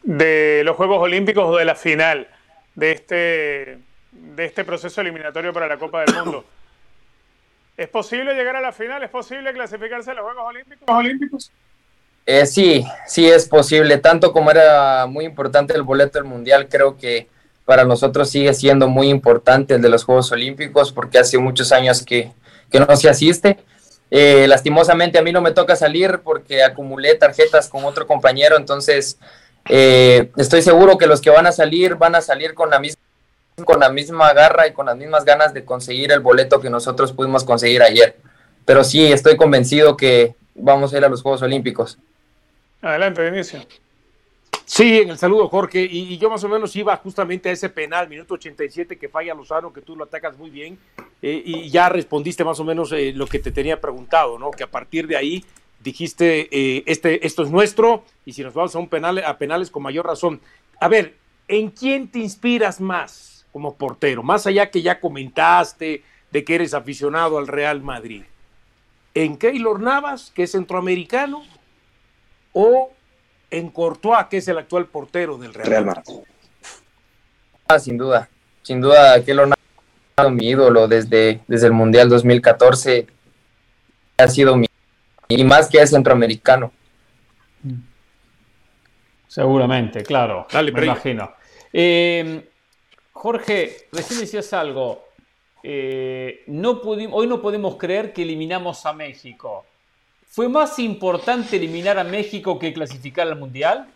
de los Juegos Olímpicos o de la final de este, de este proceso eliminatorio para la Copa del Mundo. ¿Es posible llegar a la final? ¿Es posible clasificarse a los Juegos Olímpicos? Eh, sí, sí es posible. Tanto como era muy importante el boleto del Mundial, creo que para nosotros sigue siendo muy importante el de los Juegos Olímpicos porque hace muchos años que, que no se asiste. Eh, lastimosamente a mí no me toca salir porque acumulé tarjetas con otro compañero, entonces eh, estoy seguro que los que van a salir van a salir con la misma con la misma garra y con las mismas ganas de conseguir el boleto que nosotros pudimos conseguir ayer. Pero sí, estoy convencido que vamos a ir a los Juegos Olímpicos. Adelante, Dionisio. Sí, en el saludo, Jorge. Y, yo más o menos iba justamente a ese penal, minuto 87, que falla Lozano, que tú lo atacas muy bien. Eh, y ya respondiste más o menos eh, lo que te tenía preguntado, ¿no? Que a partir de ahí dijiste, eh, este, esto es nuestro, y si nos vamos a un penal, a penales con mayor razón. A ver, ¿en quién te inspiras más como portero? Más allá que ya comentaste de que eres aficionado al Real Madrid. ¿En Keylor Navas, que es centroamericano? ¿O en Courtois, que es el actual portero del Real, Madrid? Ah, sin duda, sin duda, ha sido mi ídolo desde, desde el Mundial 2014. Ha sido mi y más que es centroamericano. Seguramente, claro. Dale, me imagino. Eh, Jorge, recién decías algo. Eh, no hoy no podemos creer que eliminamos a México. ¿Fue más importante eliminar a México que clasificar al Mundial?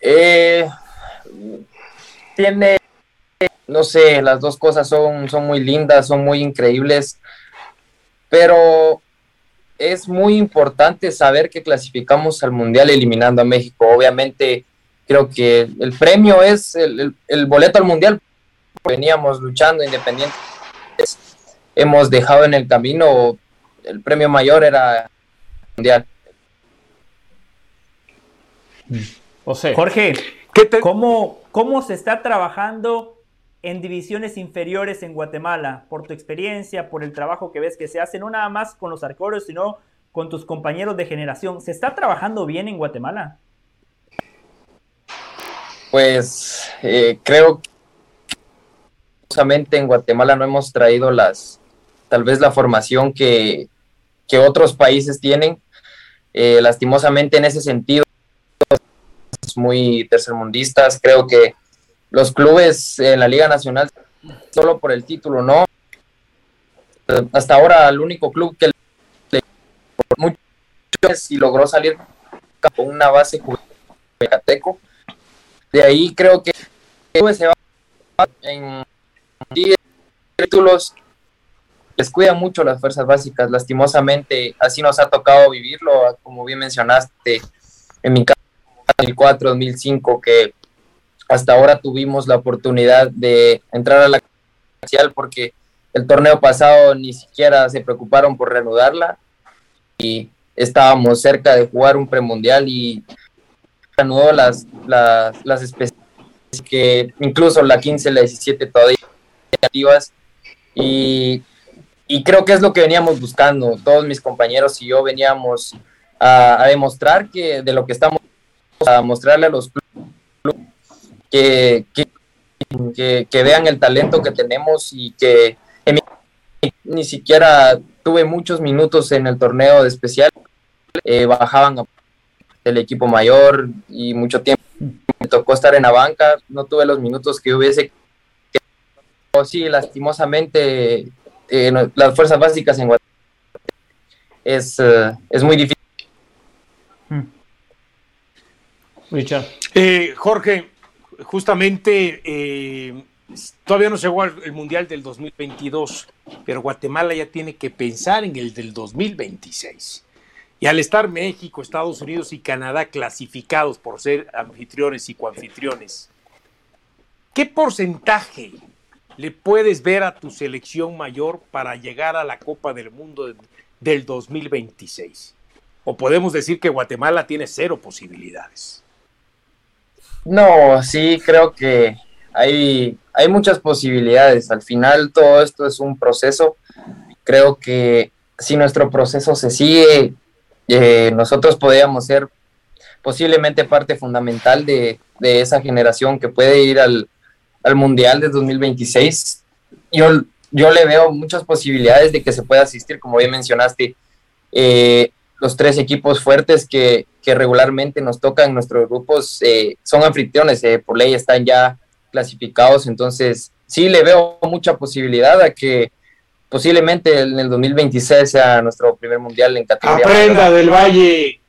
Eh, tiene, no sé, las dos cosas son, son muy lindas, son muy increíbles pero es muy importante saber que clasificamos al Mundial eliminando a México. Obviamente, creo que el premio es el, boleto al Mundial. Veníamos luchando independientes. Hemos dejado en el camino, el premio mayor era el Mundial. Jorge, ¿cómo, ¿cómo se está trabajando en divisiones inferiores en Guatemala, por tu experiencia, por el trabajo que ves que se hace, no nada más con los arqueros, sino con tus compañeros de generación. ¿Se está trabajando bien en Guatemala? Pues eh, creo que en Guatemala no hemos traído las, tal vez la formación que, otros países tienen. Eh, lastimosamente en ese sentido, muy tercermundistas, creo que los clubes en la Liga Nacional solo por el título, ¿no? Hasta ahora el único club que muchos y logró salir con una base Cateco. De ahí creo que se va en títulos les cuida mucho las fuerzas básicas. Lastimosamente, así nos ha tocado vivirlo, como bien mencionaste, en mi caso, 2004, 2005, que hasta ahora tuvimos la oportunidad de entrar a la social porque el torneo pasado ni siquiera se preocuparon por reanudarla y estábamos cerca de jugar un premundial y reanudó las, las, las especies que incluso la 15 la 17 todavía activas y, y creo que es lo que veníamos buscando. Todos mis compañeros y yo veníamos a, demostrar que de lo que estamos a mostrarle a los clubes que, que, vean el talento que tenemos y que ni siquiera tuve muchos minutos en el torneo especial, eh, bajaban el equipo mayor y mucho tiempo. Me tocó estar en la banca, no tuve los minutos que hubiese. Sí, lastimosamente, eh, las fuerzas básicas en Guatemala es, eh, es muy difícil. Richard. Jorge, justamente eh, todavía no se llegó el Mundial del 2022, pero Guatemala ya tiene que pensar en el del 2026. Y al estar México, Estados Unidos y Canadá clasificados por ser anfitriones y coanfitriones, ¿qué porcentaje le puedes ver a tu selección mayor para llegar a la Copa del Mundo del 2026? ¿O podemos decir que Guatemala tiene cero posibilidades? No, sí, creo que hay, hay muchas posibilidades. Al final todo esto es un proceso. Creo que si nuestro proceso se sigue, eh, nosotros podríamos ser posiblemente parte fundamental de, esa generación que puede ir al, Mundial de 2026. Yo, yo le veo muchas posibilidades de que se pueda asistir, como bien mencionaste. eh, los tres equipos fuertes que, que regularmente nos tocan nuestros grupos eh, son anfitriones, por ley están ya clasificados, entonces sí le veo mucha posibilidad a que posiblemente en el 2026 sea nuestro primer mundial en categoría. Aprenda del Valle,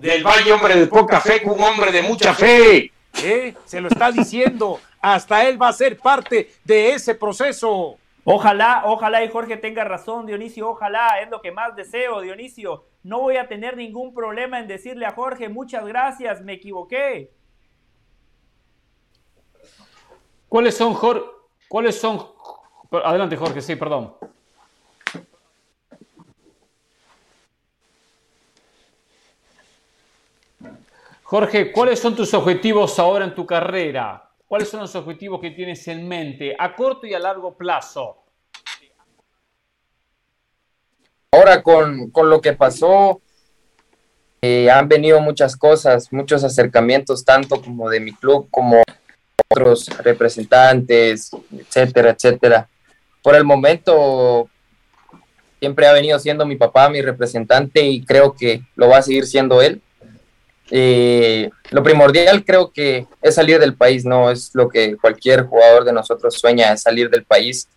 del Valle, hombre de poca fe, un hombre de mucha fe. ¿eh? Se lo está diciendo, hasta él va a ser parte de ese proceso. Ojalá, ojalá y Jorge tenga razón, Dionisio, ojalá, es lo que más deseo, Dionisio. No voy a tener ningún problema en decirle a Jorge, muchas gracias, me equivoqué. ¿Cuáles son, Jorge? ¿Cuáles son? Adelante, Jorge, sí, perdón. Jorge, ¿cuáles son tus objetivos ahora en tu carrera? ¿Cuáles son los objetivos que tienes en mente a corto y a largo plazo? Ahora con, lo que pasó, eh, han venido muchas cosas, muchos acercamientos, tanto como de mi club como otros representantes, etcétera, etcétera. Por el momento, siempre ha venido siendo mi papá mi representante y creo que lo va a seguir siendo él. Eh, lo primordial creo que es salir del país, ¿no? Es lo que cualquier jugador de nosotros sueña, es salir del país.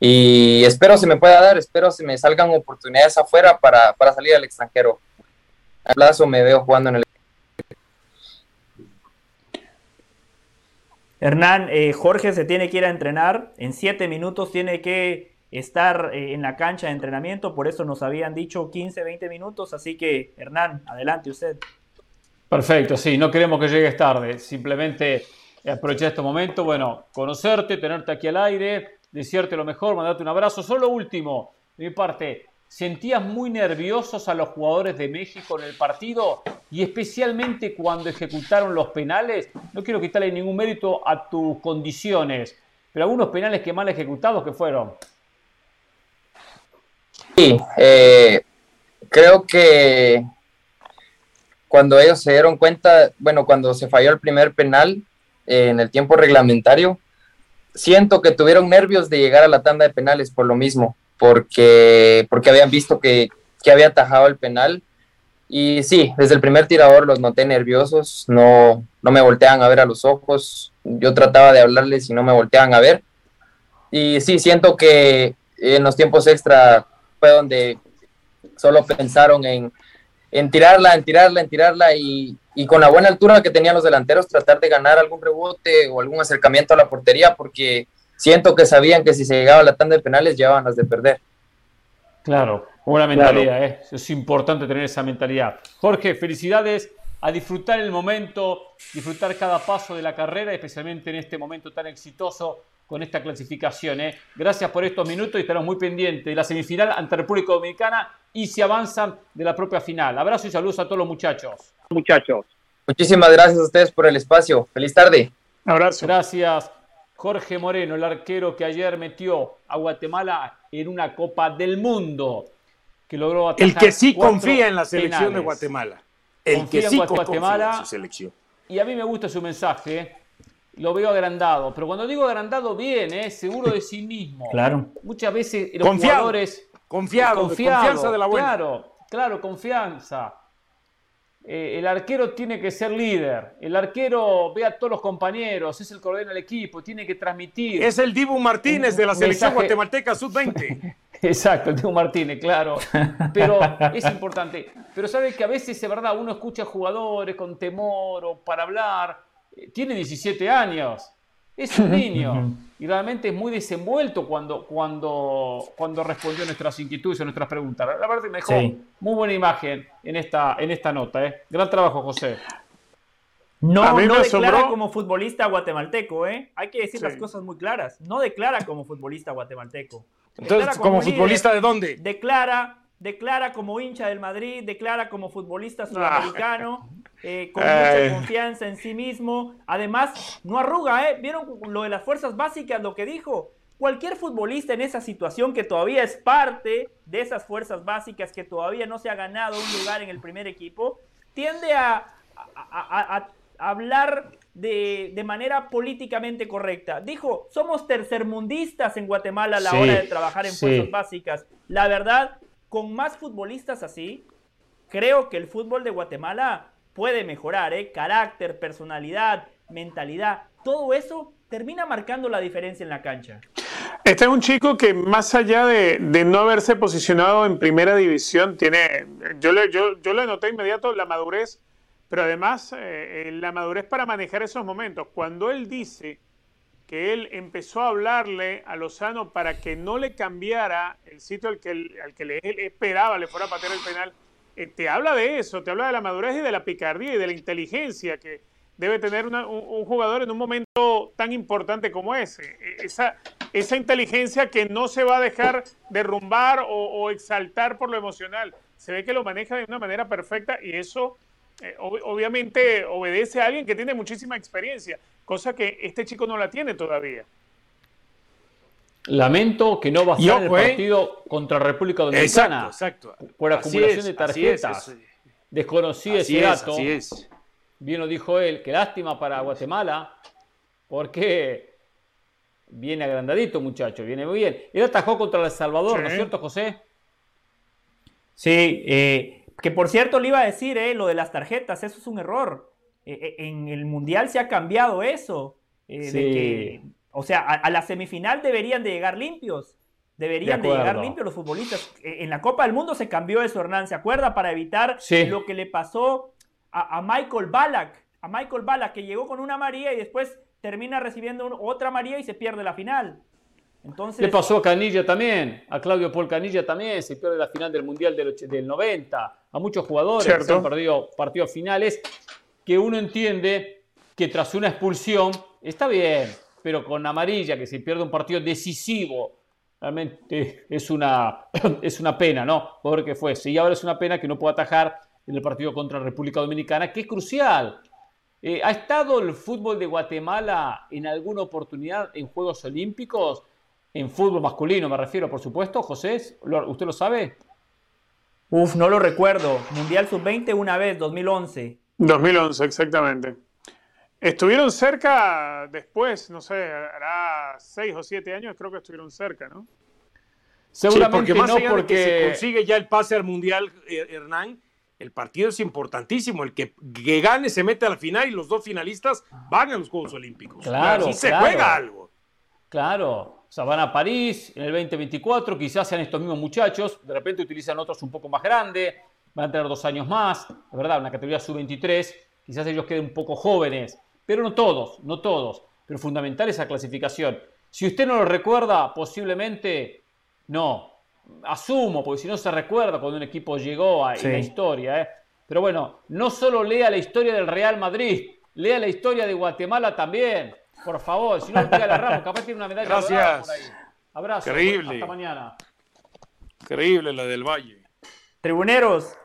Y espero se me pueda dar, espero se me salgan oportunidades afuera para, salir al extranjero. A plazo me veo jugando en el Hernán, eh, Jorge se tiene que ir a entrenar, en siete minutos tiene que estar eh, en la cancha de entrenamiento, por eso nos habían dicho 15, 20 minutos, así que Hernán, adelante usted. Perfecto, sí, no queremos que llegues tarde, simplemente aprovechar este momento, bueno, conocerte, tenerte aquí al aire, desearte lo mejor, mandarte un abrazo. Solo último, de mi parte, ¿sentías muy nerviosos a los jugadores de México en el partido? Y especialmente cuando ejecutaron los penales, no quiero quitarle ningún mérito a tus condiciones, pero algunos penales que mal ejecutados que fueron. Sí, eh, creo que cuando ellos se dieron cuenta, bueno, cuando se falló el primer penal eh, en el tiempo reglamentario, siento que tuvieron nervios de llegar a la tanda de penales por lo mismo, porque, porque habían visto que, que había atajado el penal. Y sí, desde el primer tirador los noté nerviosos, no, no me volteaban a ver a los ojos, yo trataba de hablarles y no me volteaban a ver. Y sí, siento que en los tiempos extra fue donde solo pensaron en, en tirarla, en tirarla, en tirarla y, con la buena altura que tenían los delanteros tratar de ganar algún rebote o algún acercamiento a la portería porque siento que sabían que si se llegaba a la tanda de penales llevaban las de perder. Claro, una mentalidad, ¿eh? es importante tener esa mentalidad. Jorge, felicidades a disfrutar el momento, disfrutar cada paso de la carrera, especialmente en este momento tan exitoso con esta clasificación. ¿eh? Gracias por estos minutos y estaremos muy pendientes de la semifinal ante República Dominicana y si avanzan de la propia final. Abrazo y saludos a todos los muchachos. Muchachos. Muchísimas gracias a ustedes por el espacio. Feliz tarde. Abrazo. Gracias. Jorge Moreno, el arquero que ayer metió a Guatemala en una Copa del Mundo. Que logró el que sí confía en la selección de Guatemala. El que sí confía en su selección. Y a mí me gusta su mensaje. Lo veo agrandado. Pero cuando digo agrandado, bien, ¿eh? seguro de sí mismo. Claro. Muchas veces los jugadores Confiado, confianza de la buena. Claro, claro, confianza. Eh, el arquero tiene que ser líder. El arquero ve a todos los compañeros, es el que ordena el equipo, tiene que transmitir. Es el Dibu Martínez de la selección guatemalteca sub-20. Exacto, el Dibu Martínez, claro. Pero es importante. Pero sabe que a veces, de verdad, uno escucha jugadores con temor o para hablar. Tiene 17 años. Es un niño y realmente es muy desenvuelto cuando, cuando, cuando respondió a nuestras inquietudes, a nuestras preguntas. La verdad que me dejó muy buena imagen en esta, en esta nota. ¿eh? Gran trabajo, José. No, no declara como futbolista guatemalteco, ¿eh? Hay que decir las cosas muy claras. No declara como futbolista guatemalteco. Entonces, ¿como, futbolista de dónde? Declara, declara como hincha del Madrid, declara como futbolista sudamericano. Eh, con mucha confianza en sí mismo. Además, no arruga, ¿eh? ¿Vieron lo de las fuerzas básicas, lo que dijo? Cualquier futbolista en esa situación que todavía es parte de esas fuerzas básicas, que todavía no se ha ganado un lugar en el primer equipo, tiende a, hablar de, de, manera políticamente correcta. Dijo, somos tercermundistas en Guatemala a la hora de trabajar en fuerzas básicas. La verdad, con más futbolistas así, creo que el fútbol de Guatemala puede mejorar, ¿eh? Carácter, personalidad, mentalidad, todo eso termina marcando la diferencia en la cancha. Este es un chico que más allá de, no haberse posicionado en primera división, tiene, yo le, yo, yo noté inmediato la madurez, pero además eh, la madurez para manejar esos momentos. Cuando él dice que él empezó a hablarle a Lozano para que no le cambiara el sitio al que, al que le, él esperaba le fuera a patear el penal, eh, te habla de eso, te habla de la madurez y de la picardía y de la inteligencia que debe tener un, jugador en un momento tan importante como ese. E, esa, esa inteligencia que no se va a dejar derrumbar o, exaltar por lo emocional. Se ve que lo maneja de una manera perfecta y eso eh, obviamente obedece a alguien que tiene muchísima experiencia, cosa que este chico no la tiene todavía. Lamento que no va a estar en el ¿eh? partido contra República Dominicana. Exacto, Por acumulación de tarjetas. Desconocí ese dato. Así es. Bien lo dijo él. Qué lástima para Guatemala. Porque viene agrandadito, muchacho. Viene muy bien. Él atajó contra El Salvador, ¿no es cierto, José? Sí. Eh, que por cierto le iba a decir, eh, lo de las tarjetas. Eso es un error. en el Mundial se ha cambiado eso. de que o sea, a, la semifinal deberían de llegar limpios. Deberían de, llegar limpios los futbolistas. E, en la Copa del Mundo se cambió eso, Hernán. ¿Se acuerda? Para evitar lo que le pasó a, Michael Ballack. A Michael Ballack, que llegó con una María y después termina recibiendo otra María y se pierde la final. Entonces, Le pasó a Canilla también, a Claudio Paul Canilla también, se pierde la final del Mundial del, del 90, a muchos jugadores que se han perdido partidos finales, que uno entiende que tras una expulsión, está bien, pero con amarilla, que se pierde un partido decisivo, realmente es una, es una pena, ¿no? Porque fue, y ahora es una pena que no pueda atajar en el partido contra la República Dominicana, que es crucial. Eh, ¿Ha estado el fútbol de Guatemala en alguna oportunidad en Juegos Olímpicos? En fútbol masculino me refiero, por supuesto. José, ¿usted lo sabe? Uf, no lo recuerdo. Mundial Sub-20 una vez, 2011. 2011, exactamente. Estuvieron cerca después, no sé, hará seis o siete años, creo que estuvieron cerca, ¿no? Seguramente porque más no, porque se consigue ya el pase al mundial, eh, Hernán. El partido es importantísimo. El que, gane se mete a la final y los dos finalistas van a los Juegos Olímpicos. Claro, Así se juega algo. Claro. O sea, van a París en el 2024, quizás sean estos mismos muchachos, de repente utilizan otros un poco más grandes, van a tener dos años más, de verdad, una categoría sub-23, quizás ellos queden un poco jóvenes pero no todos, no todos. Pero fundamental esa clasificación. Si usted no lo recuerda, posiblemente no. Asumo, porque si no se recuerda cuando un equipo llegó a la historia. ¿eh? Pero bueno, no solo lea la historia del Real Madrid, lea la historia de Guatemala también. Por favor, si no, pega la rama, capaz tiene una medalla Gracias. por ahí. Abrazo. Increíble. Hasta mañana. Increíble la del Valle. Tribuneros,